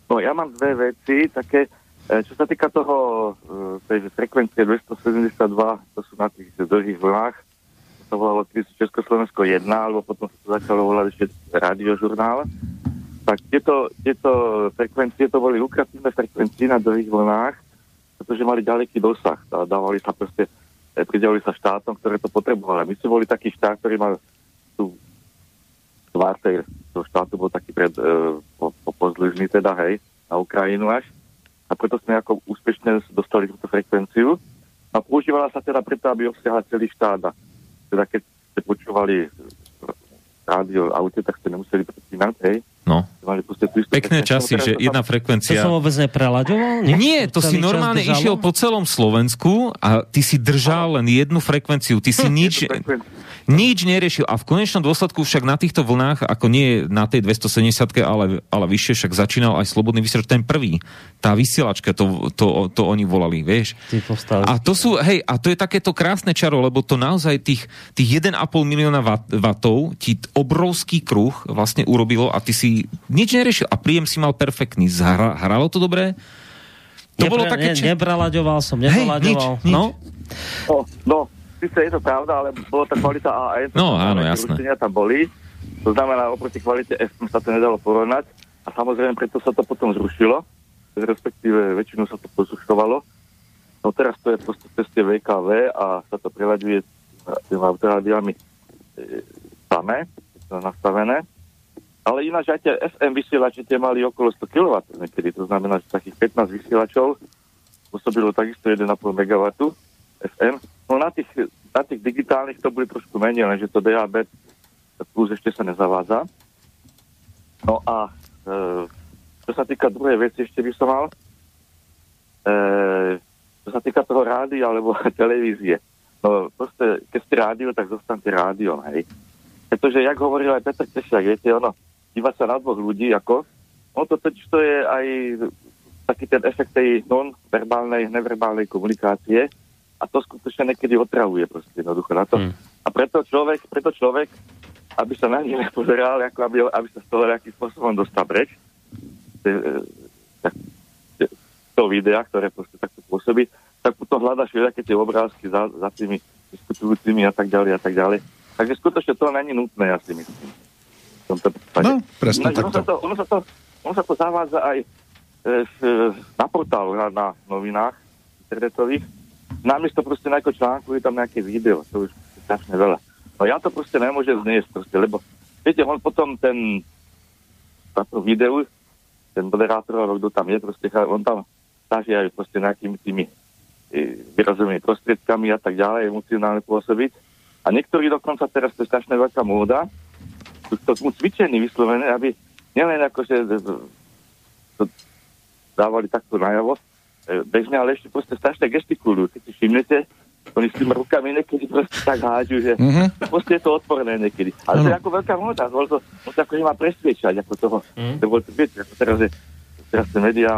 No ja mám dve veci, také, čo sa týka toho, e, tej frekvencie 272, to sú na tých dlhých vlnách, to sa volalo Československo 1, alebo potom sa to začalo volať ešte radiožurnál. Tak tieto, tieto frekvencie, to boli lukratívne frekvencie na dlhých vlnách, pretože mali ďaleký dosah a dávali sa proste, e, pridelili sa štátom, ktoré to potrebovali. My sme boli taký štát, ktorý mal tú tvár toho štátu bol taký pred, e, po, po, teda, hej, na Ukrajinu až. A preto sme ako úspešne dostali túto frekvenciu. A používala sa teda preto, aby obsiahla celý štát. Teda keď ste počúvali rádio aute, tak ste nemuseli prepínať, hej. No. Pekné časy, že to jedna To frekvencia... som vôbec neprelaďoval? Nie, to si normálne išiel po celom Slovensku a ty si držal len jednu frekvenciu. Ty si nič. Nič neriešil. A v konečnom dôsledku však na týchto vlnách, ako nie na tej 270 ale, ale vyššie, však začínal aj Slobodný vysielač, ten prvý. Tá vysielačka, to, to, to oni volali, vieš. A to sú, hej, a to je takéto krásne čaro, lebo to naozaj tých, tých 1,5 milióna vatov ti obrovský kruh vlastne urobilo a ty si nič neriešil a príjem si mal perfektný. Zhra, hralo to dobre? To Nepre, bolo také... Ne, či- neprelaďoval som, Hej, neprelaďoval. nič, nič. No, No, no, síce je to pravda, ale bolo tá kvalita AM. No, áno, jasné. tam boli. To znamená, oproti kvalite FM sa to nedalo porovnať. A samozrejme, preto sa to potom zrušilo. Respektíve väčšinu sa to pozrušovalo. No teraz to je proste cez tie VKV a sa to prelaďuje tými autorádiami e, samé, to je nastavené. Ale ináč aj tie FM vysielače tie mali okolo 100 kW niekedy. To znamená, že takých 15 vysielačov pôsobilo takisto 1,5 MW FM. No na tých na tých digitálnych to bude trošku menej, lenže to DAB plus ešte sa nezavádza. No a e, čo sa týka druhej veci, ešte by som mal, e, čo sa týka toho rádia alebo televízie. No proste, keď ste rádio, tak zostanete rádiom, hej. Pretože, jak hovoril aj Petr Tešiak, viete, ono, díva sa na dvoch ľudí, ako, no to totiž to je aj taký ten efekt tej non-verbálnej, neverbálnej komunikácie a to skutočne niekedy otravuje proste jednoducho na to. Hmm. A preto človek, preto človek, aby sa na nich nepozeral, ako aby, aby sa z toho nejakým spôsobom dostal preč, tak, e, videa, ktoré proste takto pôsobí, tak potom hľadaš všetky tie obrázky za, za tými diskutujúcimi a tak ďalej a tak ďalej. Takže skutočne to není nutné, ja si myslím. No, presne Ináč ono sa takto. to, ono sa to, ono sa to zavádza aj e, na portálu, na, na novinách internetových. Namiesto proste nejakého článku je tam nejaké video, to už je strašne veľa. No ja to proste nemôžem zniesť proste, lebo viete, on potom ten táto videu, ten moderátor, alebo kto tam je, proste, on tam snaží aj proste nejakými tými e, výrazovými prostriedkami a tak ďalej, emocionálne pôsobiť. A niektorí dokonca teraz, to je strašne veľká móda, sú k tomu cvičení vyslovené, aby nielen akože to dávali takto najavo, bežne, ale ešte proste strašne gestikulujú. Keď si všimnete, oni s tými rukami niekedy proste tak hádžu, že Mhm. proste je to odporné niekedy. Ale to je ako veľká móda, bol to, bol to akože má presviečať, ako toho, Mhm. lebo viete, ako teraz je, teraz ten media,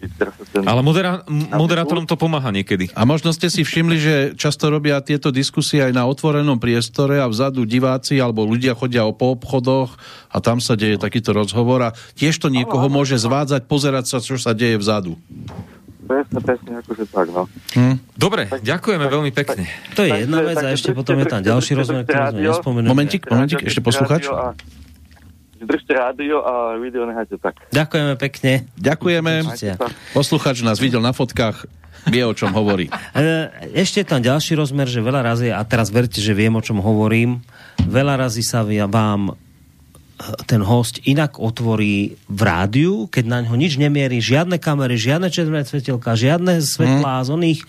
e, teraz ten... Ale moderá- moderátorom to pomáha niekedy. A možno ste si všimli, že často robia tieto diskusie aj na otvorenom priestore a vzadu diváci alebo ľudia chodia po obchodoch a tam sa deje takýto rozhovor a tiež to niekoho môže zvádzať, pozerať sa, čo sa deje vzadu. Presne, presne, akože tak, no. Hm? Dobre, ďakujeme veľmi pekne. To je jedna vec a ešte potom je tam ďalší rozmer, ktorý sme nespomenuli. Momentík, momentík, ešte a- Držte rádio a video nehajte tak. Ďakujeme pekne. Ďakujeme. Posluchač nás videl na fotkách, vie, o čom hovorí. E, Ešte je tam ďalší rozmer, že veľa razy, a teraz verte, že viem, o čom hovorím, veľa razy sa vám ten host inak otvorí v rádiu, keď na ňo nič nemierí, žiadne kamery, žiadne červené svetelka, žiadne svetlá z oných,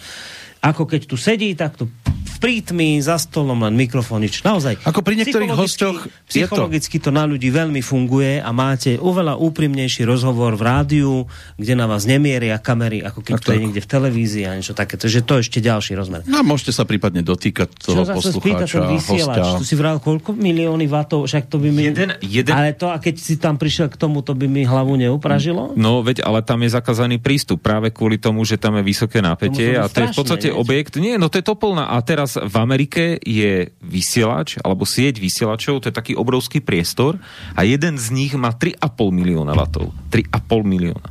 ako keď tu sedí, tak tu v prítmi, za stolom len mikrofón, nič. Naozaj. Ako pri niektorých Psychologicky- hosťoch je to. Psychologicky to na ľudí veľmi funguje a máte oveľa úprimnejší rozhovor v rádiu, kde na vás nemieria kamery, ako keď Tak, to je niekde v televízii a niečo také. Takže to je ešte ďalší rozmer. No a môžete sa prípadne dotýkať toho Čo poslucháča, hostia. tu si vral koľko milióny vatov, však to by mi... Jeden- jeden- Ale to, a keď si tam prišiel k tomu, to by mi hlavu neupražilo? No, veď, ale tam je zakázaný prístup práve kvôli tomu, že tam je vysoké napätie a to je v podstate nie? objekt. Nie, no to je topolná. A teraz v Amerike je vysielač, alebo sieť vysielačov, to je taký obrovský priestor a jeden z nich má 3,5 milióna vatov. 3,5 milióna.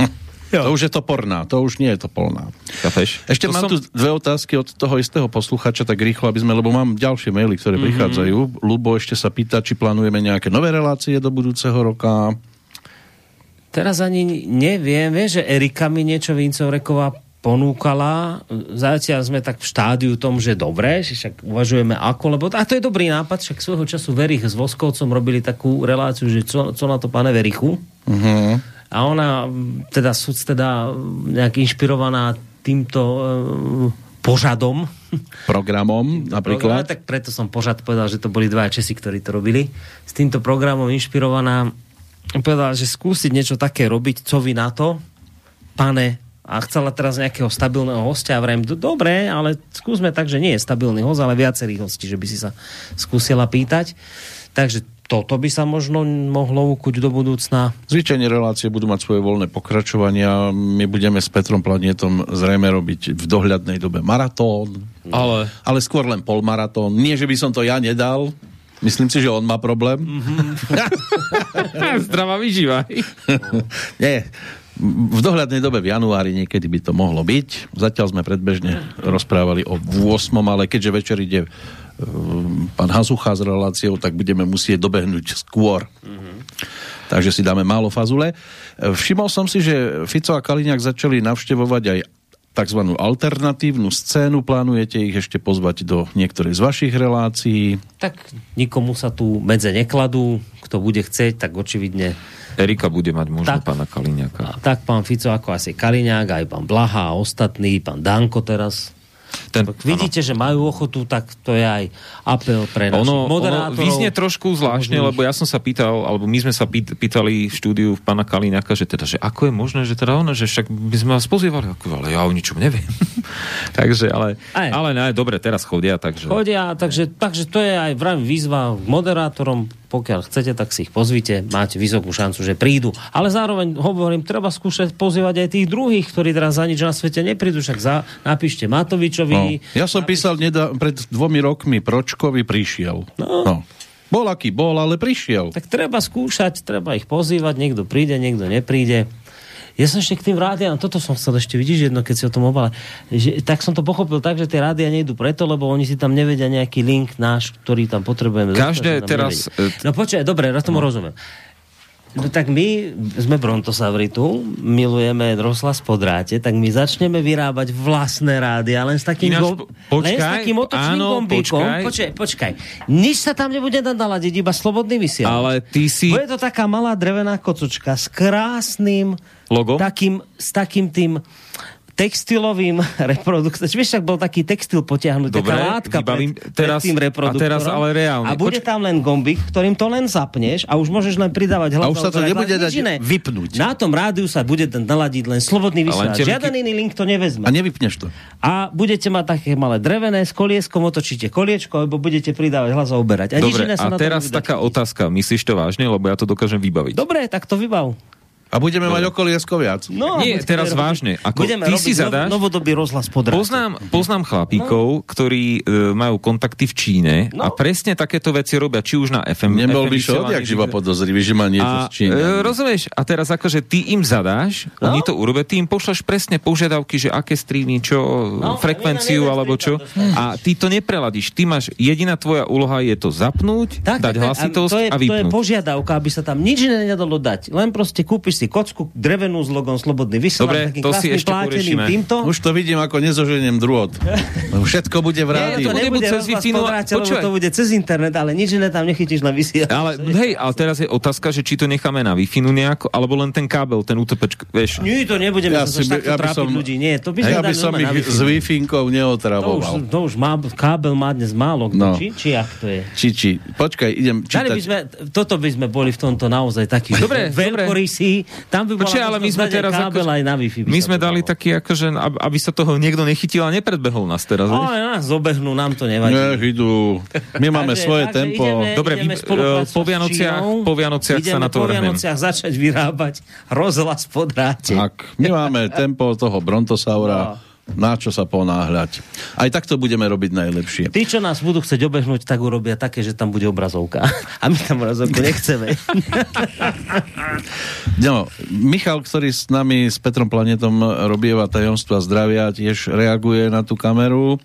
To už je toporná, to už nie je topolná. Chápeš? Ešte to mám som... tu dve otázky od toho istého posluchača, tak rýchlo, aby sme, lebo mám ďalšie maily, ktoré mm-hmm. prichádzajú. Lubo ešte sa pýta, či plánujeme nejaké nové relácie do budúceho roka. Teraz ani neviem, vieš, že Erika mi niečo Vincovreková ponúkala. Zatiaľ sme tak v štádiu tom, že dobre, že však uvažujeme ako, lebo a to je dobrý nápad, však svojho času Verich s Voskovcom robili takú reláciu, že co, co na to pane Verichu. Uh-huh. A ona, teda sú teda nejak inšpirovaná týmto e, požadom. Programom Program, napríklad. tak preto som požad povedal, že to boli dva Česi, ktorí to robili. S týmto programom inšpirovaná povedala, že skúsiť niečo také robiť, co vy na to, pane, a chcela teraz nejakého stabilného hostia a vrajím, "Do- dobre, ale skúsme tak, že nie je stabilný host, ale viacerých hostí, že by si sa skúsila pýtať. Takže toto by sa možno mohlo ukuť do budúcna. Zvyčajne relácie budú mať svoje voľné pokračovania. My budeme s Petrom Planietom zrejme robiť v dohľadnej dobe maratón, Ale ale skôr len polmaratón. Nie, že by som to ja nedal. Myslím si, že on má problém. zdravá vyžíva. Nie. V dohľadnej dobe v januári niekedy by to mohlo byť. Zatiaľ sme predbežne rozprávali o 8, ale keďže večer ide um, pán Hazucha s reláciou, tak budeme musieť dobehnúť skôr. Takže si dáme málo fazule. Všimol som si, že Fico a Kaliňák začali navštevovať aj tzv. alternatívnu scénu. Plánujete ich ešte pozvať do niektorej z vašich relácií. Tak nikomu sa tu medze nekladú, kto bude chcieť, tak očividne Erika bude mať možno Tak. pána Kaliňáka. Tak pán Fico, ako asi Kaliňák, aj pán Blaha a ostatní, pán Danko teraz. ten, Vidíte, že majú ochotu, tak to je aj apel pre našich ono, ono moderátorov. vyznie trošku zvláštne, lebo ja som sa pýtal, alebo my sme sa pýt, pýtali v štúdiu pána Kalíňaka, že teda, že ako je možné, že teda ono, že však by sme vás pozývali, ako, ale ja o ničom neviem. takže, ale, Aj. ale ne, dobre, teraz chodia, takže... Chodia, takže, takže to je aj vraj výzva moderátorom, pokiaľ chcete, tak si ich pozvite, máte vysokú šancu, že prídu. Ale zároveň hovorím, treba skúšať pozývať aj tých druhých, ktorí teraz za nič na svete neprídu, však za, napíšte Matovičovi. No. Ja som písal nedá, pred dvomi rokmi Pročkovi prišiel. No. no. Bol aký bol, ale prišiel. Tak treba skúšať, treba ich pozývať, niekto príde, niekto nepríde. Ja som ešte k tým rádiám, toto som chcel ešte vidieť, jedno, keď si o tom obale. Že, tak som to pochopil tak, že tie rádia nejdu preto, lebo oni si tam nevedia nejaký link náš, ktorý tam potrebujeme. Každé teraz, nevedia. No počkaj, dobre, ja tomu no. rozumiem. No tak my sme Brontosavri tu, milujeme rozhlas po dráte, tak my začneme vyrábať vlastné rádia, len s takým, Ináč, gom, počkaj, len s takým otočným áno, gombíkom. počkaj. Počkaj, počkaj. Nič sa tam nebude dať naladiť, iba slobodný vysielač. Ale ty si... Bude to taká malá drevená kocočka s krásnym Logom? takým, s takým tým textilovým reproduktorom. Vieš, však bol taký textil potiahnutý, Dobre, taká látka vybavím. pred, Teraz- pred tým a reproduktorom. teraz ale reálne. A bude Poč- tam len gombík, ktorým to len zapneš a už môžeš len pridávať hlas. A už sa to nebude nič dať iné. vypnúť. Na tom rádiu sa bude naladiť len slobodný vysielač. Žiaden iný link to nevezme. A nevypneš to. A budete mať také malé drevené s kolieskom, otočíte koliečko, alebo budete pridávať hlas a uberať. A nič Dobre, iné sa a teraz taká chytiť. otázka. Myslíš to vážne? Lebo ja to dokážem vybaviť. Dobre, tak to vybav. A budeme mať okoliesko viac. No, Nie, teraz robiť- vážne. Ako budeme ty robiť si zadáš- nov, novodobý rozhlas pod Poznám, poznám chlapíkov, ktorí e, majú kontakty v Číne No. a presne takéto veci robia, či už na FM. Nebol FM by šo odjak vysielaní, živa že- podozrivý, že má niečo a, s Číňanom. e, rozumieš, a teraz akože ty im zadáš, No. oni to urobia, ty im pošleš presne požiadavky, že aké streamy, čo, No, frekvenciu jeden alebo čo. A ty to nepreladíš. Ty máš, jediná tvoja úloha je to zapnúť, Tak, dať tak, hlasitosť to je, a To je vypnúť. požiadavka, aby sa tam nič nedalo dať. Len proste kúpiš si kocku drevenú s logom Slobodný vysielač, Dobre, takým to si ešte poriešime. týmto. Už to vidím, ako nezoženiem drôt. Všetko bude v Nie, rádiu. to bude nebude cez Wi-Fi, no, to bude cez internet, ale nič iné tam nechytíš na vysielač. Ale hej, ale teraz je otázka, že či to necháme na Wi-Fi nejako, alebo len ten kábel, ten UTP, vieš. Nie, to nebudeme Ja sa by- takto ja trápiť som- ľudí. Nie, to by Ja by som ich s Wi-Finkou To už, neotravoval. to už má, kábel má dnes málo kto, No. či, či jak to je? Či, či. Počkaj, idem Dali by čítať. sme, toto by sme boli v tomto naozaj takí Dobre, veľkorysí. Tam by bola Počkaj, ale my sme teraz kábel ako- aj na Wi-Fi. My sme dali taký, akože, ab- aby sa toho niekto nechytil a nepredbehol nás teraz. Ale nás zobehnú, nám to nevadí. Nech idú. My máme Takže- svoje takže tempo. ideme- Dobre, ideme po Vianociach- po Vianociach sa na to po. Vianociach začať vyrábať rozhlas po dráte. Tak, my máme tempo toho Brontosaura. No. Na čo sa ponáhľať. Aj takto budeme robiť najlepšie. Tí, čo nás budú chcieť obehnúť, tak urobia také, že tam bude obrazovka. A my tam obrazovku nechceme. No, Michal, ktorý s nami, s Petrom Planetom robieva tajomstva zdravia, tiež reaguje na tú kameru. E,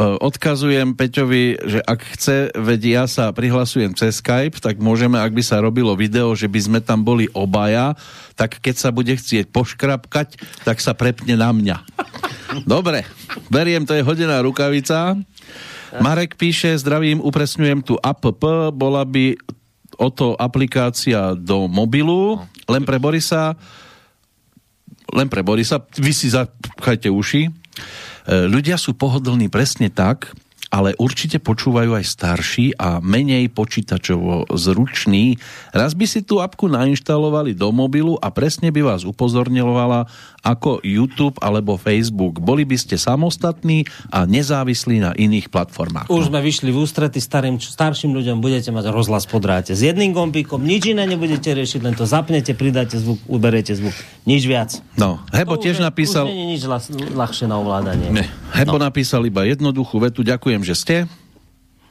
Odkazujem Peťovi, že ak chce, veď ja sa prihlasujem cez Skype, tak môžeme, ak by sa robilo video, že by sme tam boli obaja, tak keď sa bude chcieť poškrapkať, tak sa prepne na mňa. Dobre, beriem, to je hodená rukavica. Marek píše, zdravím, upresňujem tu app, bola by o to aplikácia do mobilu, len pre Borisa, len pre Borisa, vy si zapchajte uši. E, Ľudia sú pohodlní presne tak, ale určite počúvajú aj starší a menej počítačovo zruční. Raz by si tú apku nainštalovali do mobilu a presne by vás upozorňovala ako YouTube alebo Facebook. Boli by ste samostatní a nezávislí na iných platformách. Už sme vyšli v ústrety starým, starším ľuďom, budete mať rozhlas po dráte. S jedným gombíkom, nič iné nebudete riešiť, len to zapnete, pridáte zvuk, uberete zvuk. Nič viac. No, Hebo To tiež už napísal... Už nie je nič ľah, ľahšie na ovládanie. Ne. Hebo napísal iba jednoduchú vetu, ďakujem, že ste.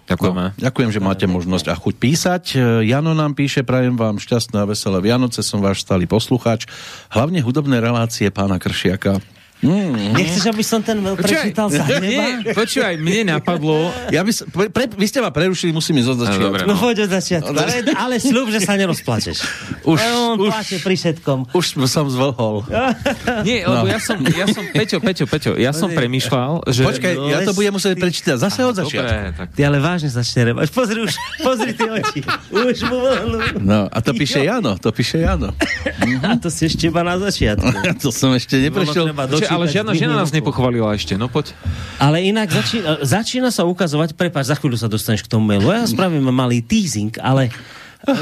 Ďakujeme. No, ďakujem, že máte možnosť a chuť písať. E, Jano nám píše, prajem vám šťastné a veselé Vianoce, som váš stály poslucháč. Hlavne hudobné relácie pána Kršiaka. Mm. Nechceš, aby som ten veľ prečítal za nie, neba? počúvaj, mne napadlo, Ja by, som- pre, pre, vy ste ma prerušili, musím ísť od začiatku. dobre. No poď od začiatku. Ale, ale sľub, že sa nerozplačeš. Už- Ale on už- plače pri všetkom. Už som zvlhol. nie, lebo ja som, ja som, Peťo, Peťo, Peťo, ja som premyšľal, že... Počkaj, No, ja to budem musieť prečítať zase od začiatku. Dobre, tak Ty ale vážne začne rebať. Pozri už, pozri tie oči. Už mu voľnú. No, a to píše Jano, to píše Jano. A to si ešte iba na začiatku. to som ešte neprešiel. Počkaj, ale žiadna žena nás ruku. nepochválila ešte, no poď. Ale inak začína, začína sa ukazovať, prepáč, za chvíľu sa dostaneš k tomu mailu. Ja spravím malý teasing, ale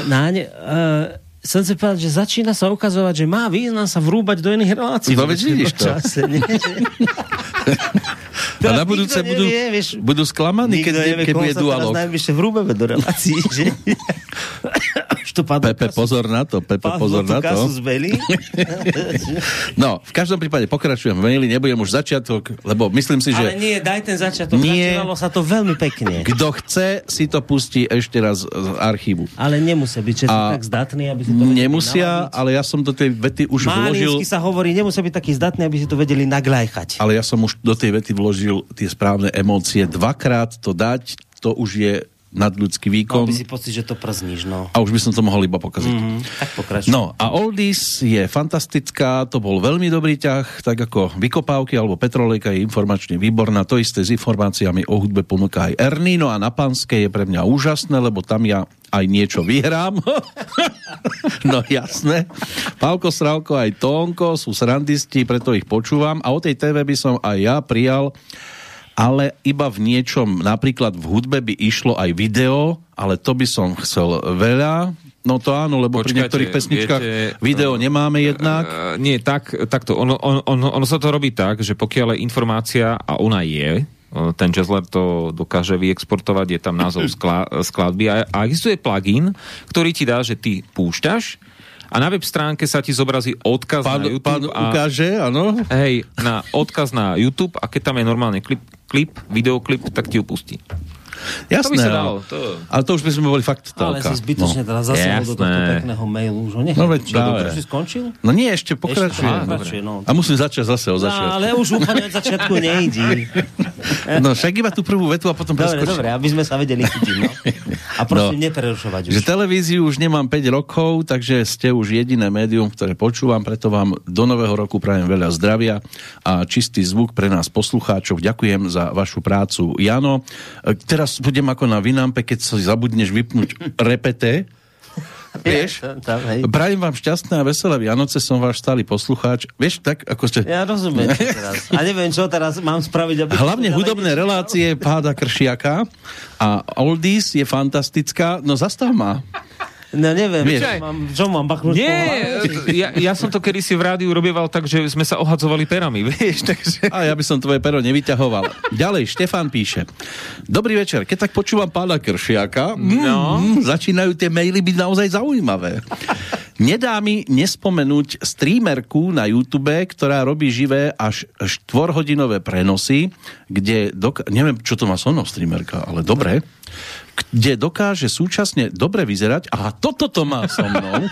náň, uh, chcem si povedať, že začína sa ukazovať, že má význam sa vrúbať do iných relácií. No veď vidíš to. Čase? A na budúce budú, nevie, vieš, budú sklamaní, keď, nevie, keď bude dualog. najvyššie vrúbeme do relácií, že? Pepe, pozor na to, Pepe, pozor na to. No, v každom prípade pokračujem v maili, nebudem už začiatok, lebo myslím si, Ale že nie, daj ten začiatok. Nie. Začínalo sa to veľmi pekne. kto chce, si to pustí ešte raz z archívu. Ale nemusia byť A tak zdatní, aby si to Nemusia, ale ja som do tej vety už vložil... Málinsky sa hovorí, nemusia byť takí zdatní, aby si to vedeli naglajchať. ale ja som už do tej vety vložil tie správne emócie. Dvakrát to dať, to už je nadľudský Mal výkon. by si pocit, že to przníš, no. A už by som to mohol iba pokaziť. Mm, tak pokračuj. No a Oldies je fantastická, to bol veľmi dobrý ťah, tak ako Vykopávky alebo Petrolejka je informačne výborná, to isté s informáciami o hudbe ponúka aj Ernie, no a na Panskej je pre mňa úžasné, lebo tam ja aj niečo vyhrám. no jasné. Pálko, Strálko aj Tónko sú srandisti, preto ich počúvam a o tej TV by som aj ja prijal ale iba v niečom, napríklad v hudbe by išlo aj video, ale to by som chcel veľa. No to áno, lebo pri Počkajte, niektorých pesničkách viete, video nemáme jednak. Uh, nie, tak, takto. Ono, ono, ono, ono sa to robí tak, že pokiaľ je informácia, a ona je, uh, ten Jazzler to dokáže vyexportovať, je tam názov skla, skladby a, a existuje plugin, ktorý ti dá, že ty púšťaš a na web stránke sa ti zobrazí odkaz Pán, na YouTube pán a, ukáže, áno. hej, na odkaz na YouTube a keď tam je normálne klip, klip, videoklip, tak ti ho pustí. Jasné. To by sa ale- dalo, to- Ale to už by sme boli fakt Ale telka. si zbytočne no. teraz zasiahol do tohto pekného mailu. Už ho nechaj. No veď Čo, dobre, si skončil? no nie, ešte Ešte pokračujem. pokračuje, no. A musím začať zase o No, začiatku. ale už úplne od začiatku nejdi. No však iba tú prvú vetu a potom Dobre, preskočím. dobre, aby sme sa vedeli chytiť, no. A prosím, neprerušovať už. Že televíziu už nemám 5 rokov, takže ste už jediné médium, ktoré počúvam, preto vám do nového roku prajem veľa zdravia a čistý zvuk pre nás poslucháčov. Ďakujem za vašu prácu, Jano. E, Teraz budem ako na Vinampe, keď sa zabudneš vypnúť repete. Vieš? Tam, hej. Prajem vám šťastné a veselé Vianoce, som váš stály poslucháč. Vieš, tak ako ste... Ja rozumiem teraz. A neviem, čo teraz mám spraviť, aby... Hlavne hudobné ďalej relácie páda Kršiaka a Oldies je fantastická. No zastav ma. No neviem, Vieš. čo mám, čo mám bachnúť Nie, hlave? ja, ja som to kedysi v rádiu robieval tak, že sme sa ohadzovali perami, vieš, takže... A ja by som tvoje pero nevyťahoval. Ďalej, Štefan píše. Dobrý večer, keď tak počúvam pána Kršiaka, No. mm, začínajú tie maily byť naozaj zaujímavé. Nedá mi nespomenúť streamerku na YouTube, ktorá robí živé až štvorhodinové prenosy, kde, dok- neviem, čo to má so mnou streamerka, ale dobre, kde dokáže súčasne dobre vyzerať, a toto to má so mnou,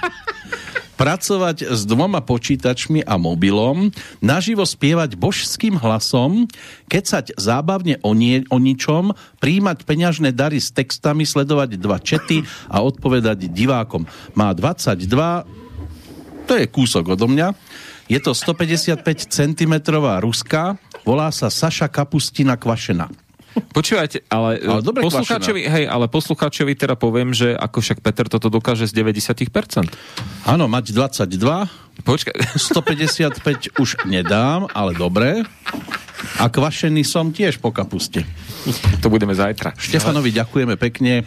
pracovať s dvoma počítačmi a mobilom, naživo spievať božským hlasom, kecať zábavne o, nie, o ničom, príjmať peňažné dary s textami, sledovať dva čety a odpovedať divákom. Má 22, to je kúsok odo mňa, je to 155 cm ruska, volá sa Saša Kapustina Kvašena. Počúvajte, ale, Ale dobre poslucháčovi, hej, ale poslucháčovi teda poviem, že ako však Peter toto dokáže z 90%. Áno, mať 22, Počkaj, 155 už nedám, ale dobre. A kvašený som tiež po kapuste. to budeme zajtra. Štefanovi ďakujeme pekne.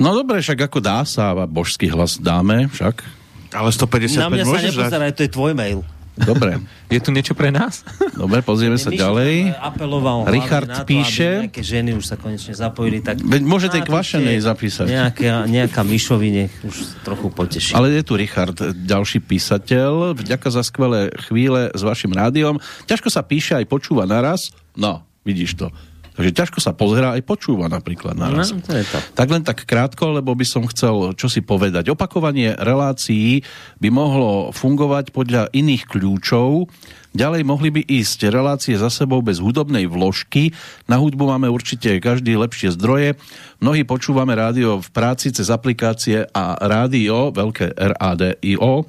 No dobre, však ako dá sa, božský hlas dáme, však. Ale 155 Na mňa sa nepozeraj, to je tvoj mail. Dobre, Je tu niečo pre nás? dobre, pozrieme sa ďalej. Apeloval hlavne Richard na to, píše- Aby nejaké ženy už sa konečne zapojili. Tak Veď môže tej Napíšte kvašenej zapísať. Nejaká, nejaká myšovi nech už trochu poteší. Ale je tu Richard, ďalší písateľ. Vďaka za skvelé chvíle s vašim rádiom. Ťažko sa píše aj počúva naraz. No, vidíš to. Takže ťažko sa pozerá aj počúva napríklad naraz. No, to je to. Tak len tak krátko, lebo by som chcel čosi povedať. Opakovanie relácií by mohlo fungovať podľa iných kľúčov. Ďalej mohli by ísť relácie za sebou bez hudobnej vložky. Na hudbu máme určite každý lepšie zdroje. Mnohí počúvame rádio v práci cez aplikácie a rádio, veľké RADIO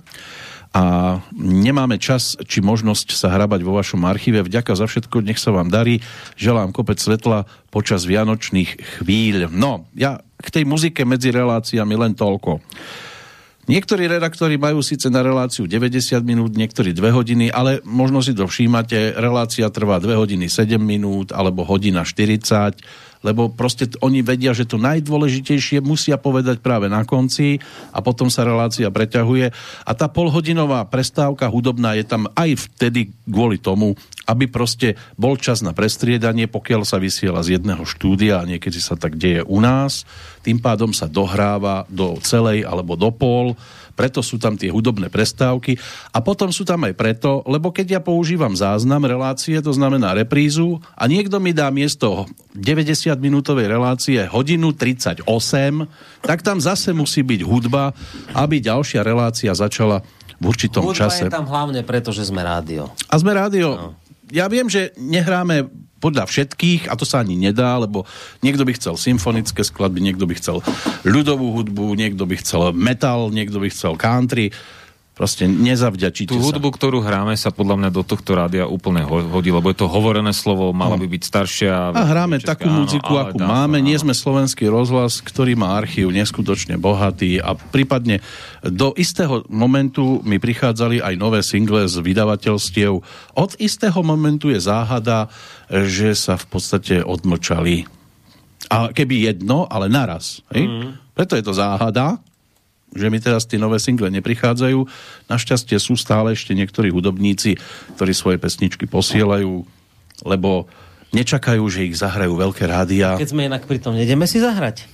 a nemáme čas či možnosť sa hrabať vo vašom archíve. Vďaka za všetko, nech sa vám darí. Želám kopec svetla počas vianočných chvíľ. No, ja k tej muzike medzi reláciami len toľko. Niektorí redaktori majú síce na reláciu 90 minút, niektorí 2 hodiny, ale možno si to všímate, relácia trvá 2 hodiny 7 minút alebo hodina 40, lebo proste oni vedia, že to najdôležitejšie musia povedať práve na konci a potom sa relácia preťahuje. A tá polhodinová prestávka hudobná je tam aj vtedy kvôli tomu, aby proste bol čas na prestriedanie, pokiaľ sa vysiela z jedného štúdia a niekedy sa tak deje u nás. Tým pádom sa dohráva do celej alebo do pol, preto sú tam tie hudobné prestávky a potom sú tam aj preto, lebo keď ja používam záznam relácie, to znamená reprízu a niekto mi dá miesto 90 minútovej relácie hodinu 38, tak tam zase musí byť hudba, aby ďalšia relácia začala v určitom Hudba čase. je tam hlavne preto, že sme rádio. A sme rádio. No. Ja viem, že nehráme podľa všetkých, a to sa ani nedá, lebo niekto by chcel symfonické skladby, niekto by chcel ľudovú hudbu, niekto by chcel metal, niekto by chcel country. Proste nezavďačíte Tú sa. hudbu, ktorú hráme, sa podľa mňa do tohto rádia úplne ho- hodí, lebo je to hovorené slovo, mala by byť staršia. A hráme česká, takú muziku, ale akú dá máme. áno. Nie sme slovenský rozhlas, ktorý má archív neskutočne bohatý a prípadne do istého momentu mi prichádzali aj nové single z vydavateľstiev. Od istého momentu je záhada, že sa v podstate odmlčali. A keby jedno, ale naraz. Hej? Preto je to záhada, že mi teraz tie nové single neprichádzajú. Našťastie sú stále ešte niektorí hudobníci, ktorí svoje pesničky posielajú, lebo nečakajú, že ich zahrajú veľké rádia. Keď sme inak pri tom, nedeme si zahrať.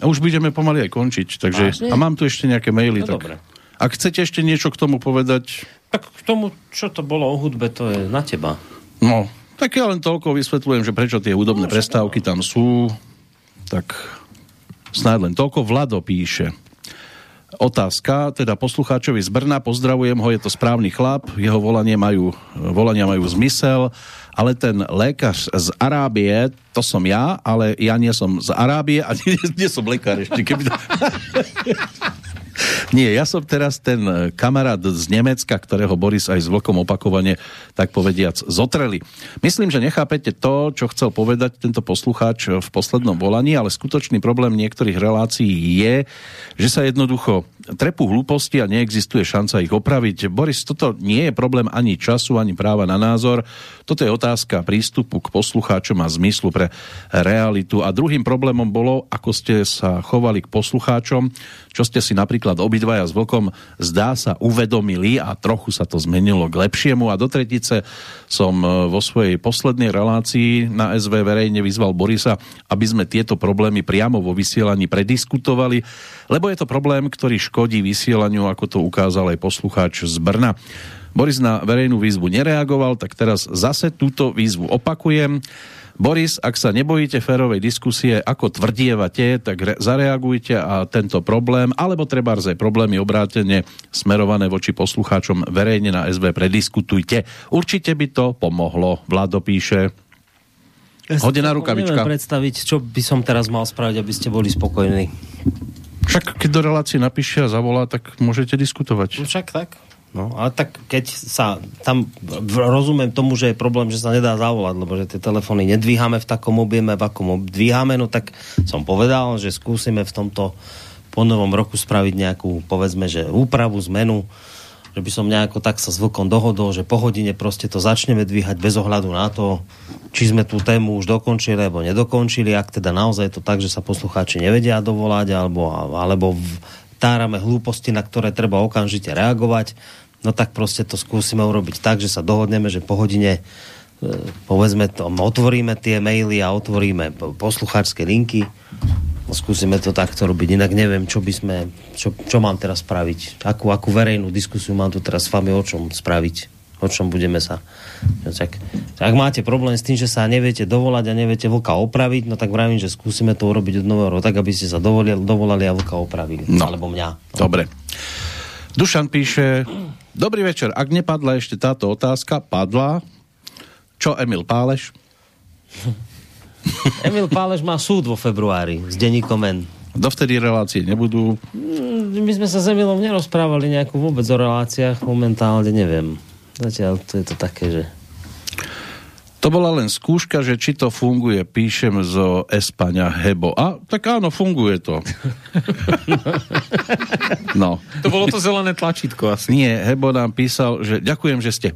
A už budeme pomaly aj končiť. Takže, Vážne? a mám tu ešte nejaké maily. No tak, dobre. ak chcete ešte niečo k tomu povedať, Tak k tomu, čo to bolo o hudbe, to je na teba. no, tak ja len toľko vysvetľujem, že prečo tie hudobné prestávky tam sú. Tak snáď len toľko. Vlado píše. Otázka, teda poslucháčovi z Brna, pozdravujem ho, je to správny chlap, jeho volanie majú, volania majú zmysel, ale ten lékař z Arábie, to som ja, ale ja nie som z Arábie a nie, nie som lekár ešte. Keby to... Nie, ja som teraz ten e, kamarát z Nemecka, ktorého Boris aj s Vlkom opakovane, tak povediac, zotreli. Myslím, že nechápete to, čo chcel povedať tento poslucháč v poslednom volaní, ale skutočný problém niektorých relácií je, že sa jednoducho trepú hlúposti a neexistuje šanca ich opraviť. Boris, toto nie je problém ani času, ani práva na názor. Toto je otázka prístupu k poslucháčom a zmyslu pre realitu. A druhým problémom bolo, ako ste sa chovali k poslucháčom, čo ste si napríklad obidvaja s Vlkom zdá sa uvedomili a trochu sa to zmenilo k lepšiemu. A do tretice som e, vo svojej poslednej relácii na SV verejne vyzval Borisa, aby sme tieto problémy priamo vo vysielaní prediskutovali, lebo je to problém, ktorý škodí vysielaniu, ako to ukázal aj poslucháč z Brna. Boris na verejnú výzvu nereagoval, tak teraz zase túto výzvu opakujem. Boris, ak sa nebojíte férovej diskusie, ako tvrdievate, tak re- zareagujte a tento problém, alebo treba aj problémy obrátene smerované voči poslucháčom verejne na SV prediskutujte. Určite by to pomohlo. Vlado píše. Hodená rukavička. Neviem predstaviť, čo by som teraz mal spraviť, aby ste boli spokojní. Však keď do relácie napíše a zavolá, tak môžete diskutovať. No však tak. No, ale tak keď sa tam rozumiem tomu, že je problém, že sa nedá zavolať, lebo že tie telefóny nedvíhame v takom objeme, v akom ob- dvíhame, no tak som povedal, že skúsime v tomto po novom roku spraviť nejakú, povedzme, že úpravu, zmenu, že by som nejako tak sa s Vlkom dohodol, že po hodine proste to začneme dvíhať bez ohľadu na to, či sme tú tému už dokončili alebo nedokončili, ak teda naozaj je to tak, že sa poslucháči nevedia dovolať alebo, alebo tárame hlúposti, na ktoré treba okamžite reagovať, no tak proste to skúsime urobiť tak, že sa dohodneme, že po hodine e, povedzme to, otvoríme tie maily a otvoríme po- poslucháčske linky skúsime to takto robiť, inak neviem, čo by sme, čo, čo mám teraz spraviť, akú, akú verejnú diskusiu mám tu teraz s vami o čom spraviť, o čom budeme sa. No, tak, ak máte problém s tým, že sa neviete dovolať a neviete vlka opraviť, no tak vravím, že skúsime to urobiť od nového tak aby ste sa dovolili, dovolali a vlka opravili. No. Alebo mňa. Dobre. Dušan píše, dobrý večer, ak nepadla ešte táto otázka, padla. Čo Emil Páleš? Emil Páleš má súd vo februári s denníkom N. Dovtedy relácie nebudú. Mm, My sme sa s Emilom nerozprávali nejakú vôbec o reláciách, momentálne neviem. Zatiaľ to je to také, že... To bola len skúška, že či to funguje, píšem zo Espaňa Hebo. A tak áno, funguje to. no. To bolo to zelené tlačítko asi. Nie, Hebo nám písal, že ďakujem, že ste.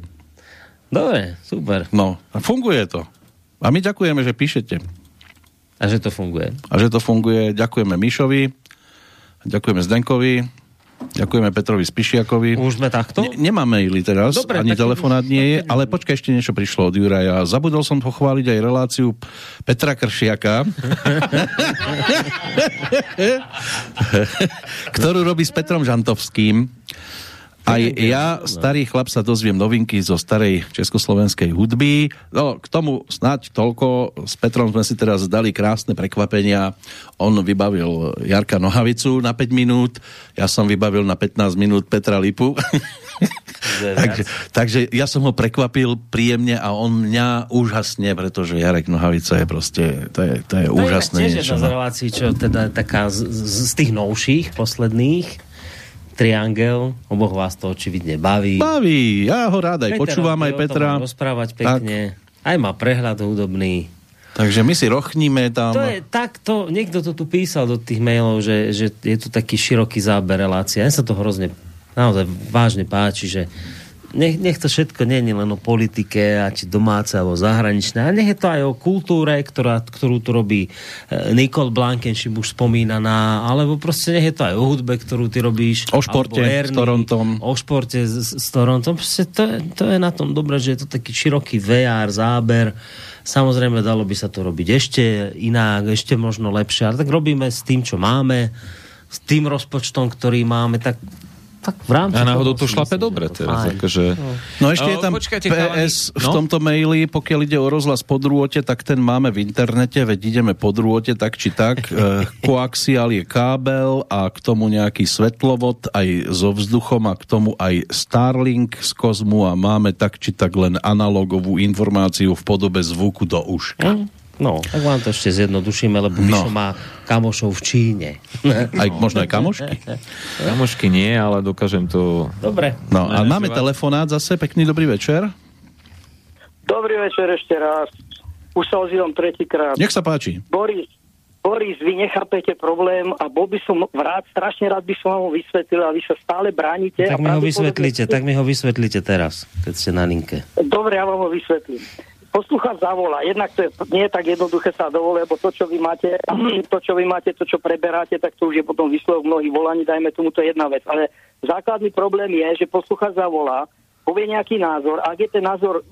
Dobre, super. No, a funguje to. A my ďakujeme, že píšete. A že to funguje. A že to funguje, ďakujeme Mišovi, ďakujeme Zdenkovi, ďakujeme Petrovi Spišiakovi. Už sme takto? Ne, nemá maily teraz, Dobre, ani telefonát nie je, ale počkaj, ešte niečo prišlo od Juraja. Zabudol som pochváliť aj reláciu Petra Kršiaka, ktorú robí s Petrom Žantovským. Aj ja, starý chlap, sa dozviem novinky zo starej československej hudby. No, k tomu snáď toľko. S Petrom sme si teraz dali krásne prekvapenia. On vybavil Jarka Nohavicu na 5 minút, ja som vybavil na 15 minút Petra Lipu. takže, takže ja som ho prekvapil príjemne a on mňa úžasne, pretože Jarek Nohavica je proste, to je, to je úžasné To je niečo. tiež jedna z no. relácií, čo teda taká z, z, z tých novších, posledných. Triangel, oboch vás to očividne baví. Baví, ja ho rád aj Peter počúvam, aj Petra. rozprávať pekne. Aj má prehľad hudobný. Takže my si rochníme tam. To je takto, niekto to tu písal do tých mailov, že, že je tu taký široký záber relácie. Ja sa to hrozne, naozaj vážne páči, že nech, nech to všetko nie je len o politike, a či domáce alebo zahraničné, ale nech je to aj o kultúre, ktorá, ktorú tu robí e, Nikol Blankenšip už spomínaná, alebo proste nech je to aj o hudbe, ktorú ty robíš. O športe alebo s Torontom. O športe s, s Torontom. Proste to, je- to je na tom dobré, že je to taký široký VR, záber. Samozrejme, dalo by sa to robiť ešte inak, ešte možno lepšie, ale tak robíme s tým, čo máme, s tým rozpočtom, ktorý máme, tak, tak v rámci... A náhodou to šlape dobre teraz. Akože... No ešte je O, tam počkajte, PS v No? tomto maili, pokiaľ ide o rozhlas po drôte, tak ten máme v internete, veď ideme po drôte tak či tak. Eh, Koaxial je kábel a k tomu nejaký svetlovod aj so vzduchom a k tomu aj Starlink z kozmu a máme tak či tak len analogovú informáciu v podobe zvuku do uška. No, tak vám to ešte zjednodušíme, lebo No. Mišo má kamošov v Číne. Aj možno aj kamošky. Kamošky nie, ale dokážem to... Dobre. No a máme telefonát zase, pekný dobrý večer. Dobrý večer ešte raz. Už sa ozývam tretíkrát. Nech sa páči. Boris, Boris, vy nechápete problém a bol by som rád, strašne rád by som vám ho vysvetlil a vy sa stále bránite. Tak mi ho vysvetlíte, tak mi ho vysvetlíte teraz, keď ste na linke. Dobre, ja vám ho vysvetlím. Poslucháč zavolá. Jednak to je, nie je tak jednoduché sa dovolé, lebo to, čo vy máte, to, čo vy máte, to, čo preberáte, tak to už je potom výsledok mnohých volaní, dajme tomu, to je jedna vec. Ale základný problém je, že poslucháč zavolá, povie nejaký názor, ak je ten názor e,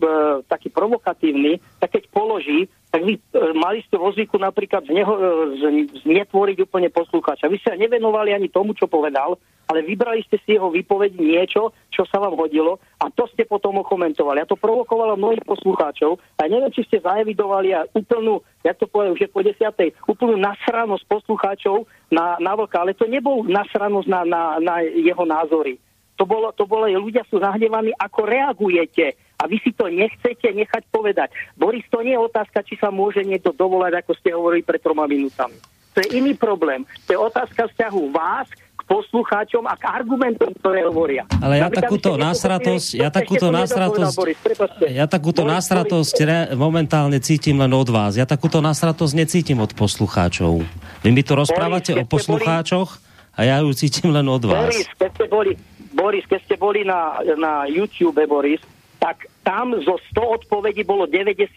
taký provokatívny, tak keď položí, tak vy e, mali ste vo zvyku napríklad z neho, e, z, znetvoriť úplne poslucháča. Vy sa nevenovali ani tomu, čo povedal, ale vybrali ste si jeho výpoveď niečo, čo sa vám hodilo a to ste potom okomentovali. A to provokovalo mnohých poslucháčov a neviem, či ste zaevidovali a úplnú, jak to poviem, už je po desiatej, úplnú nasranosť poslucháčov na, na vlka, ale to nebol nasranosť na, na, na jeho názory. To bolo, to bolo, ľudia sú nahnevaní, ako reagujete. A vy si to nechcete nechať povedať. Boris, to nie je otázka, či sa môže niekto dovolať, ako ste hovorili pred troma minútami. To je iný problém. To je otázka vzťahu vás k poslucháčom a k argumentom, ktoré hovoria. Ale ja Napríklad, takúto násratosť, ja takúto násratosť, Boris, ja takúto Boris, násratosť re- momentálne cítim len od vás. Ja takúto násratosť necítim od poslucháčov. Vy mi tu rozprávate o ste boli- poslucháčoch a ja ju cítim len od vás. Boris, keď ste boli, Boris, keď ste boli na, na YouTube, Boris, tak tam zo 100 odpovedí bolo 90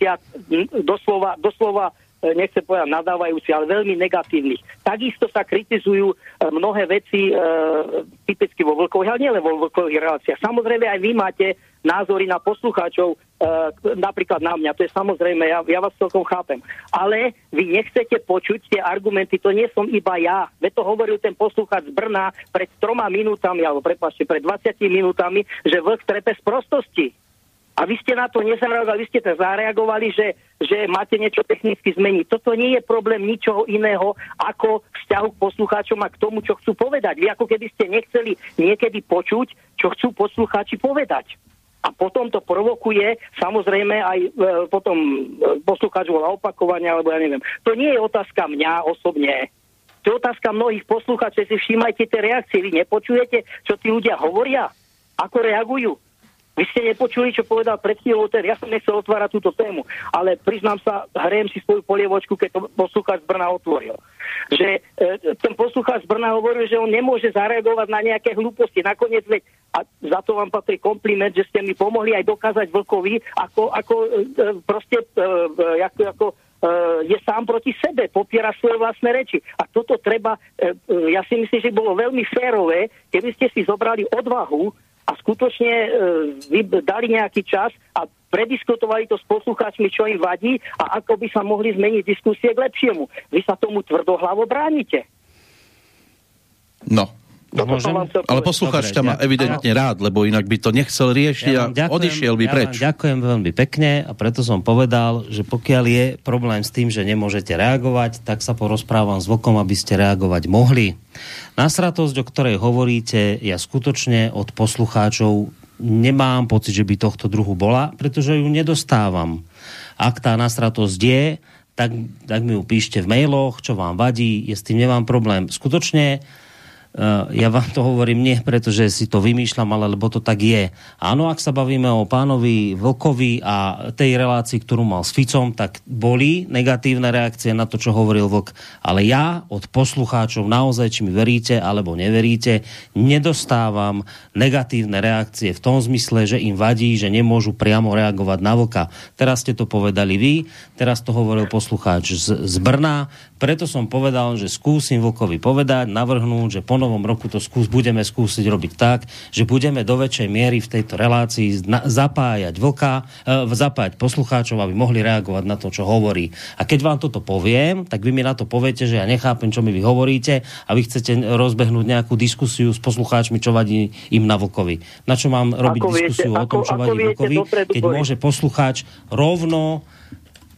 m, doslova, doslova e, nechcem povedať nadávajúci, ale veľmi negatívnych. Takisto sa kritizujú e, mnohé veci e, typicky vo vlkových, ale nielen vo vlkových reláciách. Samozrejme aj vy máte názory na poslucháčov, e, napríklad na mňa, to je samozrejme, ja, ja vás celkom chápem. Ale vy nechcete počuť tie argumenty, to nie som iba ja. Veď to hovoril ten poslucháč z Brna pred troma minútami, alebo prepáčte, pred 20 minútami, že vlk trepe z prostosti. A vy ste na to nezareagovali, vy ste to zareagovali, že, že máte niečo technicky zmeniť. Toto nie je problém ničoho iného ako vzťahu k poslucháčom a k tomu, čo chcú povedať. Vy ako keby ste nechceli niekedy počuť, čo chcú poslucháči povedať. A potom to provokuje, samozrejme aj e, potom e, poslucháč volá opakovania, alebo ja neviem. To nie je otázka mňa osobne. To je otázka mnohých poslucháčov, si všímajte tie reakcie. Vy nepočujete, čo tí ľudia hovoria? Ako reagujú? Vy ste nepočuli, čo povedal pred chvíľou ten. Ja som nechcel otvárať túto tému, ale priznám sa, hrajem si svoju polievočku, keď to poslucháč z Brna otvoril. Že e, ten poslucháč z Brna hovoril, že on nemôže zareagovať na nejaké hlúposti. Nakoniec veď, a za to vám patrí kompliment, že ste mi pomohli aj dokázať Vlkovi, ako, ako e, proste, e, e, ako, ako e, je sám proti sebe, popiera svoje vlastné reči. A toto treba, e, e, ja si myslím, že bolo veľmi férové, keby ste si zobrali odvahu a skutočne e, dali nejaký čas a prediskutovali to s poslucháčmi, čo im vadí a ako by sa mohli zmeniť diskusie k lepšiemu. Vy sa tomu tvrdohlavo bránite. No, Vám chcel ale poslucháč ťa má ďakujem. evidentne rád, lebo inak by to nechcel riešiť a vám odišiel by ja preč. Ďakujem veľmi pekne a preto som povedal, že pokiaľ je problém s tým, že nemôžete reagovať, tak sa porozprávam s Vlkom, aby ste reagovať mohli. Nasratosť, o ktorej hovoríte, ja skutočne od poslucháčov nemám pocit, že by tohto druhu bola, pretože ju nedostávam. Ak tá nasratosť je, tak, tak mi ju píšte v mailoch, čo vám vadí, je s tým nemám problém. Skutočne ja vám to hovorím nie, pretože si to vymýšľam, ale lebo to tak je. Áno, ak sa bavíme o pánovi Vlkovi a tej relácii, ktorú mal s Ficom, tak boli negatívne reakcie na to, čo hovoril Vlk. Ale ja od poslucháčov naozaj, či mi veríte alebo neveríte, nedostávam negatívne reakcie v tom zmysle, že im vadí, že nemôžu priamo reagovať na Vlka. Teraz ste to povedali vy, teraz to hovoril poslucháč z, z Brna, preto som povedal, že skúsim Vlkovi povedať, navrhnúť, že po novom roku to skús, budeme skúsiť robiť tak, že budeme do väčšej miery v tejto relácii na, zapájať Vlka, e, zapájať poslucháčov, aby mohli reagovať na to, čo hovorí. A keď vám toto poviem, tak vy mi na to poviete, že ja nechápem, čo mi vy hovoríte a vy chcete rozbehnúť nejakú diskusiu s poslucháčmi, čo vadí im na Vlkovi. Na čo mám robiť Ako viete- diskusiu o tom, ako- čo vadí viete Vlkovi, dopredu, keď môže poslucháč rovno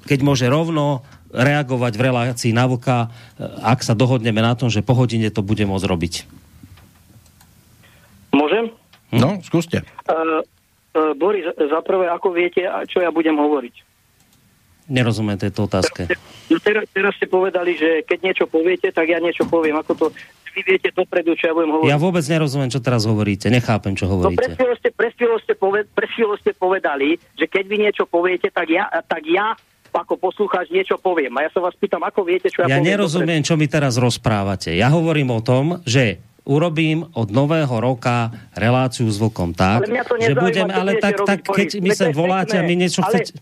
keď môže rovno reagovať v relácii na vlka, e, ak sa dohodneme na tom, že po hodine to bude môcť robiť. Môžem? No, skúste. Uh, uh, Boris, za prvé, ako viete, čo ja budem hovoriť? Nerozumiem tejto otázke. No teraz, teraz ste povedali, že keď niečo poviete, tak ja niečo poviem. Ako to vy viete dopredu, čo ja budem hovoriť? Ja vôbec nerozumiem, čo teraz hovoríte. Nechápem, čo No pred hovoríte. chvíľou ste, pred chvíľou ste, poved, pred chvíľou ste povedali, že keď vy niečo poviete, tak ja, tak ja ako poslucháč niečo poviem. A ja sa vás pýtam, ako viete, čo ja, Ja poviem. nerozumiem, čo mi teraz rozprávate. Ja hovorím o tom, že urobím od nového roka reláciu s vlkom tak, Ale mňa to že budem, ale tak, robiť, tak keď mi to sem voláte a my niečo ale- chcete...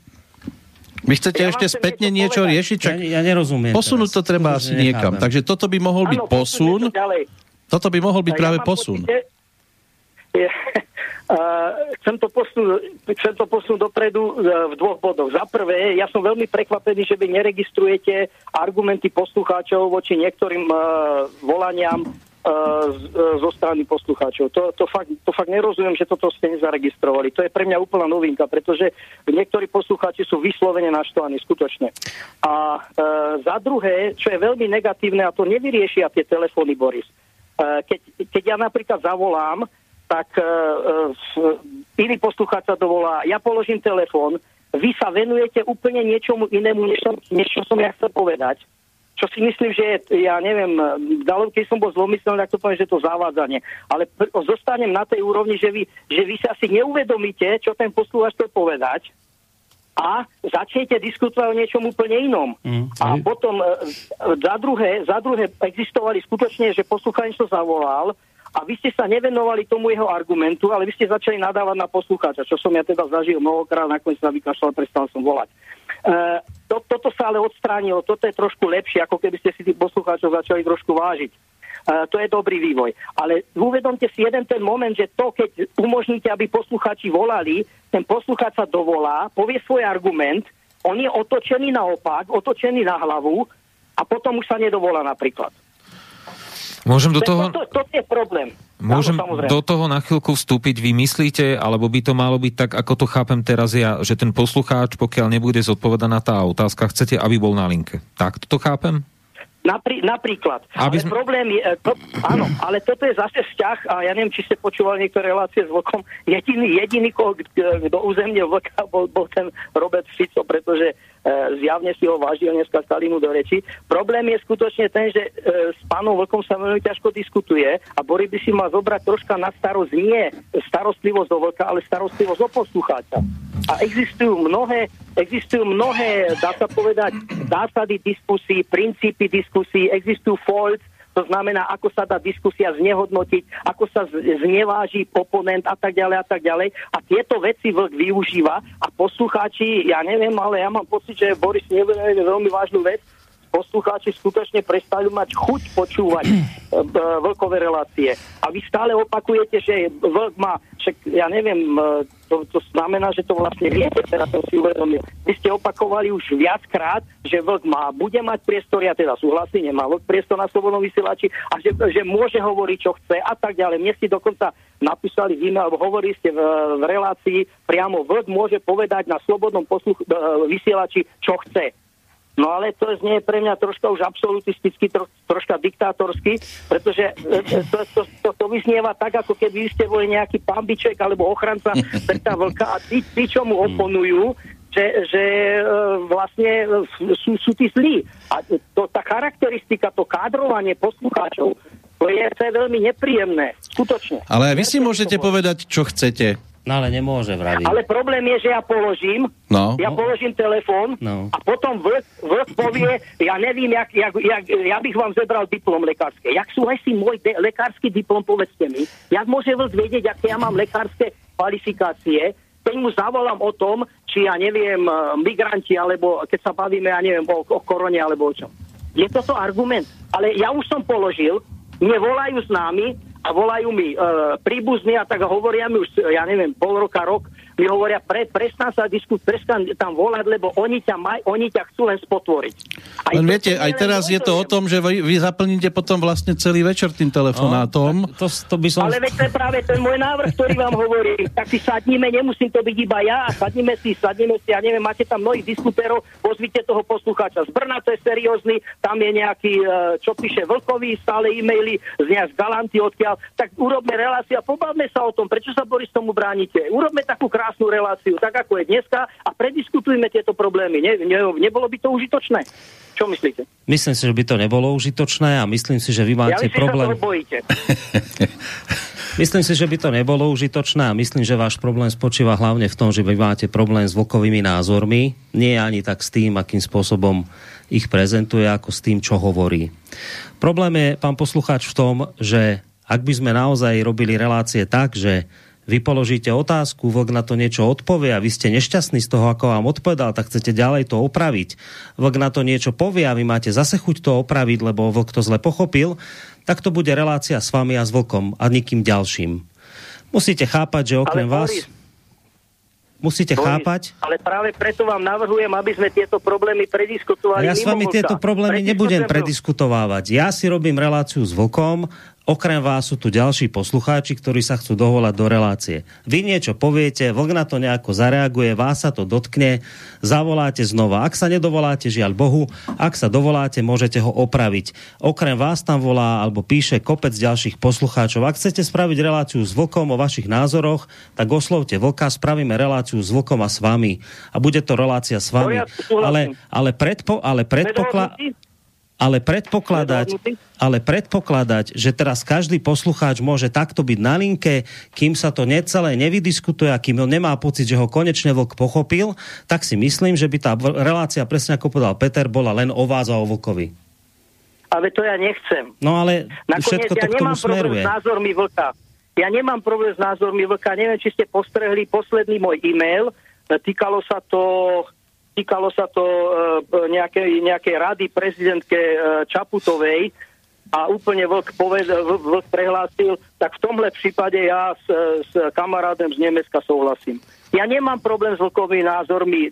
Vy chcete Ja ešte spätne niečo niečo riešiť? Čak Ja, ja nerozumiem posunúť to teraz. treba Skutočne asi niekam. nechápem. Takže toto by mohol byť posun. ďalej. Toto by mohol byť Ja práve posun. pocit, že- je, uh, chcem, to posunúť, chcem to posunúť dopredu uh, v dvoch bodoch. Za prvé, ja som veľmi prekvapený, že vy neregistrujete argumenty poslucháčov voči niektorým uh, volaniam uh, zo strany poslucháčov. To, to, fakt, to fakt nerozumiem, že toto ste nezaregistrovali. To je pre mňa úplná novinka, pretože niektorí poslucháči sú vyslovene naštvaní, skutočne. A uh, za druhé, čo je veľmi negatívne, a to nevyriešia tie telefóny, Boris, keď, keď ja napríklad zavolám, tak uh, uh, iný poslucháč sa dovolá, ja položím telefón, vy sa venujete úplne niečomu inému, než som, než čo som ja chcel povedať. Čo si myslím, že je, ja neviem, dalo, keď som bol zlomyselný, tak to poviem, že to zavádzanie. Ale pr- zostanem na tej úrovni, že vy, že vy si asi neuvedomíte, čo ten poslucháč chce povedať a začnete diskutovať o niečom úplne inom. Mm, a potom e, za druhé, za druhé existovali skutočne, že poslucháč to zavolal a vy ste sa nevenovali tomu jeho argumentu, ale vy ste začali nadávať na poslucháča, čo som ja teda zažil mnohokrát, nakoniec sa vykašľal, prestal som volať. E, to, toto sa ale odstránilo, toto je trošku lepšie, ako keby ste si tých poslucháčov začali trošku vážiť. Uh, to je dobrý vývoj. Ale uvedomte si jeden ten moment, že to, keď umožníte, aby poslucháči volali, ten poslucháč sa dovolá, povie svoj argument, on je otočený naopak, otočený na hlavu a potom už sa nedovolá napríklad. Môžem do To, toho... to, to, to je problém. Môžem Áno, do toho na chvíľku vstúpiť. Vy myslíte, alebo by to malo byť tak, ako to chápem teraz ja, že ten poslucháč, pokiaľ nebude zodpovedaná tá otázka, chcete, aby bol na linke. Tak to chápem? Napri, napríklad. Aby ale sme- problém je, e, to, áno, ale toto je zase vzťah, a ja neviem, či ste počúvali niektoré relácie s vlkom, jediný, jediný, ko- kto uzemnil vlka, bol, bol ten Robert Fico, pretože zjavne si ho vážil, dneska stali mu do reči. Problém je skutočne ten, že e, s pánom Vlkom sa veľmi ťažko diskutuje a Boris by si mal zobrať troška na starosť nie starostlivosť o vlka, ale starostlivosť o poslucháča. A existujú mnohé, existujú mnohé, dá sa povedať, zásady diskusí, princípy diskusí, existujú faults, to znamená, ako sa dá diskusia znehodnotiť, ako sa zneváži oponent a tak ďalej a tak ďalej. A tieto veci vlk využíva a poslucháči, ja neviem, ale ja mám pocit, že Boris nevenuje veľmi vážnu vec, poslucháči skutočne prestali mať chuť počúvať e, b- vlkové relácie. A vy stále opakujete, že vlk má, však ja neviem, e, to, to znamená, že to vlastne viete, teraz som si uvedomil. Vy ste opakovali už viackrát, že vlk má, bude mať priestor, ja teda súhlasím, nemá vlk priestor na slobodnom vysielači a že, že môže hovoriť, čo chce a tak ďalej. Mne ste dokonca napísali v alebo hovorili ste v, v relácii, priamo vlk môže povedať na slobodnom posluch, e, vysielači, čo chce. No ale to znie pre mňa troška už absolutisticky, tro, troška diktátorsky, pretože e, e, to, to, to, to vyznieva tak, ako keby ste boli nejaký pambiček alebo ochranca Berta Vlka a tí, tí čo mu oponujú, že, že e, vlastne sú, sú tí zlí. A to, tá charakteristika, to kádrovanie poslucháčov, to je, to je veľmi nepríjemné. Skutočne. Ale vy si môžete povedať, čo chcete. No ale nemôže, vraví. Ale problém je, že ja položím, No. ja položím telefón No. a potom vlk, vlk povie, ja nevím, jak, jak, jak, ja bych vám zebral diplom lekárske. Jak súhlasí môj de- lekársky diplom, povedzte mi. Jak môže vlk vedieť, aké ja mám lekárske kvalifikácie, keď mu zavolám o tom, či ja neviem, migranti, alebo keď sa bavíme, ja neviem, o, o korone, alebo o čom. Je toto argument. Ale ja už som položil, mne volajú s nami a volajú mi e, príbuzní a tak hovoria mi už, ja neviem, pol roka, rok, mi hovoria, pre, prestan sa diskut, prestan tam volať, lebo oni ťa, maj, oni ťa chcú len spotvoriť. Len viete, aj teraz je to o tom, že vy, vy zaplníte potom vlastne celý večer tým telefonátom. To, to by som... Ale veď to je práve ten môj návrh, ktorý vám hovorí. Tak si sadníme, nemusím to byť iba ja, sadníme si, sadníme si, ja neviem, máte tam mnohých diskutérov, pozvite toho poslucháča z Brna, to je seriózny, tam je nejaký, e, čo píše Vlkový, stále e-maily z nejak z Galanty odkiaľ, tak urobme reláciu a pobavme sa o tom, prečo sa Boris tomu bránite. Urobme takú krásnu reláciu, tak ako je dneska a prediskutujme tieto problémy. Ne, ne, nebolo by to užitočné? Čo myslíte? Myslím si, že by to nebolo užitočné a myslím si, že vy Ja máte myslím, problém... že bojíte. Myslím si, že by to nebolo užitočné a myslím, že váš problém spočíva hlavne v tom, že vy máte problém s vokovými názormi. Nie ani tak s tým, akým spôsobom ich prezentuje, ako s tým, čo hovorí. Problém je, pán poslucháč, v tom, že ak by sme naozaj robili relácie tak, že vy položíte otázku, vlk na to niečo odpovie a vy ste nešťastní z toho, ako vám odpovedal, tak chcete ďalej to opraviť. Vlk na to niečo povie a vy máte zase chuť to opraviť, lebo vlk to zle pochopil, tak to bude relácia s vami a s vlkom a nikým ďalším. Musíte chápať, že okrem Ale vás... Musíte Boris, chápať, Ale práve preto vám navrhujem, aby sme tieto problémy prediskutovali. a ja s vami vlka. tieto problémy nebudem prediskutovávať. Ja si robím reláciu s vlkom, okrem vás sú tu ďalší poslucháči, ktorí sa chcú dovolať do relácie. Vy niečo poviete, vlk na to nejako zareaguje, vás sa to dotkne, zavoláte znova. Ak sa nedovoláte, žiaľ Bohu, ak sa dovoláte, môžete ho opraviť. Okrem vás tam volá alebo píše kopec ďalších poslucháčov. Ak chcete spraviť reláciu s vlkom o vašich názoroch, tak oslovte vlka, spravíme reláciu s vlkom a s vami. A bude to relácia s vami. Ale, ale, predpo, ale predpokladá... Ale predpokladať, ale predpokladať, že teraz každý poslucháč môže takto byť na linke, kým sa to necelé nevydiskutuje a kým on nemá pocit, že ho konečne vlk pochopil, tak si myslím, že by tá relácia, presne ako povedal Peter, bola len o vás a o vlkovi. Ale to ja nechcem. No ale Nakoniec všetko to ja k tomu nemám problém smeruje. s názormi vlka. Ja nemám problém s názormi vlka. Neviem, či ste postrehli posledný môj e-mail. Týkalo sa to týkalo sa to e, nejakej, nejakej rady prezidentke e, Čaputovej a úplne vlk, poved, vl- vlk prehlásil, tak v tomhle prípade ja s, s kamarádem z Nemecka souhlasím. Ja nemám problém s vlkovými názormi, e,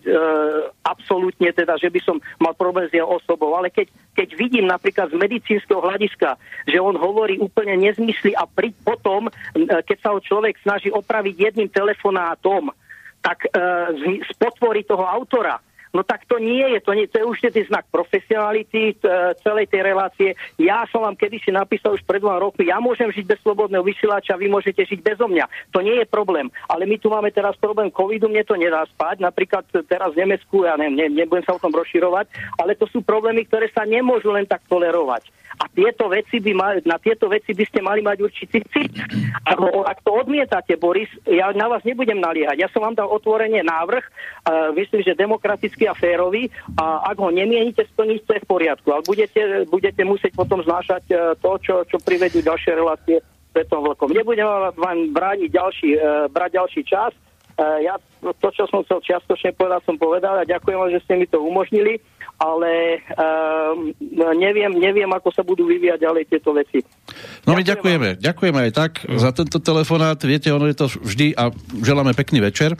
absolútne teda, že by som mal problém s jeho osobou, ale keď, keď vidím napríklad z medicínskeho hľadiska, že on hovorí úplne nezmysly a pri, potom, e, keď sa ho človek snaží opraviť jedným telefonátom, tak e, z- spotvorí toho autora. No tak to nie je, to, nie, to je určite znak profesionality t, celej tej relácie. Ja som vám kedysi napísal už pred dvoma rokmi, ja môžem žiť bez slobodného vysielača, vy môžete žiť bezo mňa. To nie je problém. Ale my tu máme teraz problém covidu, mne to nedá spať. Napríklad teraz v Nemecku, ja neviem, ne, nebudem sa o tom rozširovať, ale to sú problémy, ktoré sa nemôžu len tak tolerovať. A tieto veci by mali, na tieto veci by ste mali mať určitý cit. Ho- ak to odmietate, Boris, ja na vás nebudem naliehať. Ja som vám dal otvorenie návrh, uh, myslím, že demokratický a férový, a ak ho nemienite splniť, to je v poriadku. Ale budete, budete musieť potom znášať uh, to, čo, čo privedú ďalšie relácie s Petom Vlkom. Nebudem vám brániť ďalší, uh, brať ďalší čas. Uh, ja to, čo som chcel čiastočne povedať, som povedal a ďakujem vám, že ste mi to umožnili, ale um, neviem, neviem, ako sa budú vyvíjať ďalej tieto veci. No my ďakujeme. Ďakujeme aj tak za tento telefonát. Viete, ono je to vždy a želáme pekný večer,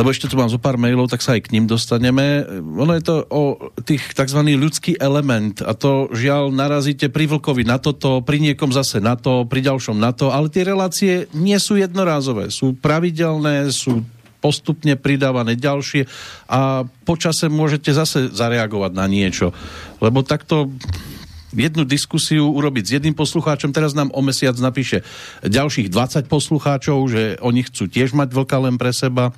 lebo ešte tu mám zo pár mailov, tak sa aj k ním dostaneme. Ono je to o tých tzv. ľudský element a to žiaľ narazíte pri Vlkovi na toto, pri niekom zase na to, pri ďalšom na to, ale tie relácie nie sú jednorázové, sú pravidelné, sú postupne pridávané ďalšie a počase môžete zase zareagovať na niečo. Lebo takto jednu diskusiu urobiť s jedným poslucháčom, teraz nám o mesiac napíše ďalších 20 poslucháčov, že oni chcú tiež mať vlka len pre seba.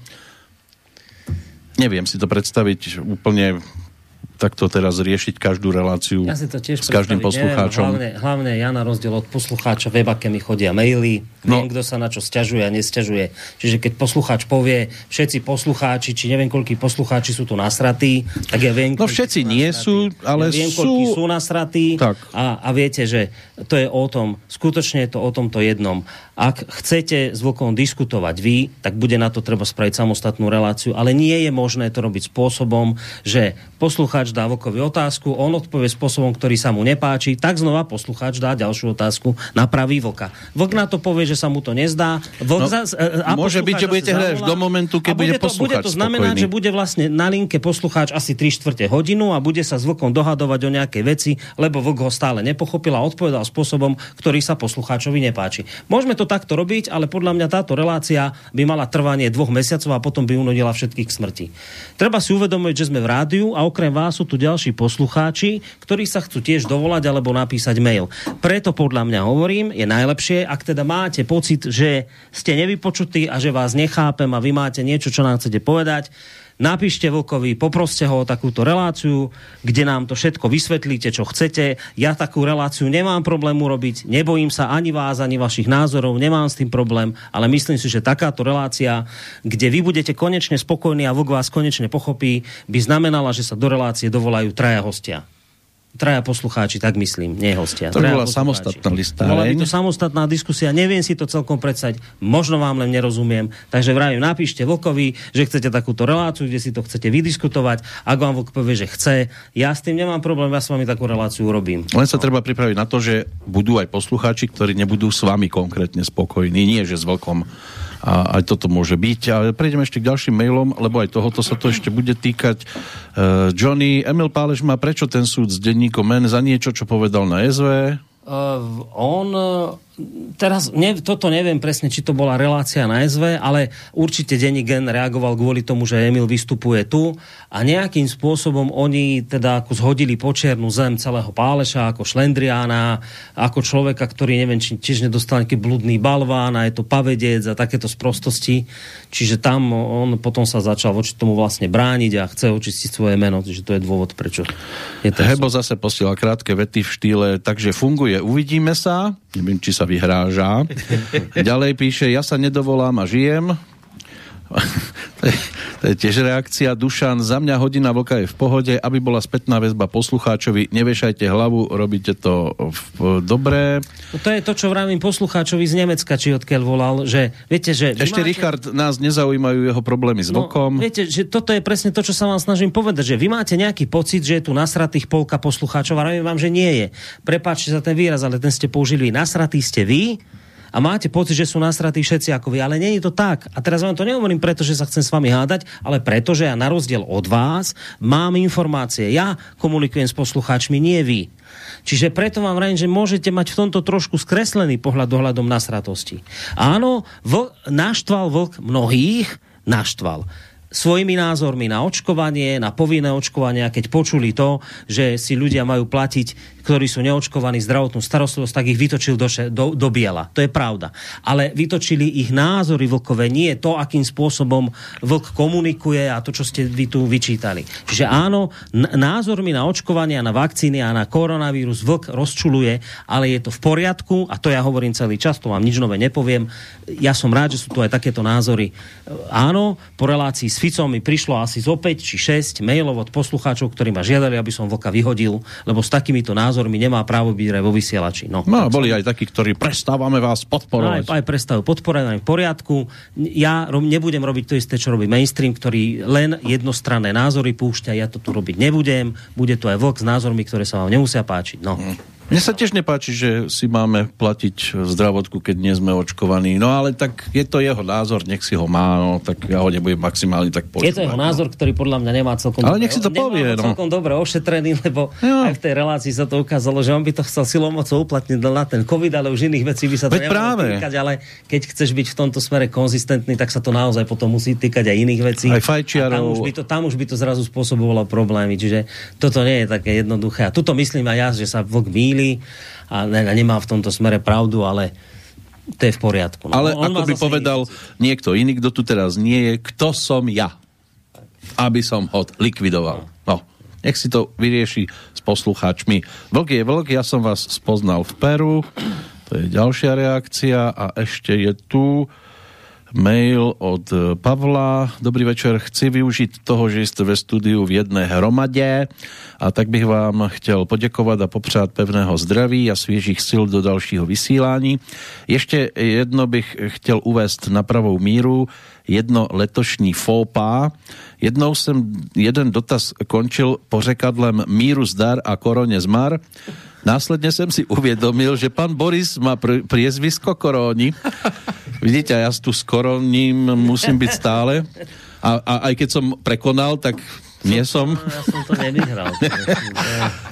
Neviem si to predstaviť úplne takto teraz riešiť každú reláciu Ja si to tiež s každým poslucháčom. Neviem, hlavne, hlavne ja na rozdiel od poslucháča web, aké mi chodia maily, no. viem, kto sa na čo sťažuje a nesťažuje. Čiže keď poslucháč povie, všetci poslucháči, či neviem, koľký poslucháči sú tu nasratí, tak ja viem, No koľkí všetci sú nie nasratí. sú, ale ja viem, sú... koľkí sú nasratí Tak. a, a viete, že to je o tom, skutočne je to o tomto jednom. Ak chcete s Vlkom diskutovať vy, tak bude na to treba spraviť samostatnú reláciu, ale nie je možné to robiť spôsobom, že poslucháč dá Vlkovi otázku, on odpovie spôsobom, ktorý sa mu nepáči, tak znova poslucháč dá ďalšiu otázku na pravý Vlka. Vlk na to povie, že sa mu to nezdá. Vlk No, zas, e, a môže byť, poslucháč že budete hľadať do momentu, keď bude bude to, bude to poslucháč znamenať, spokojný. že bude vlastne na linke poslucháč asi 3 čtvrte hodinu a bude sa s Vlkom dohadovať o nejakej veci, lebo Vlk ho stále nepochopil a odpovedal spôsobom, ktorý sa poslucháčovi nepáči. Môžeme to takto robiť, ale podľa mňa táto relácia by mala trvanie dvoch mesiacov a potom by unudila všetkých k smrti. Treba si uvedomiť, že sme v rádiu a okrem vás sú tu ďalší poslucháči, ktorí sa chcú tiež dovolať alebo napísať mail. Preto podľa mňa hovorím, je najlepšie, ak teda máte pocit, že ste nevypočutí a že vás nechápem a vy máte niečo, čo nám chcete povedať, napíšte Vlkovi, poproste ho o takúto reláciu, kde nám to všetko vysvetlíte, čo chcete. Ja takú reláciu nemám problém urobiť, nebojím sa ani vás, ani vašich názorov, nemám s tým problém, ale myslím si, že takáto relácia, kde vy budete konečne spokojní a Vlk vás konečne pochopí, by znamenala, že sa do relácie dovolajú traja hostia. Traja poslucháči, tak myslím, nie hostia. To by bola poslucháči. samostatná listáreň. Bola by to samostatná diskusia, neviem si to celkom predstať, možno vám len nerozumiem. Takže vravím, napíšte Vlkovi, že chcete takúto reláciu, kde si to chcete vydiskutovať. Ak vám Vlk povie, že chce, ja s tým nemám problém, ja s vami takú reláciu urobím. Len sa treba pripraviť na to, že budú aj poslucháči, ktorí nebudú s vami konkrétne spokojní. Nie, že s veľkom a aj toto môže byť. Ale prejdeme ešte k ďalším mailom, lebo aj tohoto sa to ešte bude týkať. Uh, Johnny, Emil Pálež má prečo ten súd s denníkom Men za niečo, čo povedal na SV? Uh, on uh, teraz, ne, toto neviem presne, či to bola relácia na SV, ale určite denní gen reagoval kvôli tomu, že Emil vystupuje tu a nejakým spôsobom oni teda ako zhodili počiernu zem celého Páleša ako šlendriána, ako človeka, ktorý neviem, či tiež nedostal nejaký bludný balván a je to pavedec a takéto sprostosti. Čiže tam on potom sa začal voči tomu vlastne brániť a chce očistiť svoje meno, čiže to je dôvod, prečo je ten Hebo zase posiela krátke vety v štýle, takže funguje, uvidíme sa. Neviem, či sa vyhráža. Ďalej píše, ja sa nedovolám a žijem. to, je, to je tiež reakcia. Dušan, za mňa hodina vlka je v pohode, aby bola spätná väzba poslucháčovi. Nevešajte hlavu, robíte to v, dobré. No to je to, čo vravím poslucháčovi z Nemecka, či odkiaľ volal, že viete, že... vy Ešte máte- Richard, nás nezaujímajú jeho problémy s. No, viete, že toto je presne to, čo sa vám snažím povedať, že vy máte nejaký pocit, že je tu nasratých polka poslucháčov a vravím vám, že nie je. Prepáčte za ten výraz, ale ten ste použili. Nasratí ste vy a máte pocit, že sú nasratí všetci ako vy, ale nie je to tak. A teraz vám to nehovorím preto, že sa chcem s vami hádať, ale preto, že ja na rozdiel od vás mám informácie. Ja komunikujem s poslucháčmi, nie vy. Čiže preto vám vravím, že môžete mať v tomto trošku skreslený pohľad dohľadom nasratosti. Áno, vl- naštval vlk mnohých, naštval. svojimi názormi na očkovanie, na povinné očkovanie keď počuli to, že si ľudia majú platiť, ktorí sú neočkovaní zdravotnú starostlivosť, tak ich vytočil do, do, do biela. To je pravda. Ale vytočili ich názory vlkové, nie to, akým spôsobom vlk komunikuje a to, čo ste vy tu vyčítali. Čiže áno, názormi na očkovanie a na vakcíny a na koronavírus vlk rozčuluje, ale je to v poriadku a to ja hovorím celý čas, to vám nič nové nepoviem. Ja som rád, že sú tu aj takéto názory. E, Áno, po relácii s Ficom mi prišlo asi z 5 či 6 mailov od poslucháčov, ktorí ma žiadali, aby som vlka vyhodil, lebo s takýmito názormi nemá právo byť aj vo vysielači. No, No, boli aj takí, ktorí prestávame vás aj, podporovať. aj prestavu podporovať v poriadku. Ja ro- nebudem robiť to isté, čo robí mainstream, ktorý len jednostranné názory púšťa. Ja to tu robiť nebudem. Bude tu aj vlk s názormi, ktoré sa vám nemusia páčiť. No. Mne sa tiež nepáči, že si máme platiť zdravotku, keď nie sme očkovaní. No ale tak je to jeho názor, nech si ho má, no, tak ja ho nebudem maximálne tak počúvať. Je to jeho názor, ktorý podľa mňa nemá celkom Ale nech si to povie, no. celkom dobre ošetrený, lebo aj v tej relácii sa to ukázalo, že on by to chcel silou mocou uplatniť na ten COVID, ale už iných vecí by sa to Veď práve. týkať, ale keď chceš byť v tomto smere konzistentný, tak sa to naozaj potom musí týkať aj iných vecí. Aj A fajčiarov. tam už, by to, tam už by to zrazu spôsobovalo problémy, čiže toto nie je také jednoduché. A tuto myslím aj ja, že sa vlk míli a ne, nemá v tomto smere pravdu, ale to je v poriadku. No. Ale On ako by povedal niekto iný, kto tu teraz nie je, kto som ja, aby som ho likvidoval. No, nech si to vyrieši s poslucháčmi. Vlk je vlk, ja som vás spoznal v Peru, to je ďalšia reakcia a ešte je tu mail od e, Pavla. Dobrý večer, chci využiť toho, že ste ve studiu v jednej hromade a tak bych vám chtěl poděkovat a popřát pevného zdraví a svěžích sil do dalšího vysílání. Ještě jedno bych chtěl uvést na pravou míru, jedno letošní fópa. Jednou jsem jeden dotaz končil pořekadlem míru zdar a koroně zmar. Následně jsem si uvědomil, že pan Boris má pr- priezvisko Koróni. Vidíte, ja tu s Koroním musím byť stále. A, a aj keď som prekonal, tak nie som. Ja som to nevyhral.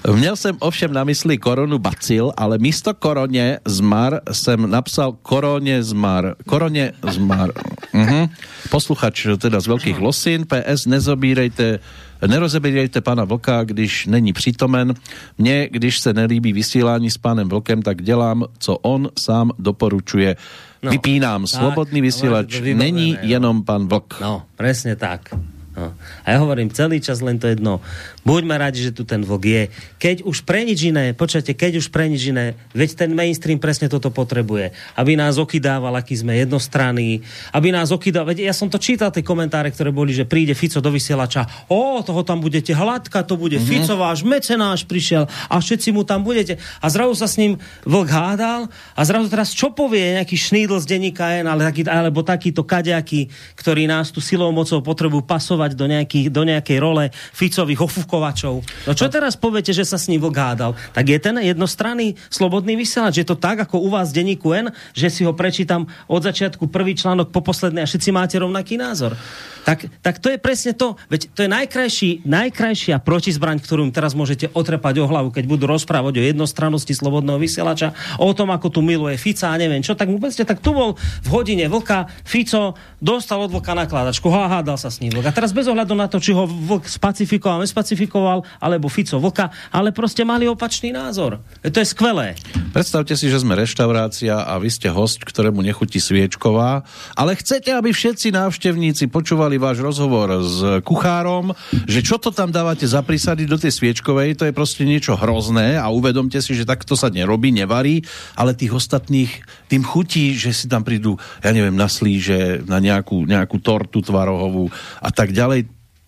Měl jsem ovšem na mysli koronu bacil, ale místo koroně zmar jsem napsal koroně zmar. Koroně zmar. Uh-huh. Posluchač teda z Veľkých Losín. PS, nezobírejte Nerozebírejte pana Vlka, když není přítomen. Mně, když se nelíbí vysílání s pánem Vlkem, tak dělám, co on sám doporučuje. No, Vypínám. tak, Slobodný vysielač vybavené, není no. jenom pan Vlk. No, presne tak. No. A ja hovorím celý čas len to jedno. Buďme radi, že tu ten vlk je. Keď už pre nič iné, počujete, keď už pre nič iné, veď ten mainstream presne toto potrebuje. Aby nás okydával, aký sme jednostranní, aby nás okydával, veď ja som to čítal, tie komentáre, ktoré boli, že príde Fico do vysielača, o, toho tam budete hladka, to bude mm-hmm. Fico, váš mecenáš prišiel a všetci mu tam budete. A zrazu sa s ním vlk hádal a zrazu teraz čo povie nejaký šnídl z denníka N, ale taký, alebo takýto kaďaký, ktorý nás tu silou mocou potrebujú pasovať do, nejakých, do nejakej role Ficových ofukovačov. No čo teraz poviete, že sa s ním vlk hádal? Tak je ten jednostranný slobodný vysielač. Je to tak, ako u vás v denníku N, že si ho prečítam od začiatku prvý článok po posledný a všetci máte rovnaký názor. Tak, tak to je presne to. Veď to je najkrajší, najkrajšia protizbraň, ktorú im teraz môžete otrepať o hlavu, keď budú rozprávať o jednostrannosti slobodného vysielača, o tom, ako tu miluje Fica a neviem čo. Tak vôbec tak tu bol v hodine vlka, Fico dostal od vlka nakladačku, há- hádal sa s ním vlk. A teraz bez ohľadu na to, či ho vlk spacifikoval, nespacifikoval, alebo Fico vlka, ale proste mali opačný názor. To je skvelé. Predstavte si, že sme reštaurácia a vy ste host, ktorému nechutí sviečková, ale chcete, aby všetci návštevníci počúvali váš rozhovor s kuchárom, že čo to tam dávate za prísady do tej sviečkovej, to je proste niečo hrozné a uvedomte si, že takto sa nerobí, nevarí, ale tých ostatných tým chutí, že si tam prídu, ja neviem, na slíže, na nejakú, nejakú tortu tvarohovú a tak ďalej.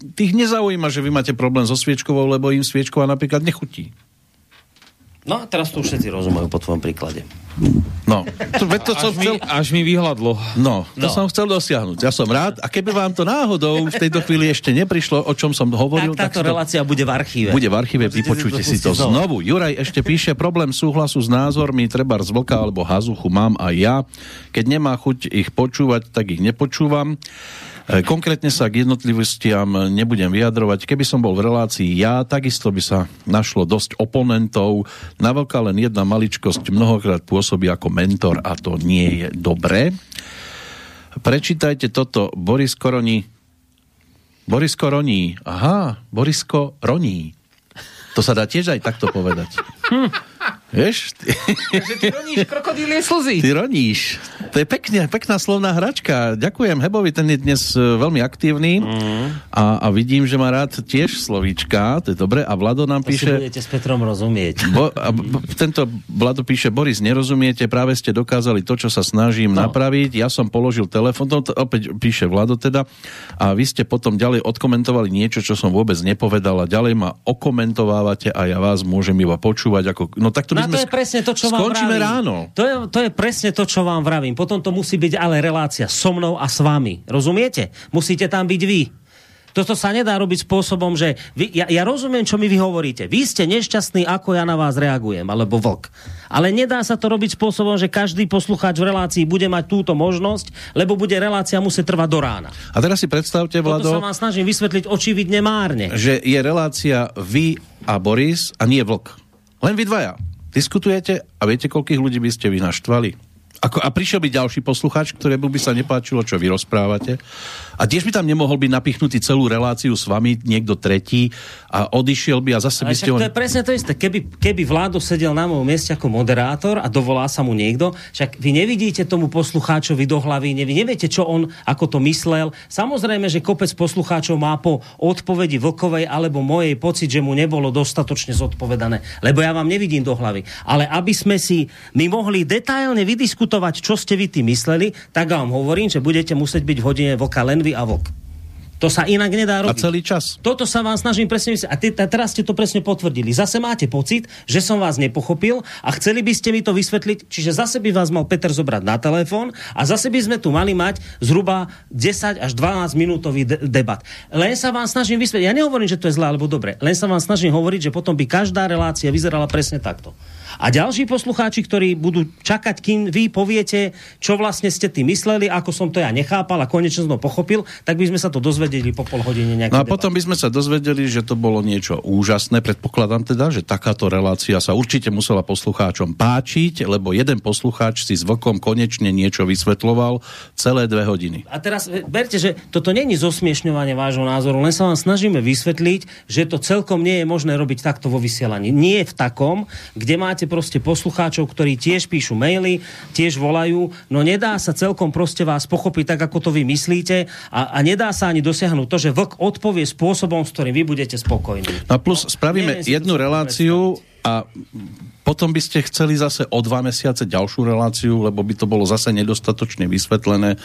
Tých nezaujíma, že vy máte problém so sviečkovou, lebo im sviečková napríklad nechutí. No a teraz to už všetci rozumejú po tvojom príklade. No, to, to Až som mi, chcel... až mi vyhľadlo. No, to No. som chcel dosiahnuť. Ja som rád. A keby vám to náhodou v tejto chvíli ešte neprišlo, o čom som hovoril, Tak táto si to relácia bude v archíve. bude v archíve, Môžete vypočujte si si to pustiť znovu. Juraj ešte píše, problém súhlasu s názormi, treba z vlka alebo hazuchu mám aj ja. Keď nemá chuť ich počúvať, tak ich nepočúvam. E, Konkrétne sa k jednotlivostiam nebudem vyjadrovať. Keby som bol v relácii ja, takisto by sa našlo dosť oponentov. Na veľká len jedna maličkosť mnohokrát pôsobí ako mentor a to nie je dobré. Prečítajte toto. Boris Koroni Borisko roní. Aha, Borisko roní. To sa dá tiež aj takto povedať. Vieš? Ty, Takže ty roníš krokodílie slzy. ty roníš. To je pekne, pekná slovná hračka. Ďakujem Hebovi, ten je dnes e, veľmi aktívny a, a vidím, že má rád tiež slovíčka, to je dobre. A Vlado nám To si píše... budete s Petrom rozumieť. Bo, a, b, tento Vlado píše, Boris, nerozumiete, práve ste dokázali to, čo sa snažím no. napraviť. Ja som položil telefon, to, to opäť píše Vlado teda, a vy ste potom ďalej odkomentovali niečo, čo som vôbec nepovedal a ďalej ma okomentovávate a ja vás môžem iba počúvať. Ako, no tak to by Sme to je presne to, čo vám skončíme vravím. ráno. To je, to je presne to, čo vám vravím. Potom to musí byť ale relácia so mnou a s vami. Rozumiete? Musíte tam byť vy. Toto sa nedá robiť spôsobom, že vy, ja, ja rozumiem, čo mi vy hovoríte. Vy ste nešťastní, ako ja na vás reagujem, alebo vlk. Ale nedá sa to robiť spôsobom, že každý poslucháč v relácii bude mať túto možnosť, lebo bude relácia musieť trvať do rána. A teraz si predstavte, Toto Vlado, sa vám snažím vysvetliť očividne márne. že je relácia vy a Boris a nie vlk. Len vy dvaja. Diskutujete a viete, koľkých ľudí by ste vy naštvali? Ako, a prišiel by ďalší posluchač, ktorému by sa nepáčilo, čo vy rozprávate. A tiež by tam nemohol byť napichnutý celú reláciu s vami niekto tretí a odišiel by a zase by ste ho... to je presne to isté. Keby, keby Vládo sedel na mojom mieste ako moderátor a dovolá sa mu niekto, však vy nevidíte tomu poslucháčovi do hlavy, vy neviete, čo on ako to myslel. Samozrejme, že kopec poslucháčov má po odpovedi Vlkovej alebo mojej pocit, že mu nebolo dostatočne zodpovedané. Lebo ja vám nevidím do hlavy. Ale aby sme si my mohli detailne vydiskutovať, čo ste vy tým mysleli, tak vám hovorím, že budete musieť byť v hodine Vlka len vy a Vlk. To sa inak nedá A robiť. celý čas. Toto sa vám snažím presne vysvetliť. A, ty, a teraz ste to presne potvrdili. Zase máte pocit, že som vás nepochopil a chceli by ste mi to vysvetliť, čiže zase by vás mal Peter zobrať na telefón a zase by sme tu mali mať zhruba 10 až 12 minútový de- debat. Len sa vám snažím vysvetliť. Ja nehovorím, že to je zlé alebo dobre. Len sa vám snažím hovoriť, že potom by každá relácia vyzerala presne takto. A ďalší poslucháči, ktorí budú čakať, kým vy poviete, čo vlastne ste tým mysleli, ako som to ja nechápal a konečne som to pochopil, tak by sme sa to dozvedeli po pol hodine nejaké No a potom by sme sa dozvedeli, že to bolo niečo úžasné. Predpokladám teda, že takáto relácia sa určite musela poslucháčom páčiť, lebo jeden poslucháč si s vlkom konečne niečo vysvetloval celé dve hodiny. A teraz e, berte, že toto není zosmiešňovanie vášho názoru, len sa vám snažíme vysvetliť, že to celkom nie je možné robiť takto vo vysielaní. Nie v takom, kde máte proste poslucháčov, ktorí tiež píšu maily, tiež volajú, no nedá sa celkom proste vás pochopiť tak, ako to vy myslíte a, a nedá sa ani dosiahnuť to, že vlk odpovie spôsobom, s ktorým vy budete spokojní. No a plus spravíme neviem si to jednu reláciu a potom by ste chceli zase o dva mesiace ďalšiu reláciu, lebo by to bolo zase nedostatočne vysvetlené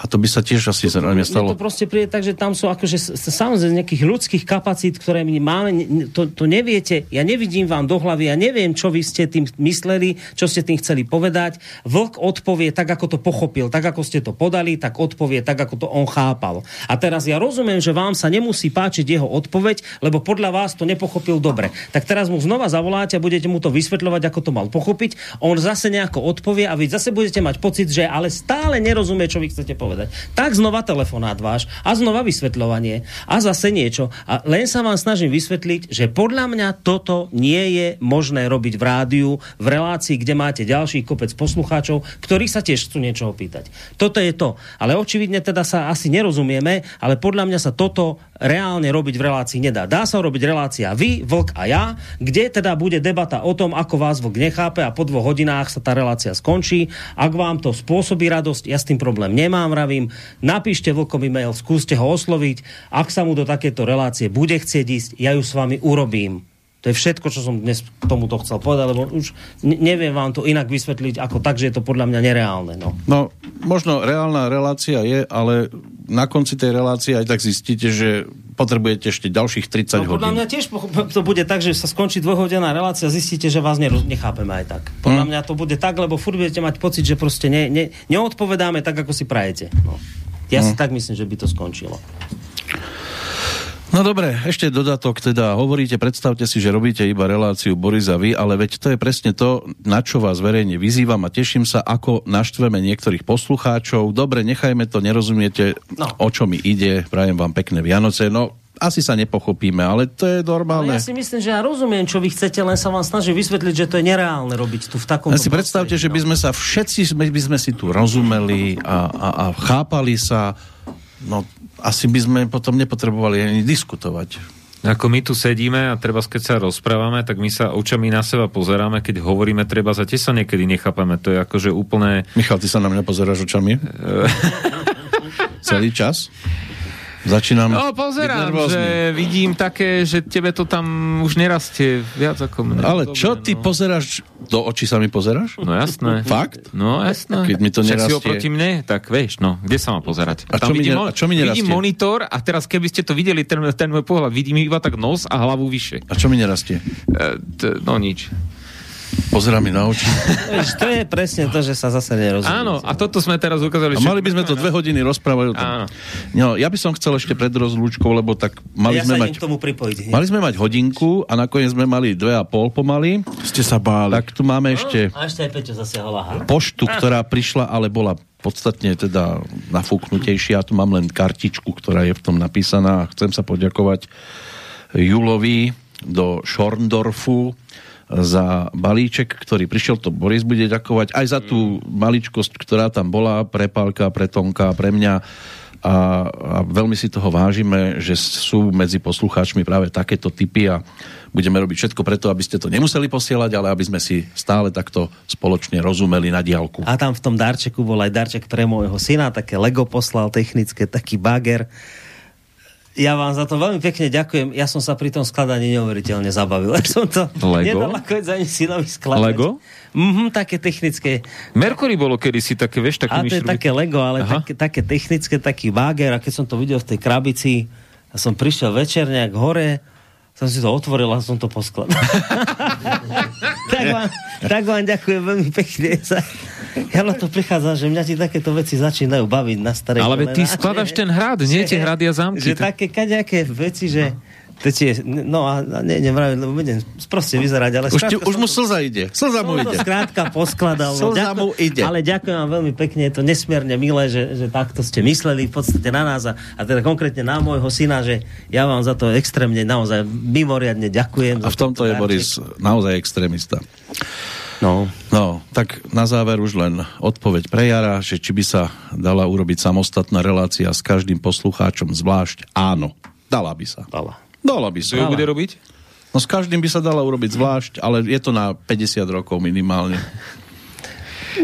a to by sa tiež asi zrejme Mne stalo. to proste príde tak, že tam sú akože samozrejme nejakých ľudských kapacít, ktoré my máme, to, to neviete, ja nevidím vám do hlavy, ja neviem, čo vy ste tým mysleli, čo ste tým chceli povedať. Vlk odpovie tak, ako to pochopil, tak, ako ste to podali, tak odpovie tak, ako to on chápal. A teraz ja rozumiem, že vám sa nemusí páčiť jeho odpoveď, lebo podľa vás to nepochopil dobre. Tak teraz mu znova zavoláte a budete mu to vysvetľovať, ako to mal pochopiť. On zase nejako odpovie a vy zase budete mať pocit, že ale stále nerozumie, čo vy chcete povedať. Tak znova telefonát váš a znova vysvetľovanie a zase niečo. A len sa vám snažím vysvetliť, že podľa mňa toto nie je možné robiť v rádiu, v relácii, kde máte ďalší kopec poslucháčov, ktorí sa tiež chcú niečo opýtať. Toto je to. Ale očividne teda sa asi nerozumieme, ale podľa mňa sa toto reálne robiť v relácii nedá. Dá sa robiť relácia vy, Vlk a ja, kde teda bude debata o tom, ako vás Vlk nechápe a po dvoch hodinách sa tá relácia skončí. Ak vám to spôsobí radosť, ja s tým problém nemám, vravím, napíšte Vlkovi mail, skúste ho osloviť. Ak sa mu do takéto relácie bude chcieť ísť, ja ju s vami urobím. To je všetko, čo som dnes k tomuto chcel povedať, lebo už ne- neviem vám to inak vysvetliť ako tak, že je to podľa mňa nereálne. No. No, možno reálna relácia je, ale na konci tej relácie aj tak zistíte, že potrebujete ešte ďalších 30 No, podľa hodín. mňa tiež to bude tak, že sa skončí dvojhodinová relácia a zistíte, že vás neroz- nechápeme aj tak. Podľa Hm. mňa to bude tak, lebo furt budete mať pocit, že proste ne, ne, neodpovedáme tak, ako si prajete. No. Ja si Hm. tak myslím, že by to skončilo. No dobre, ešte dodatok teda. Hovoríte, predstavte si, že robíte iba reláciu Borisa vy, ale veď to je presne to, na čo vás verejne vyzývam a teším sa, ako naštveme niektorých poslucháčov. Dobre, nechajme to, nerozumiete, No. o čo mi ide. Prajem vám pekné Vianoce. No, asi sa nepochopíme, ale to je normálne. ja si myslím, že ja rozumiem, čo vy chcete, len sa vám snažím vysvetliť, že to je nereálne robiť tu v takom. Len si predstavte, že by sme sa všetci by sme si tu rozumeli a, a, a chápali sa. No asi by sme potom nepotrebovali ani diskutovať. Ako my tu sedíme a treba, keď sa rozprávame, tak my sa očami na seba pozeráme, keď hovoríme, treba za sa niekedy nechápame. To je akože úplné... Michal, ty sa na mňa pozeráš očami? Celý čas? Začínam No, pozerám, že vidím také, že tebe to tam už nerastie viac ako mne. Ale Dobre, čo ty no. pozeráš? Do očí sa mi pozeráš? No jasné. Fakt? No jasné. Keď mi to Však si oproti mne, tak vieš, no, kde sa má pozerať? A čo Tam mi vidím, ne- a čo mi nerastie? vidím monitor a teraz keby ste to videli, ten, ten môj pohľad, vidím iba tak nos a hlavu vyššie. A čo mi nerastie? E, t- no nič. Pozerá mi na oči. To je presne to, že sa zase nerozumie. Áno, a toto sme teraz ukázali. A mali by sme to dve hodiny rozprávať o tom. Áno. No, ja by som chcel ešte pred rozlúčkou, lebo tak mali ja sme sa mať... k tomu pripojiť. Mali sme mať hodinku a nakoniec sme mali dve a pol pomaly. Ste sa báli. Tak tu máme ešte A ešte aj Peťo zasiahol, aha. poštu, ktorá prišla, ale bola podstatne teda nafúknutejšia. Ja tu mám len kartičku, ktorá je v tom napísaná. Chcem sa poďakovať Julovi do Schorndorfu za balíček, ktorý prišiel, to Boris bude ďakovať, aj za tú maličkosť, ktorá tam bola, pre Pálka, pre Tonka, pre mňa a, a veľmi si toho vážime, že sú medzi poslucháčmi práve takéto typy a budeme robiť všetko preto, aby ste to nemuseli posielať, ale aby sme si stále takto spoločne rozumeli na diálku. A tam v tom darčeku bol aj darček pre môjho syna, také Lego poslal technické, taký bager. Ja vám za to veľmi pekne ďakujem. Ja som sa pri tom skladaní neuveriteľne zabavil. Ja som to Lego? nedal ani synovi skladať. Lego? Mhm, také technické. Mercury bolo kedysi také, vieš, A takými to je také Lego, ale Aha. také, také technické, taký bager. A keď som to videl v tej krabici, a som prišiel večer nejak hore, som si to otvoril a som to poskladal. tak, vám, tak vám ďakujem veľmi pekne. Za... Ja na to prichádzam, že mňa ti takéto veci začínajú baviť na starej Ale veď ty kolená, skladaš že- ten hrad, nie tie hrady a zámky. Že také kaďaké veci, že to tie, no a a ne, nevravím, lebo budem proste vyzerať, ale Už, ti, už mu to- slza ide. Slza mu ide. skrátka poskladal. no, Slza mu ide. Ale ďakujem vám veľmi pekne, je to nesmierne milé, že, že takto ste mysleli v podstate na nás a, a teda konkrétne na môjho syna, že ja vám za to extrémne naozaj mimoriadne ďakujem. A v tomto je Boris naozaj extrémista. No. No, tak na záver už len odpoveď pre Jara, že či by sa dala urobiť samostatná relácia s každým poslucháčom zvlášť. Áno, dala by sa. Dala. Dala by Kto sa. ju bude robiť? No s každým by sa dala urobiť zvlášť, ale je to na 50 rokov minimálne.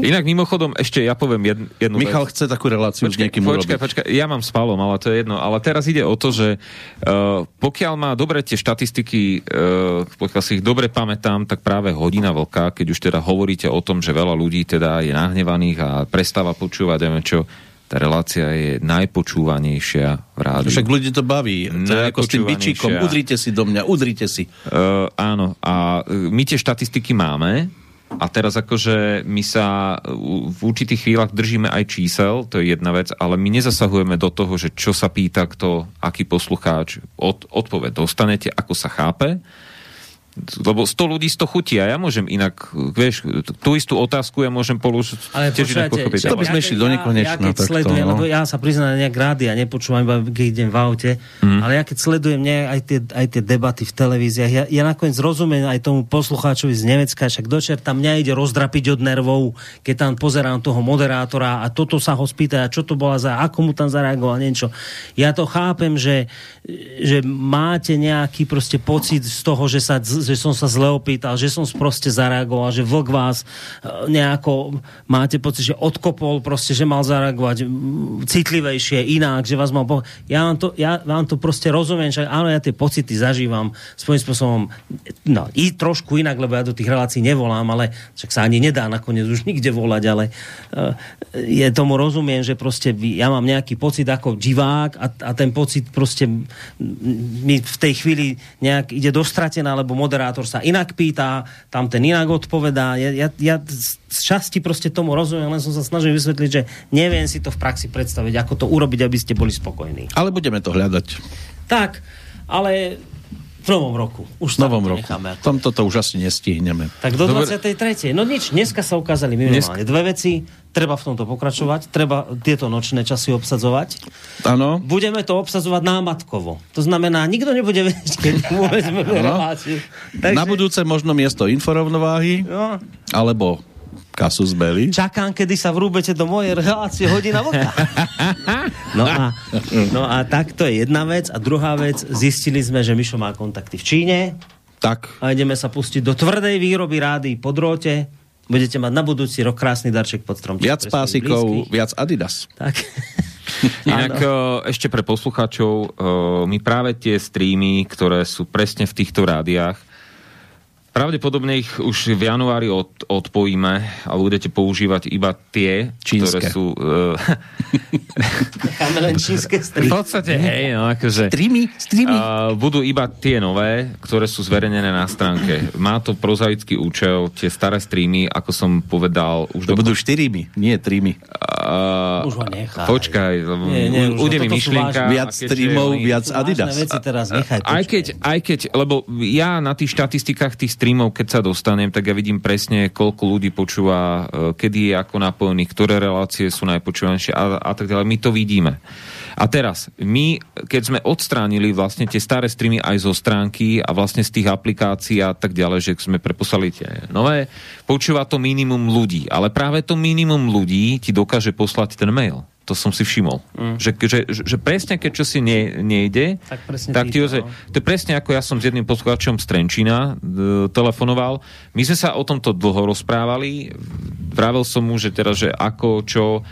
Inak mimochodom, ešte ja poviem jednu, jednu Michal vec. chce takú reláciu s niekým počkaj, urobiť. počkaj, ja mám s ale to je jedno. Ale teraz ide o to, že uh, pokiaľ má dobre tie štatistiky, uh, pokiaľ si ich dobre pamätám, tak práve hodina vlka, keď už teda hovoríte o tom, že veľa ľudí teda je nahnevaných a prestáva počúvať, neviem čo, tá relácia je najpočúvanejšia v rádiu. Však ľudí to baví. To je ako s tým bičíkom. Udrite si do mňa, udrite si. Uh, áno, a my tie štatistiky máme a teraz akože my sa v určitých chvíľach držíme aj čísel, to je jedna vec, ale my nezasahujeme do toho, že čo sa pýta kto, aký poslucháč, od, odpoveď dostanete, ako sa chápe, lebo 100 ľudí 100 chutí a ja môžem inak, vieš, tú istú otázku ja môžem položiť Ale tiež inak pochopiť. To by sme išli do nekonečna, Ja, ja keď takto, sledujem, no. lebo ja sa priznám nejak rádi a nepočúvam iba, keď idem v aute, Mhm. ale ja keď sledujem ne, aj, tie, aj tie debaty v televíziách, ja, ja nakoniec rozumiem aj tomu poslucháčovi z Nemecka, však dočer tam mňa ide rozdrapiť od nervov, keď tam pozerám toho moderátora a toto sa ho spýta, a čo to bola za, ako mu tam zareagoval, niečo. Ja to chápem, že, že máte nejaký proste pocit z toho, že, sa, že som sa zle opýtal, že som proste zareagoval, že vlk vás e, nejako máte pocit, že odkopol proste, že mal zareagovať citlivejšie, inak, že vás mal... Po... Ja, vám to, ja vám to proste rozumiem, že áno, ja tie pocity zažívam svojím spôsobom no, i trošku inak, lebo ja do tých relácií nevolám, ale však sa ani nedá nakoniec už nikde volať, ale uh, je tomu rozumiem, že proste ja mám nejaký pocit ako divák a, a ten pocit proste mi v tej chvíli nejak ide dostratená, lebo moderátor sa inak pýta, tam ten inak odpovedá. Ja, ja, ja z časti proste tomu rozumiem, len som sa snažil vysvetliť, že neviem si to v praxi predstaviť, ako to urobiť, aby ste boli spokojní. Ale budeme to hľadať Tak, ale v novom roku. Už v novom roku. necháme. Tomto to už asi nestihneme. Tak do Dobre. 23. No nič, dneska sa ukázali minimálne dve veci. Treba v tomto pokračovať, treba tieto nočné časy obsadzovať. Áno. Budeme to obsadzovať námatkovo. To znamená, nikto nebude vedieť, keď vezmeme reláciu. Na budúce možno miesto inforovnováhy, No, alebo Kasus belli. Čakám, kedy sa vrúbete do mojej relácie hodina vlka. No a, no a tak to je jedna vec. A druhá vec, zistili sme, že Mišo má kontakty v Číne. Tak. A ideme sa pustiť do tvrdej výroby rády po dróte. Budete mať na budúci rok krásny darček pod stromček. Viac pásikov, viac Adidas. Tak. Inak Áno. e, ešte pre poslucháčov, e, my práve tie streamy, ktoré sú presne v týchto rádiách, pravdepodobne ich už v januári od, odpojíme a budete používať iba tie, Čínske. ktoré sú... E, Necháme len čínske v stry. podstate, hej, no akože... Streamy, streamy. Uh, budú iba tie nové, ktoré sú zverejnené na stránke. Má to prozaický účel, tie staré streamy, ako som povedal, už To budú štyrými, nie trými. Uh, Už ho nechaj. Počkaj, Nie, nie, ujde mi myšlienka. Viac streamov, viac Adidas. veci teraz nechaj. Aj keď, aj keď, lebo ja na tých štatistikách tých streamov, keď sa dostanem, tak ja vidím presne, koľko ľudí počúva, e, kedy je ako napojených, ktoré relácie sú najpočúvanejšie a, a tak ďalej. My to vidíme. A teraz, my, keď sme odstránili vlastne tie staré streamy aj zo stránky a vlastne z tých aplikácií a tak ďalej, že sme preposlali tie nové, počúva to minimum ľudí. Ale práve to minimum ľudí ti dokáže poslať ten mail. To som si všimol. Mm. Že, že, že, presne keď čo si ne, nejde, Tak presne tak ti títo, ozaj, no. to je presne ako ja som s jedným poslucháčom z Trenčína e, telefonoval. My sme sa o tomto dlho rozprávali. Vravel som mu, že teda, že ako, čo...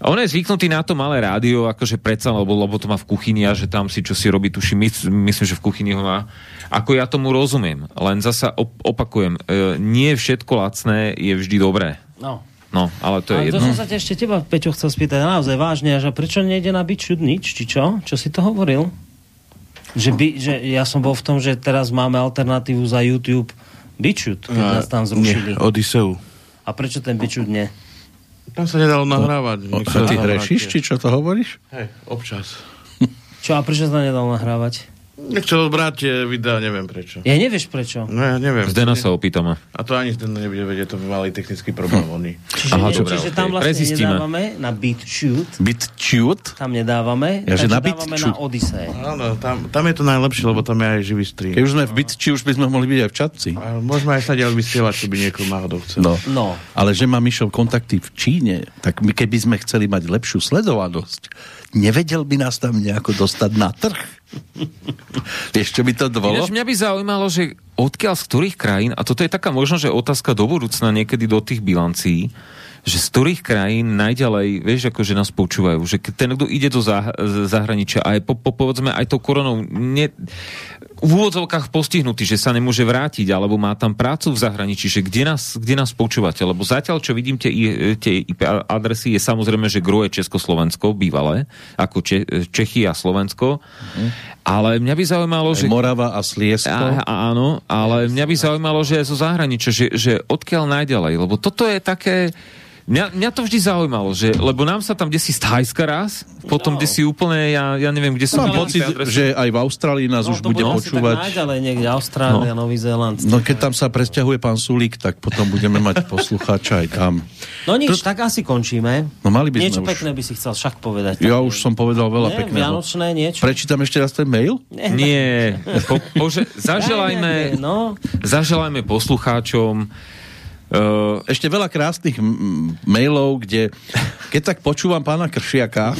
On je zvyknutý na to malé rádio, akože predsa, lebo, lebo to má v kuchyni a že tam si čo si robí, tuším, mys- myslím, že v kuchyni ho má. Ako ja tomu rozumiem, len zasa op- opakujem, e, nie všetko lacné je vždy dobré. No. No, ale to je Ale to jedno. som sa ťa ešte teba, Peťo, chcel spýtať naozaj vážne, že prečo nejde na Bičut nič, či čo? Čo si to hovoril? Že, by, že ja som bol v tom, že teraz máme alternatívu za YouTube Bičut, keď nás tam zrušili. Nie, Odiseu. A prečo ten Bičut nie? Tam sa nedalo nahrávať. O, sa ty hrešiš, či čo to hovoríš? Hej, občas. Čo, a prečo sa to nedal nahrávať? Nechcel brať tie videá, neviem prečo. Ja nevieš prečo. No ja neviem. Zdena sa opýtame. A to ani ten nebude vedieť, to by mali technický problém oni. Čiže, Aha, dobre, čiže tam vlastne Prezistíme. nedávame na BitChute, BitChute? tam nedávame, Ja, že takže na dávame BitChute. na Odyssey. Áno, tam, tam je to najlepšie, lebo tam je aj živý stream. Keď už sme v BitChi, už by sme mohli byť aj v čatci. A môžeme aj sa ďalej vysielať, keby niekoho náhodou chcel. No. No. Ale že má Mišo kontakty v Číne, tak my keby sme chceli mať lepšiu sledovanosť, nevedel by nás tam nejako dostať na trh? Vieš, čo by to bolo? Ináč mňa by zaujímalo, že odkiaľ z ktorých krajín, a toto je taká možno, že otázka do budúcna niekedy do tých bilancií, že z ktorých krajín najďalej, vieš, ako že nás počúvajú, že ten, kto ide do zah- zahraničia a je po, po, povedzme aj tou koronou ne, v úvodzovkách postihnutý, že sa nemôže vrátiť, alebo má tam prácu v zahraničí, že kde nás, kde nás počúvate, lebo zatiaľ, čo vidím tie, tie IP adresy, je samozrejme, že gro je Československo, bývalé, ako Če- Čechy a Slovensko, ale mňa by zaujímalo, Aj že... Morava a Sliesko. A, a, áno, ale mňa by zaujímalo, že zo zahraničia, že, že odkiaľ najďalej, lebo toto je také... Mňa, mňa to vždy zaujímalo, že, lebo nám sa tam desi z Thajska raz, potom no. si úplne, ja, ja neviem, kde som... Mám pocit, že aj v Austrálii nás už bude počúvať. tak niekde, Austrália, Nový Zéland. No keď tam sa presťahuje pán Sulík, tak potom budeme mať poslucháča aj tam. No nič, tak asi končíme. No mali by sme Niečo už. pekné by si chcel však povedať. Ja už som povedal veľa Nie, pekného. Vianočné niečo. Prečítam ešte raz ten mail? Nie, po, pože, zaželajme, Nie, no. zaželajme poslucháčom Ešte veľa krásnych mailov, kde keď tak počúvam pána Kršiaka,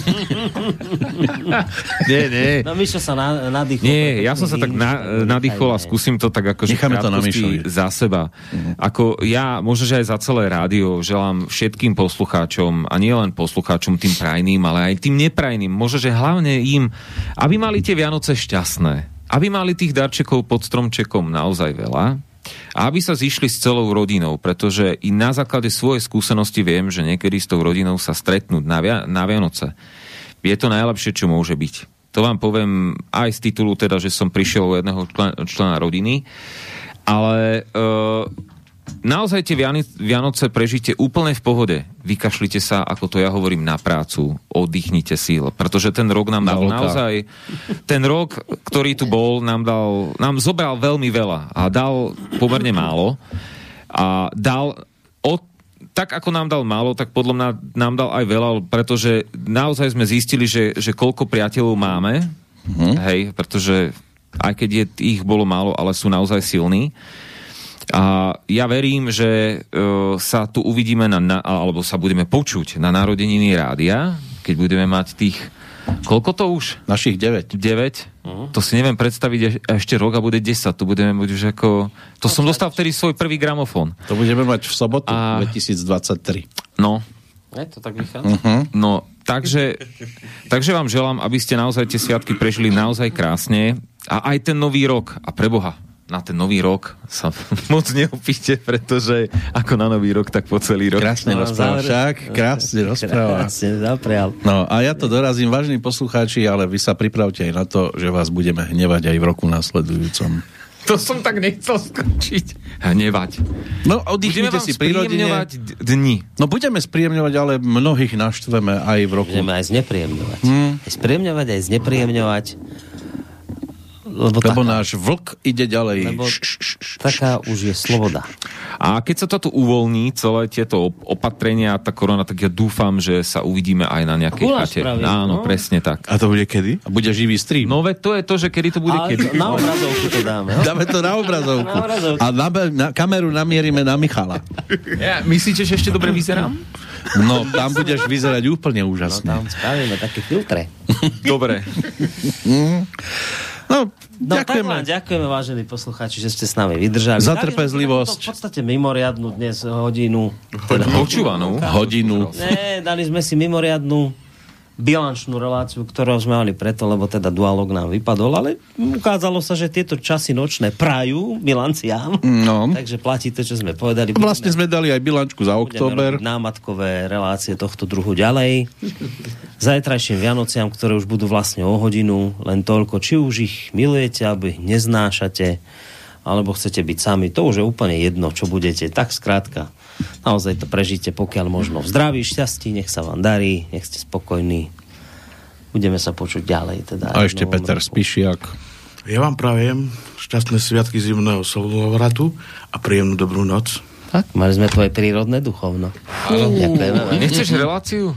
nie, nie. No Mišo sa na, nadýchol. Nie, ja som sa tak na, nadýchol a skúsim to tak ako Necháme to na Mišovi. za seba. Ako ja, možno, že aj za celé rádio želám všetkým poslucháčom a nie len poslucháčom tým prajným, ale aj tým neprajným, možno, že hlavne im, aby mali tie Vianoce šťastné, aby mali tých darčekov pod stromčekom naozaj veľa, a aby sa zišli s celou rodinou, pretože i na základe svojej skúsenosti viem, že niekedy s tou rodinou sa stretnúť na, Via- na Vianoce je to najlepšie, čo môže byť. To vám poviem aj z titulu teda, že som prišiel u jedného člena, člena rodiny, ale e, naozaj tie Vianoce prežite úplne v pohode. Vykašlite sa, ako to ja hovorím, na prácu, oddychnite si, pretože ten rok nám Na dal oltár. naozaj, ten rok, ktorý tu bol, nám dal, nám zobral veľmi veľa a dal pomerne málo a dal od tak ako nám dal málo, tak podľa mňa nám dal aj veľa, pretože naozaj sme zistili, že, že koľko priateľov máme, hej, pretože aj keď je, ich bolo málo, ale sú naozaj silní. A ja verím, že uh, sa tu uvidíme, na, na, alebo sa budeme počuť na narodeniny rádia, keď budeme mať tých Koľko to už? Našich 9. 9? Uh-huh. To si neviem predstaviť, eš- ešte rok a bude 10. To budeme mať už ako... To som dostal vtedy svoj prvý gramofón. To budeme mať v sobotu A- 2023. No, Je to tak vychádza? Uh-huh. no, takže, takže vám želám, aby ste naozaj tie sviatky prežili naozaj krásne a aj ten nový rok. A preboha, na ten nový rok sa moc neopíte, pretože ako na nový rok, tak po celý rok. Krásne No, rozpráva záver- však, krásne rozpráva. Krásne, zaprial. No a ja to dorazím, vážni poslucháči, ale vy sa pripravte aj na to, že vás budeme hnevať aj v roku následujúcom. To som tak nechcel skončiť. Hnevať. No, oddychnite si pri rodine. dni. No budeme spríjemňovať, ale mnohých naštveme aj v roku. Budeme aj znepríjemňovať. Hmm. Aj spríjemňovať, aj znepríjemňovať. Lebo, Lebo taká, náš vlk ide ďalej. lebo taká už je sloboda. A keď sa to tu uvoľní, celé tieto op- opatrenia, tá korona, tak ja dúfam, že sa uvidíme aj na nejakej Guláš chate. spravím, Áno, no. presne tak. A to bude kedy? A bude živý stream. No veď to je to, že kedy to bude Ale kedy. na obrazovku to dáme. jo? Dáme to na obrazovku. Na obrazovku. A na, na kameru namierime na Michala. Ja, myslíte, že ešte dobre vyzerám? No, tam budeš vyzerať úplne No úžasne. tam spravíme také filtre. Dobre. No, No tak ďakujeme. vám ďakujeme, vážení poslucháči, že ste s nami vydržali. Za trpezlivosť. V podstate mimoriadnu dnes hodinu. Teda, Počúvanú. Hodinu. ne, dali sme si mimoriadnu bilančnú reláciu, ktorú sme mali preto, lebo teda dualog nám vypadol, ale ukázalo sa, že tieto časy nočné prajú bilanciám. No. Takže platí to, čo sme povedali. Vlastne sme dali aj bilančku za budeme október. námatkové relácie tohto druhu ďalej. Zajtrajším Vianociam, ktoré už budú vlastne o hodinu, len toľko, či už ich milujete, alebo ich neznášate, alebo chcete byť sami, to už je úplne jedno, čo budete. Tak skrátka, naozaj to prežite, pokiaľ možno v zdraví, šťastí, nech sa vám darí, nech ste spokojní. Budeme sa počuť ďalej. Teda A ešte Peter roku. Spišiak. Ja vám prajem šťastné sviatky zimného slovratu a príjemnú dobrú noc. Tak, mali sme tvoje prírodné duchovno. Vám. Nechceš reláciu?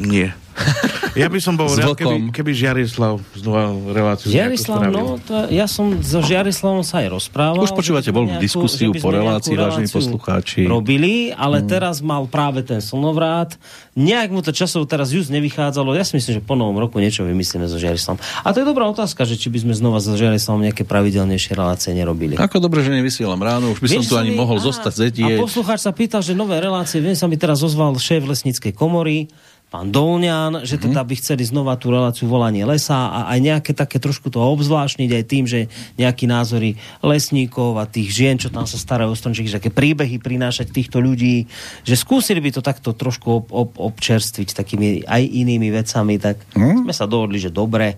Nie. Ja by som bol rád, keby, keby Žiarislav znova reláciu Žiarislav, no, to, ja som so Žiarislavom sa aj rozprával. Už počúvate nejakú- diskusiu po relácii, vážení poslucháči. Robili, ale teraz mal práve ten slnovrát. Nejak mu to časov teraz just nevychádzalo. Ja si myslím, že po novom roku niečo vymyslíme so Žiarislavom. A to je dobrá otázka, že či by sme znova so Žiarislavom nejaké pravidelnejšie relácie nerobili. Ako dobre, že nevysielam ráno, už by som Vieš, tu sa ani mi- mohol á, zostať A sedieť. poslucháč sa pýtal, že nové relácie, viem, sa mi teraz ozval šéf lesníckej komory, pán Dolňan, že Mhm. teda by chceli znova tú reláciu volanie lesa a aj nejaké také trošku to obzvláštniť aj tým, že nejaký názory lesníkov a tých žien, čo tam sa starajú o stromčeky, že také príbehy prinášať týchto ľudí, že skúsili by to takto trošku ob, ob, občerstviť takými aj inými vecami, tak Mhm. sme sa dohodli, že dobre.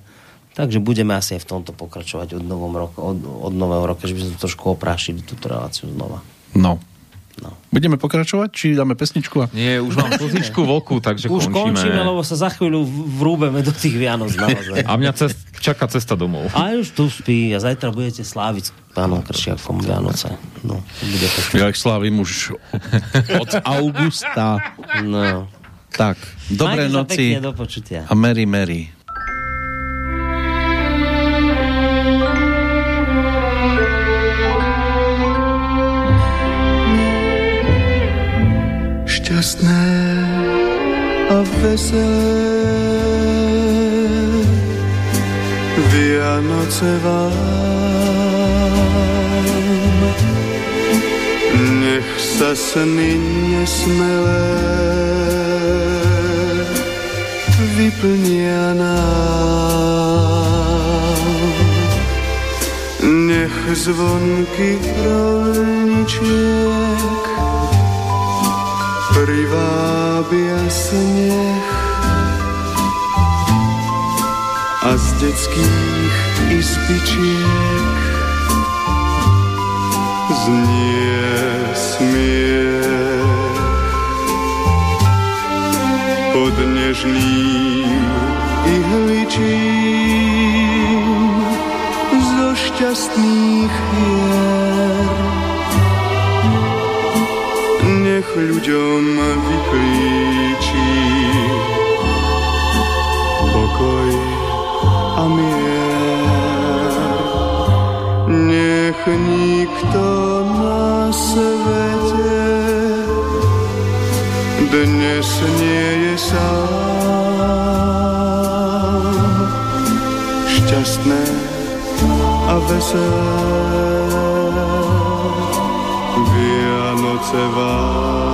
Takže budeme asi aj v tomto pokračovať od, novom roku, od, od nového roka, že by sme trošku oprášili túto reláciu znova. No. No. Budeme pokračovať, či dáme pesničku? A... Nie, už mám kozičku v oku, takže Už končíme. končíme, lebo sa za chvíľu v- vrúbeme do tých Vianoc naozaj. A mňa cest, čaká cesta domov. A už tu spí a zajtra budete sláviť pánom Kršiakom Vianoce. No, bude pekné. Ja ich slávim už od augusta. No. Tak, dobré Majte noci Pekne, do počutia. a Mary Mary. Šťastné a veselé Vianoce vám. Nech sa sny nesmelé vyplnia nám. Nech zvonky rolničiek privábia sneh a z detských izbičiek znie smiech. Pod nežným ihličím zo šťastných hier ľuďom vyklíči pokoj a mier. Nech nikto na svete dnes nie je sám. Šťastné a veselé Vianoce